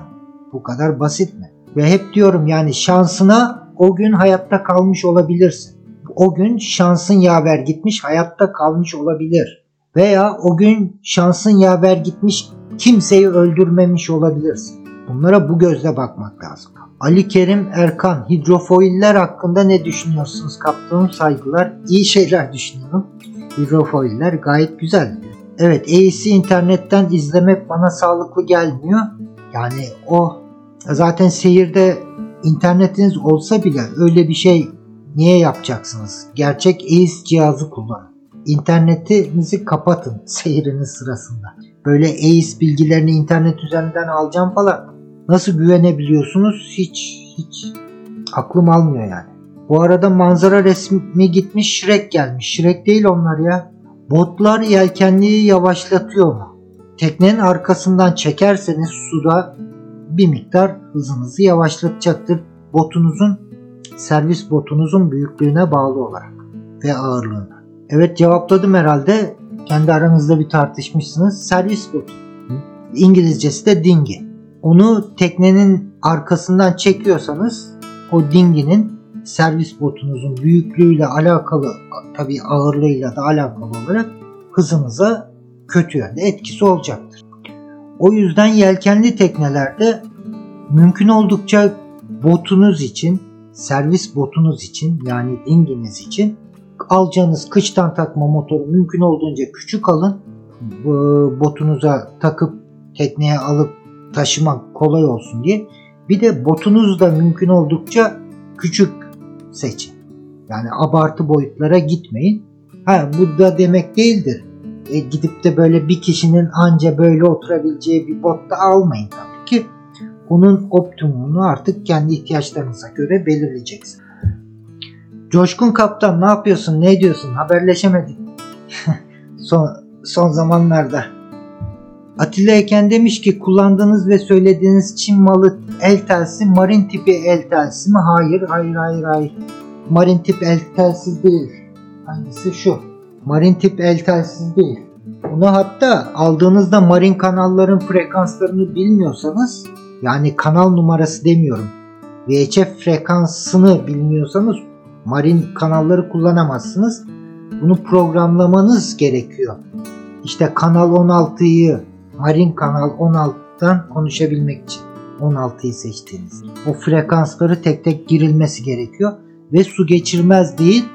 Bu kadar basit mi? Ve hep diyorum yani şansına o gün hayatta kalmış olabilirsin. O gün şansın yaver gitmiş hayatta kalmış olabilir. Veya o gün şansın yaver gitmiş kimseyi öldürmemiş olabilirsin. Bunlara bu gözle bakmak lazım. Ali Kerim Erkan, hidrofoiller hakkında ne düşünüyorsunuz kaptanım? Saygılar. İyi şeyler düşünüyorum. Hidrofoiller gayet güzel. Evet, AEC internetten izlemek bana sağlıklı gelmiyor. Yani o zaten seyirde internetiniz olsa bile öyle bir şey niye yapacaksınız? Gerçek AES cihazı kullanın. İnternetinizi kapatın seyriniz sırasında. Böyle AES bilgilerini internet üzerinden alacağım falan. Nasıl güvenebiliyorsunuz? Hiç hiç aklım almıyor yani. Bu arada manzara resmi gitmiş Shrek gelmiş. Shrek değil onlar ya. Botlar yelkenliği yavaşlatıyor mu? Teknenin arkasından çekerseniz suda bir miktar hızınızı yavaşlatacaktır. Botunuzun servis botunuzun büyüklüğüne bağlı olarak ve ağırlığına. Evet cevapladım herhalde. Kendi aranızda bir tartışmışsınız. Servis botu. İngilizcesi de dingi. Onu teknenin arkasından çekiyorsanız o dinginin servis botunuzun büyüklüğüyle alakalı tabi ağırlığıyla da alakalı olarak hızınıza kötü yönde etkisi olacaktır. O yüzden yelkenli teknelerde mümkün oldukça botunuz için, servis botunuz için yani dinginiz için alacağınız kıştan takma motoru mümkün olduğunca küçük alın. Botunuza takıp tekneye alıp taşımak kolay olsun diye. Bir de botunuz da mümkün oldukça küçük seçin. Yani abartı boyutlara gitmeyin. Ha bu da demek değildir. E, gidip de böyle bir kişinin anca böyle oturabileceği bir bot da almayın tabii ki. Onun optimumunu artık kendi ihtiyaçlarınıza göre belirleyeceksin. Coşkun Kaptan ne yapıyorsun ne diyorsun haberleşemedik. son, son zamanlarda. Atilla Eken demiş ki kullandığınız ve söylediğiniz Çin malı el telsi marin tipi el telsi mi? Hayır hayır hayır hayır. Marin tip el telsiz değil. Hangisi şu? Marin tip el telsiz değil. Bunu hatta aldığınızda marin kanalların frekanslarını bilmiyorsanız yani kanal numarası demiyorum. VHF frekansını bilmiyorsanız marin kanalları kullanamazsınız. Bunu programlamanız gerekiyor. İşte kanal 16'yı marin kanal 16'dan konuşabilmek için 16'yı seçtiniz. O frekansları tek tek girilmesi gerekiyor ve su geçirmez değil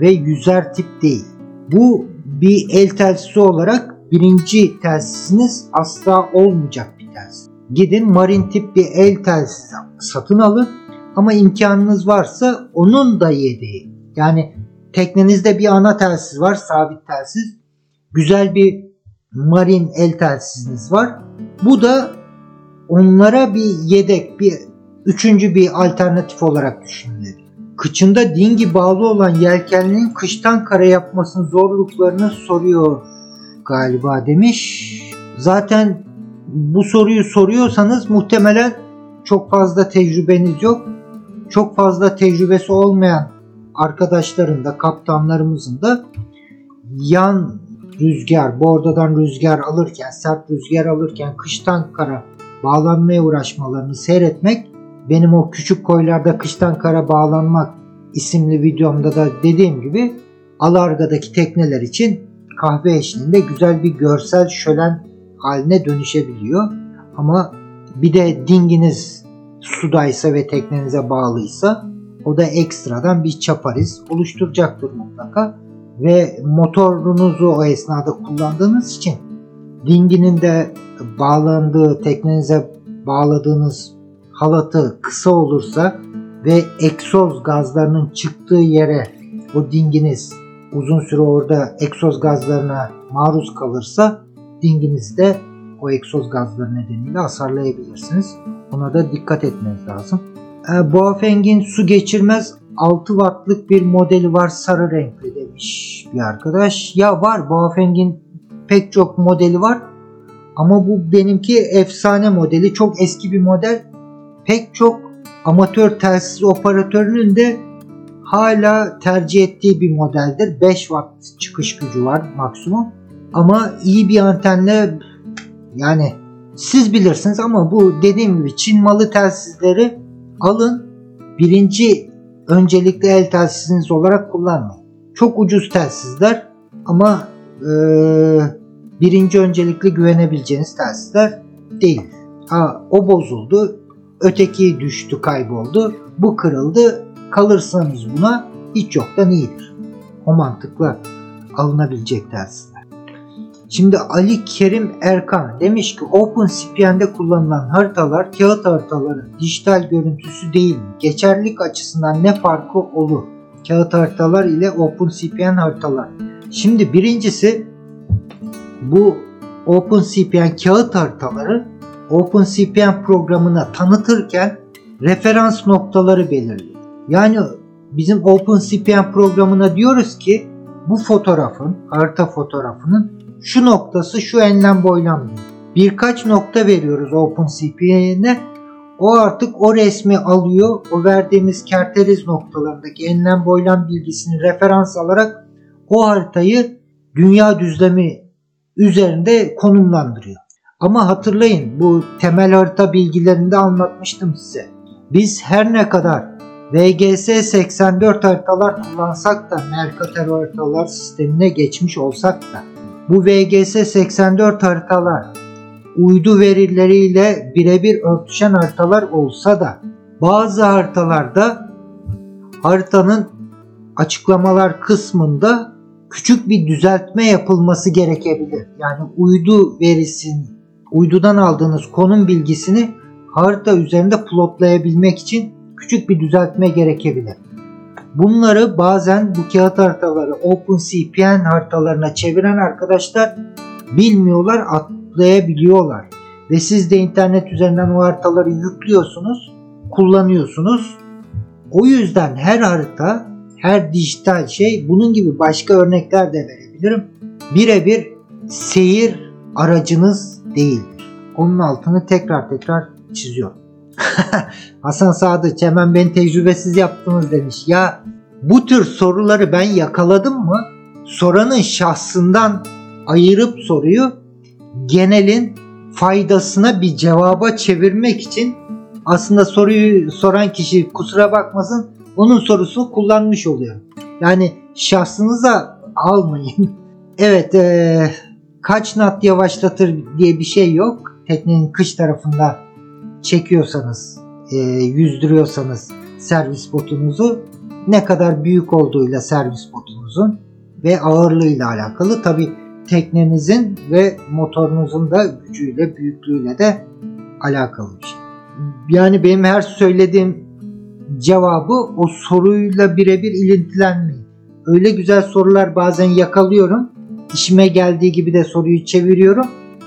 ve yüzer tip değil. Bu bir el telsizi olarak birinci telsiziniz asla olmayacak bir telsiz. Gidin marin tip bir el telsizi satın alın ama imkanınız varsa onun da yedeği. Yani teknenizde bir ana telsiz var sabit telsiz. Güzel bir marin el telsiziniz var. Bu da onlara bir yedek, bir üçüncü bir alternatif olarak düşünülebilir. Kıçında dingi bağlı olan yelkenliğin kıştan kara yapmasının zorluklarını soruyor galiba demiş. Zaten bu soruyu soruyorsanız muhtemelen çok fazla tecrübeniz yok. Çok fazla tecrübesi olmayan arkadaşların da kaptanlarımızın da yan rüzgar, bordadan rüzgar alırken, sert rüzgar alırken kıştan kara bağlanmaya uğraşmalarını seyretmek benim o küçük koylarda kıştan kara bağlanmak isimli videomda da dediğim gibi Alarga'daki tekneler için kahve eşliğinde güzel bir görsel şölen haline dönüşebiliyor. Ama bir de dinginiz sudaysa ve teknenize bağlıysa o da ekstradan bir çapariz oluşturacaktır mutlaka. Ve motorunuzu o esnada kullandığınız için dinginin de bağlandığı teknenize bağladığınız halatı kısa olursa ve egzoz gazlarının çıktığı yere o dinginiz uzun süre orada egzoz gazlarına maruz kalırsa dinginizi de o egzoz gazları nedeniyle hasarlayabilirsiniz. Ona da dikkat etmeniz lazım. E, Boafeng'in su geçirmez 6 wattlık bir modeli var sarı renkli demiş bir arkadaş. Ya var Boafeng'in pek çok modeli var ama bu benimki efsane modeli çok eski bir model. Pek çok amatör telsiz operatörünün de hala tercih ettiği bir modeldir. 5 watt çıkış gücü var maksimum. Ama iyi bir antenle yani siz bilirsiniz ama bu dediğim gibi Çin malı telsizleri alın. Birinci öncelikli el telsiziniz olarak kullanmayın. Çok ucuz telsizler ama e, birinci öncelikli güvenebileceğiniz telsizler değil. Ha, o bozuldu, öteki düştü, kayboldu, bu kırıldı. Kalırsanız buna hiç yoktan iyidir. O mantıkla alınabilecek telsizler. Şimdi Ali Kerim Erkan demiş ki OpenCPN'de kullanılan haritalar kağıt haritaların dijital görüntüsü değil mi? Geçerlilik açısından ne farkı olur? Kağıt haritalar ile OpenCPN haritalar. Şimdi birincisi bu OpenCPN kağıt haritaları OpenCPN programına tanıtırken referans noktaları belirliyor. Yani bizim OpenCPN programına diyoruz ki bu fotoğrafın, harita fotoğrafının şu noktası şu enlem boylam diyor. Birkaç nokta veriyoruz OpenCPN'e. O artık o resmi alıyor. O verdiğimiz kerteriz noktalarındaki enlem boylam bilgisini referans alarak o haritayı dünya düzlemi üzerinde konumlandırıyor. Ama hatırlayın bu temel harita bilgilerinde anlatmıştım size. Biz her ne kadar VGS 84 haritalar kullansak da Mercator haritalar sistemine geçmiş olsak da bu VGS 84 haritalar uydu verileriyle birebir örtüşen haritalar olsa da bazı haritalarda haritanın açıklamalar kısmında küçük bir düzeltme yapılması gerekebilir. Yani uydu verisin, uydudan aldığınız konum bilgisini harita üzerinde plotlayabilmek için küçük bir düzeltme gerekebilir. Bunları bazen bu kağıt haritaları OpenCPN haritalarına çeviren arkadaşlar bilmiyorlar, atlayabiliyorlar. Ve siz de internet üzerinden o haritaları yüklüyorsunuz, kullanıyorsunuz. O yüzden her harita, her dijital şey bunun gibi başka örnekler de verebilirim. Birebir seyir aracınız değildir. Onun altını tekrar tekrar çiziyorum. Hasan Sadıç hemen beni tecrübesiz yaptınız demiş. Ya Bu tür soruları ben yakaladım mı soranın şahsından ayırıp soruyu genelin faydasına bir cevaba çevirmek için aslında soruyu soran kişi kusura bakmasın onun sorusunu kullanmış oluyor. Yani şahsınıza almayın. evet ee, kaç nat yavaşlatır diye bir şey yok. Teknenin kış tarafında çekiyorsanız, e, yüzdürüyorsanız servis botunuzu ne kadar büyük olduğuyla servis botunuzun ve ağırlığıyla alakalı. Tabi teknenizin ve motorunuzun da gücüyle, büyüklüğüyle de alakalı bir şey. Yani benim her söylediğim cevabı o soruyla birebir ilintilenmeyin. Öyle güzel sorular bazen yakalıyorum. İşime geldiği gibi de soruyu çeviriyorum.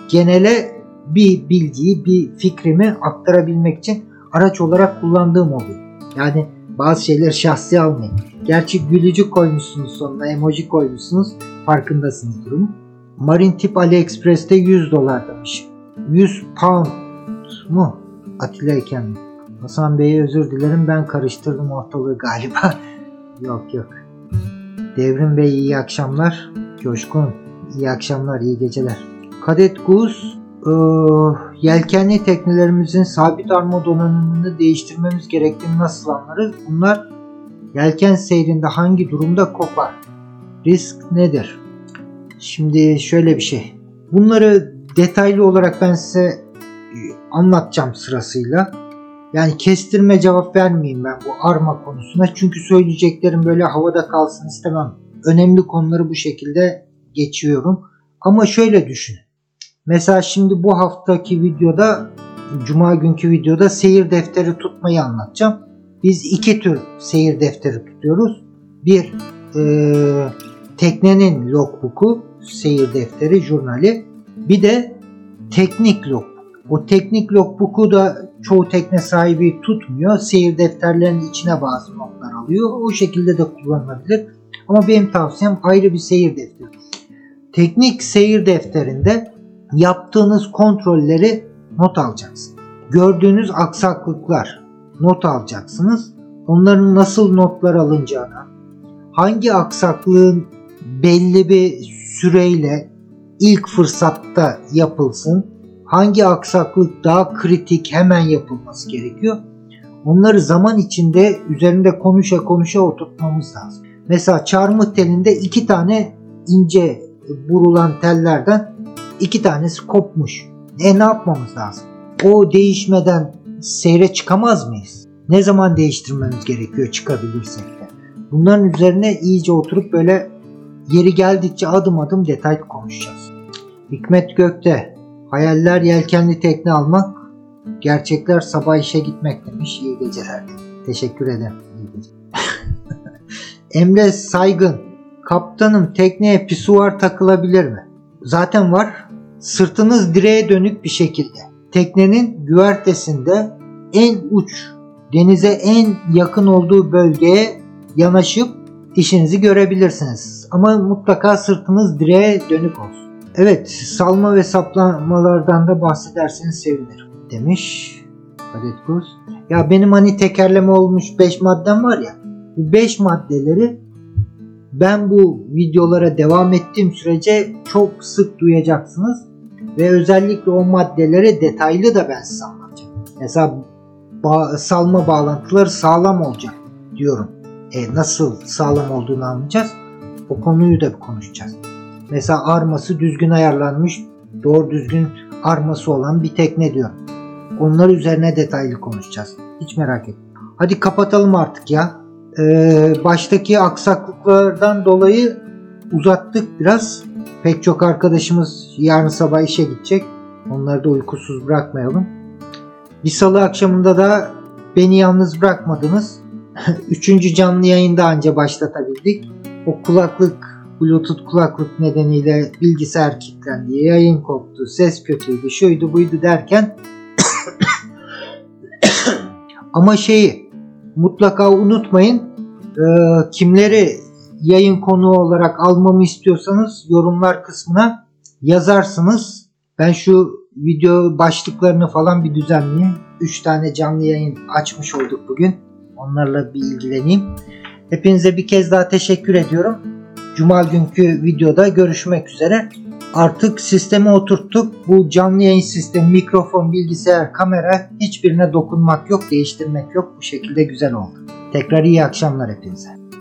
Genele bir bilgiyi, bir fikrimi aktarabilmek için araç olarak kullandığım oluyor. Yani bazı şeyleri şahsi almayın. Gerçi gülücü koymuşsunuz sonuna, emoji koymuşsunuz. Farkındasınız durumu. Marine tip AliExpress'te 100 dolar demiş. 100 pound mu? Atilla Eken mi? Hasan Bey'e özür dilerim ben karıştırdım ortalığı galiba. yok yok. Devrim Bey iyi akşamlar. Coşkun iyi akşamlar iyi geceler. Kadet Guz ee, yelkenli teknelerimizin sabit arma donanımını değiştirmemiz gerektiğini nasıl anlarız? Bunlar yelken seyrinde hangi durumda kopar? Risk nedir? Şimdi şöyle bir şey. Bunları detaylı olarak ben size e, anlatacağım sırasıyla. Yani kestirme cevap vermeyeyim ben bu arma konusuna. Çünkü söyleyeceklerim böyle havada kalsın istemem. Önemli konuları bu şekilde geçiyorum. Ama şöyle düşün. Mesela şimdi bu haftaki videoda Cuma günkü videoda seyir defteri tutmayı anlatacağım. Biz iki tür seyir defteri tutuyoruz. Bir e, teknenin logbook'u, seyir defteri, jurnali. Bir de teknik logbook. O teknik logbook'u da çoğu tekne sahibi tutmuyor. Seyir defterlerinin içine bazı notlar alıyor. O şekilde de kullanılabilir. Ama benim tavsiyem ayrı bir seyir defteri. Teknik seyir defterinde yaptığınız kontrolleri not alacaksınız. Gördüğünüz aksaklıklar not alacaksınız. Onların nasıl notlar alınacağını, hangi aksaklığın belli bir süreyle ilk fırsatta yapılsın, hangi aksaklık daha kritik hemen yapılması gerekiyor. Onları zaman içinde üzerinde konuşa konuşa oturtmamız lazım. Mesela çarmıh telinde iki tane ince burulan tellerden iki tanesi kopmuş. E ne yapmamız lazım? O değişmeden seyre çıkamaz mıyız? Ne zaman değiştirmemiz gerekiyor çıkabilirsek de? Bunların üzerine iyice oturup böyle yeri geldikçe adım adım detay konuşacağız. Hikmet Gökte Hayaller yelkenli tekne almak, gerçekler sabah işe gitmek demiş. İyi geceler. Teşekkür ederim. İyi geceler. Emre Saygın Kaptanım tekneye pisuar takılabilir mi? Zaten var. Sırtınız direğe dönük bir şekilde. Teknenin güvertesinde en uç, denize en yakın olduğu bölgeye yanaşıp işinizi görebilirsiniz. Ama mutlaka sırtınız direğe dönük olsun. Evet, salma ve saplamalardan da bahsederseniz sevinirim demiş Kadet Kuz. Ya benim hani tekerleme olmuş 5 maddem var ya. Bu 5 maddeleri ben bu videolara devam ettiğim sürece çok sık duyacaksınız. Ve özellikle o maddeleri detaylı da ben size anlatacağım. Mesela ba- salma bağlantıları sağlam olacak diyorum. E, nasıl sağlam olduğunu anlayacağız. O konuyu da konuşacağız. Mesela arması düzgün ayarlanmış, doğru düzgün arması olan bir tekne diyor. Onlar üzerine detaylı konuşacağız. Hiç merak etme. Hadi kapatalım artık ya. Ee, baştaki aksaklıklardan dolayı uzattık biraz. Pek çok arkadaşımız yarın sabah işe gidecek. Onları da uykusuz bırakmayalım. Bir salı akşamında da beni yalnız bırakmadınız. Üçüncü canlı yayında anca başlatabildik. O kulaklık Bluetooth kulaklık nedeniyle bilgisayar kilitlendi, yayın koptu, ses kötüydü, şuydu buydu derken ama şeyi mutlaka unutmayın e, kimleri yayın konu olarak almamı istiyorsanız yorumlar kısmına yazarsınız. Ben şu video başlıklarını falan bir düzenleyeyim. 3 tane canlı yayın açmış olduk bugün. Onlarla bir ilgileneyim. Hepinize bir kez daha teşekkür ediyorum. Cuma günkü videoda görüşmek üzere. Artık sistemi oturttuk. Bu canlı yayın sistemi, mikrofon, bilgisayar, kamera hiçbirine dokunmak yok, değiştirmek yok. Bu şekilde güzel oldu. Tekrar iyi akşamlar hepinize.